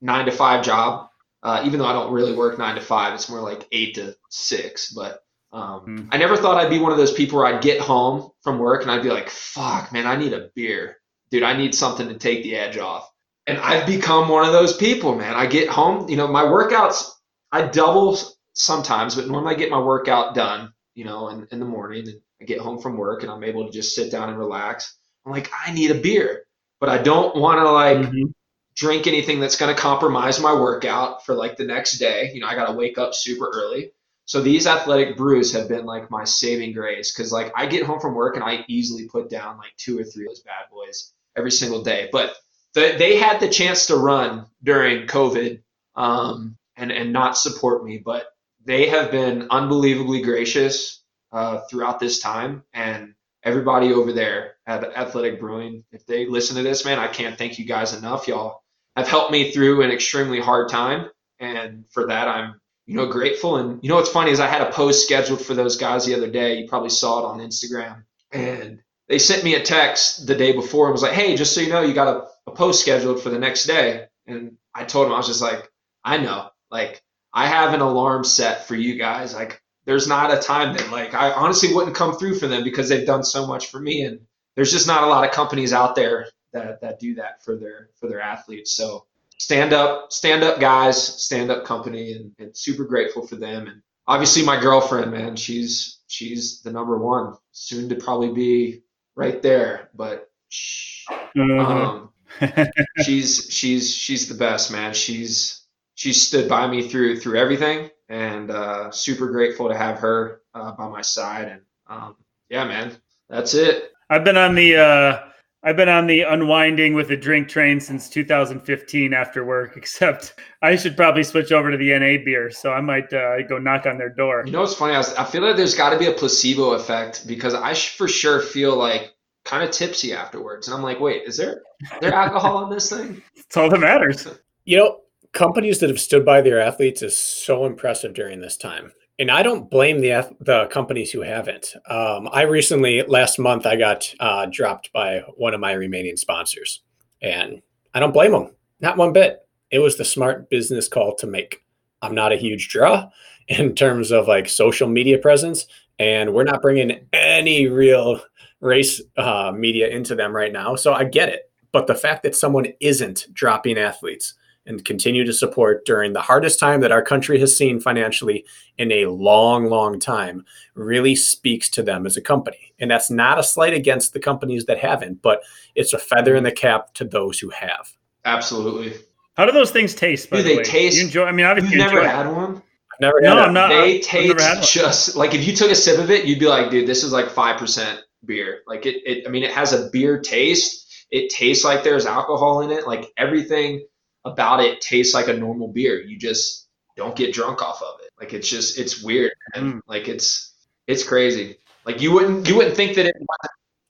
nine to five job uh, even though i don't really work nine to five it's more like eight to six but um, Hmm. i never thought i'd be one of those people where i'd get home from work and i'd be like fuck man i need a beer dude i need something to take the edge off and I've become one of those people, man. I get home, you know, my workouts, I double sometimes, but normally I get my workout done, you know, in, in the morning and I get home from work and I'm able to just sit down and relax. I'm like, I need a beer, but I don't want to like Mhm. drink anything that's going to compromise my workout for like the next day. You know, I got to wake up super early. So these athletic brews have been like my saving grace because like I get home from work and I easily put down like two or three of those bad boys every single day. But the, they had the chance to run during COVID um, and and not support me, but they have been unbelievably gracious uh, throughout this time. And everybody over there at Athletic Brewing, if they listen to this, man, I can't thank you guys enough. Y'all have helped me through an extremely hard time, and for that, I'm you know grateful. And you know what's funny is I had a post scheduled for those guys the other day. You probably saw it on Instagram, and they sent me a text the day before and was like, "Hey, just so you know, you got a, a post scheduled for the next day." And I told them I was just like, "I know, like I have an alarm set for you guys. Like, there's not a time that like I honestly wouldn't come through for them because they've done so much for me, and there's just not a lot of companies out there that that do that for their for their athletes. So stand up, stand up guys, stand up company, and, and super grateful for them. And obviously my girlfriend, man, she's she's the number one, soon to probably be right there, but. shh. Uh, Um, she's she's she's the best, man. She's she's stood by me through through everything, and uh, super grateful to have her uh, by my side. And um, yeah, man, that's it. I've been on the uh, I've been on the unwinding with a drink train since 2015 after work. Except I should probably switch over to the NA beer, so I might uh, go knock on their door. You know what's funny? I, was, I feel like there's got to be a placebo effect because I sh- for sure feel like kind of tipsy afterwards, and I'm like, wait, is there is there alcohol in this thing? That's all that matters. You know, companies that have stood by their athletes is so impressive during this time. And I don't blame the the companies who haven't. Um, I recently, last month, I got uh, dropped by one of my remaining sponsors, and I don't blame them, not one bit. It was the smart business call to make. I'm not a huge draw in terms of like social media presence, and we're not bringing any real race uh, media into them right now. So I get it. But the fact that someone isn't dropping athletes and continue to support during the hardest time that our country has seen financially in a long, long time really speaks to them as a company. And that's not a slight against the companies that haven't, but it's a feather in the cap to those who have. Absolutely. How do those things taste? By Do the they way? taste- You enjoy? I mean, obviously, You've you never had one? I've never No, had I'm not. they I've taste never had one. just like if you took a sip of it, you'd be like, dude, this is like five percent beer. Like it, it I mean, it has a beer taste. It tastes like there's alcohol in it. Like everything about it tastes like a normal beer. You just don't get drunk off of it. Like it's just it's weird. man. Mm. Like it's it's crazy. Like you wouldn't you wouldn't think that it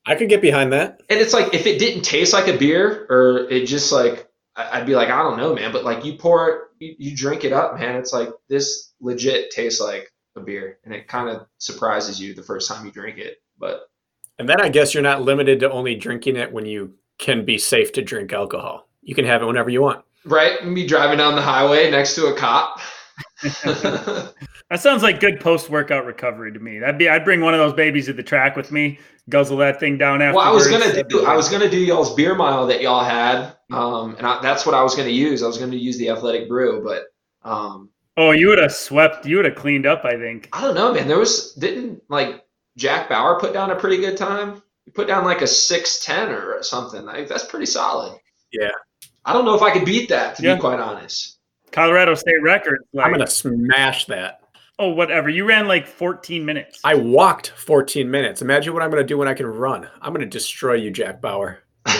I could get behind that. and it's like if it didn't taste like a beer or it just like I'd be like I don't know man but like you pour it you, you drink it up man it's like this legit tastes like a beer and it kind of surprises you the first time you drink it but And then I guess you're not limited to only drinking it when you can be safe to drink alcohol. You can have it whenever you want. Right and be driving down the highway next to a cop That sounds like good post workout recovery to me. That'd be. I'd bring one of those babies to the track with me, guzzle that thing down after. well I was gonna do I was gonna do y'all's beer mile that y'all had um and I, that's what I was gonna use I was gonna use the athletic brew but um Oh, you would have swept. You would have cleaned up. I think. I don't know, man. There was didn't like Jack Bauer put down a pretty good time. He put down like a six ten or something. Like that's pretty solid. Yeah. I don't know if I could beat that to Yeah. be quite honest. Colorado State record. Like, I'm going to smash that. oh, whatever. You ran like 14 minutes. I walked 14 minutes. Imagine what I'm going to do when I can run. I'm going to destroy you, Jack Bauer.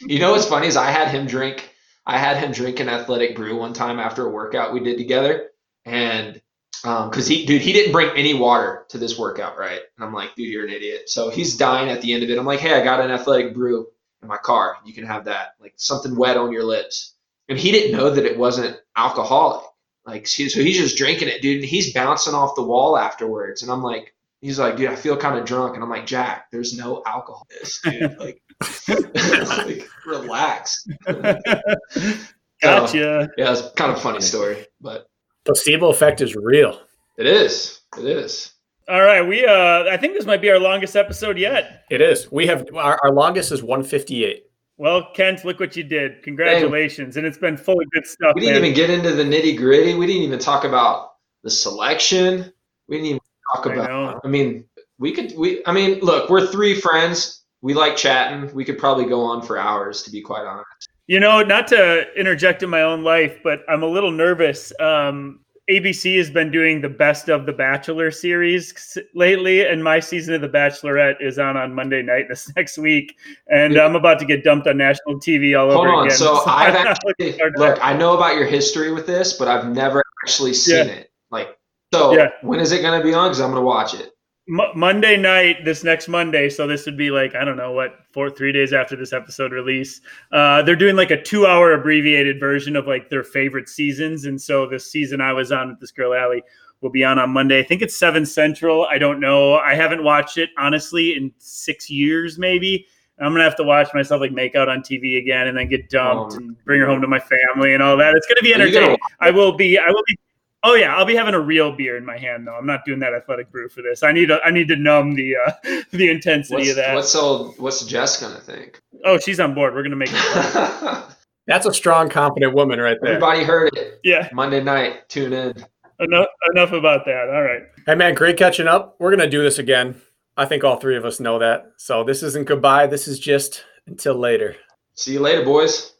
you know what's funny is I had him drink. I had him drink an athletic brew one time after a workout we did together, and um, because he, dude, he didn't bring any water to this workout, right? And I'm like, dude, you're an idiot. So he's dying at the end of it. I'm like, hey, I got an athletic brew in my car. You can have that, like something wet on your lips. And he didn't know that it wasn't alcoholic. Like, so he's just drinking it, dude, and he's bouncing off the wall afterwards. And I'm like, he's like, dude, I feel kind of drunk. And I'm like, Jack, there's no alcohol in this, dude. Like, like relax. Gotcha. Yeah, it's kind of a funny story, but Placebo effect is real. it is. It is. All right, we. uh I think this might be our longest episode yet. It is. We have our, our longest is 158. Well, Kent, look what you did. Congratulations, and it's been full of good stuff. We didn't man. even get into the nitty gritty. We didn't even talk about the selection. We didn't even talk I about. know. I, mean, we could. We. I mean, look, we're three friends. We like chatting. We could probably go on for hours, to be quite honest. You know, not to interject in my own life, but I'm a little nervous. Um, ABC has been doing the best of the Bachelor series lately, and my season of The Bachelorette is on on Monday night this next week, and I'm about to get dumped on national TV all Hold over on. again. So I've actually looking forward to look. I know about your history with this, but I've never actually seen Yeah. it. Like, so Yeah. when is it going to be on? Because I'm going to watch it. Mo- Monday night, this next Monday. So this would be like I don't know what four three days after this episode release. Uh, they're doing like a two hour abbreviated version of like their favorite seasons, and so the season I was on with this girl Allie will be on on Monday. I think it's seven central. I don't know. I haven't watched it honestly in six years, maybe. I'm gonna have to watch myself like make out on TV again, and then get dumped Um, and bring her home to my family and all that. It's gonna be you gonna entertaining. I will be. I will be. Oh yeah, I'll be having a real beer in my hand though. I'm not doing that athletic brew for this. I need to. I need to numb the uh, the intensity What's, of that. what's old? What's Jess going to think? oh, she's on board. We're gonna make it. That's a strong, confident woman right there. Everybody heard it. yeah. Monday night. Tune in. Enough. Enough about that. All right. Hey man, great catching up. We're gonna do this again. I think all three of us know that. So this isn't goodbye. This is just until later. See you later, boys.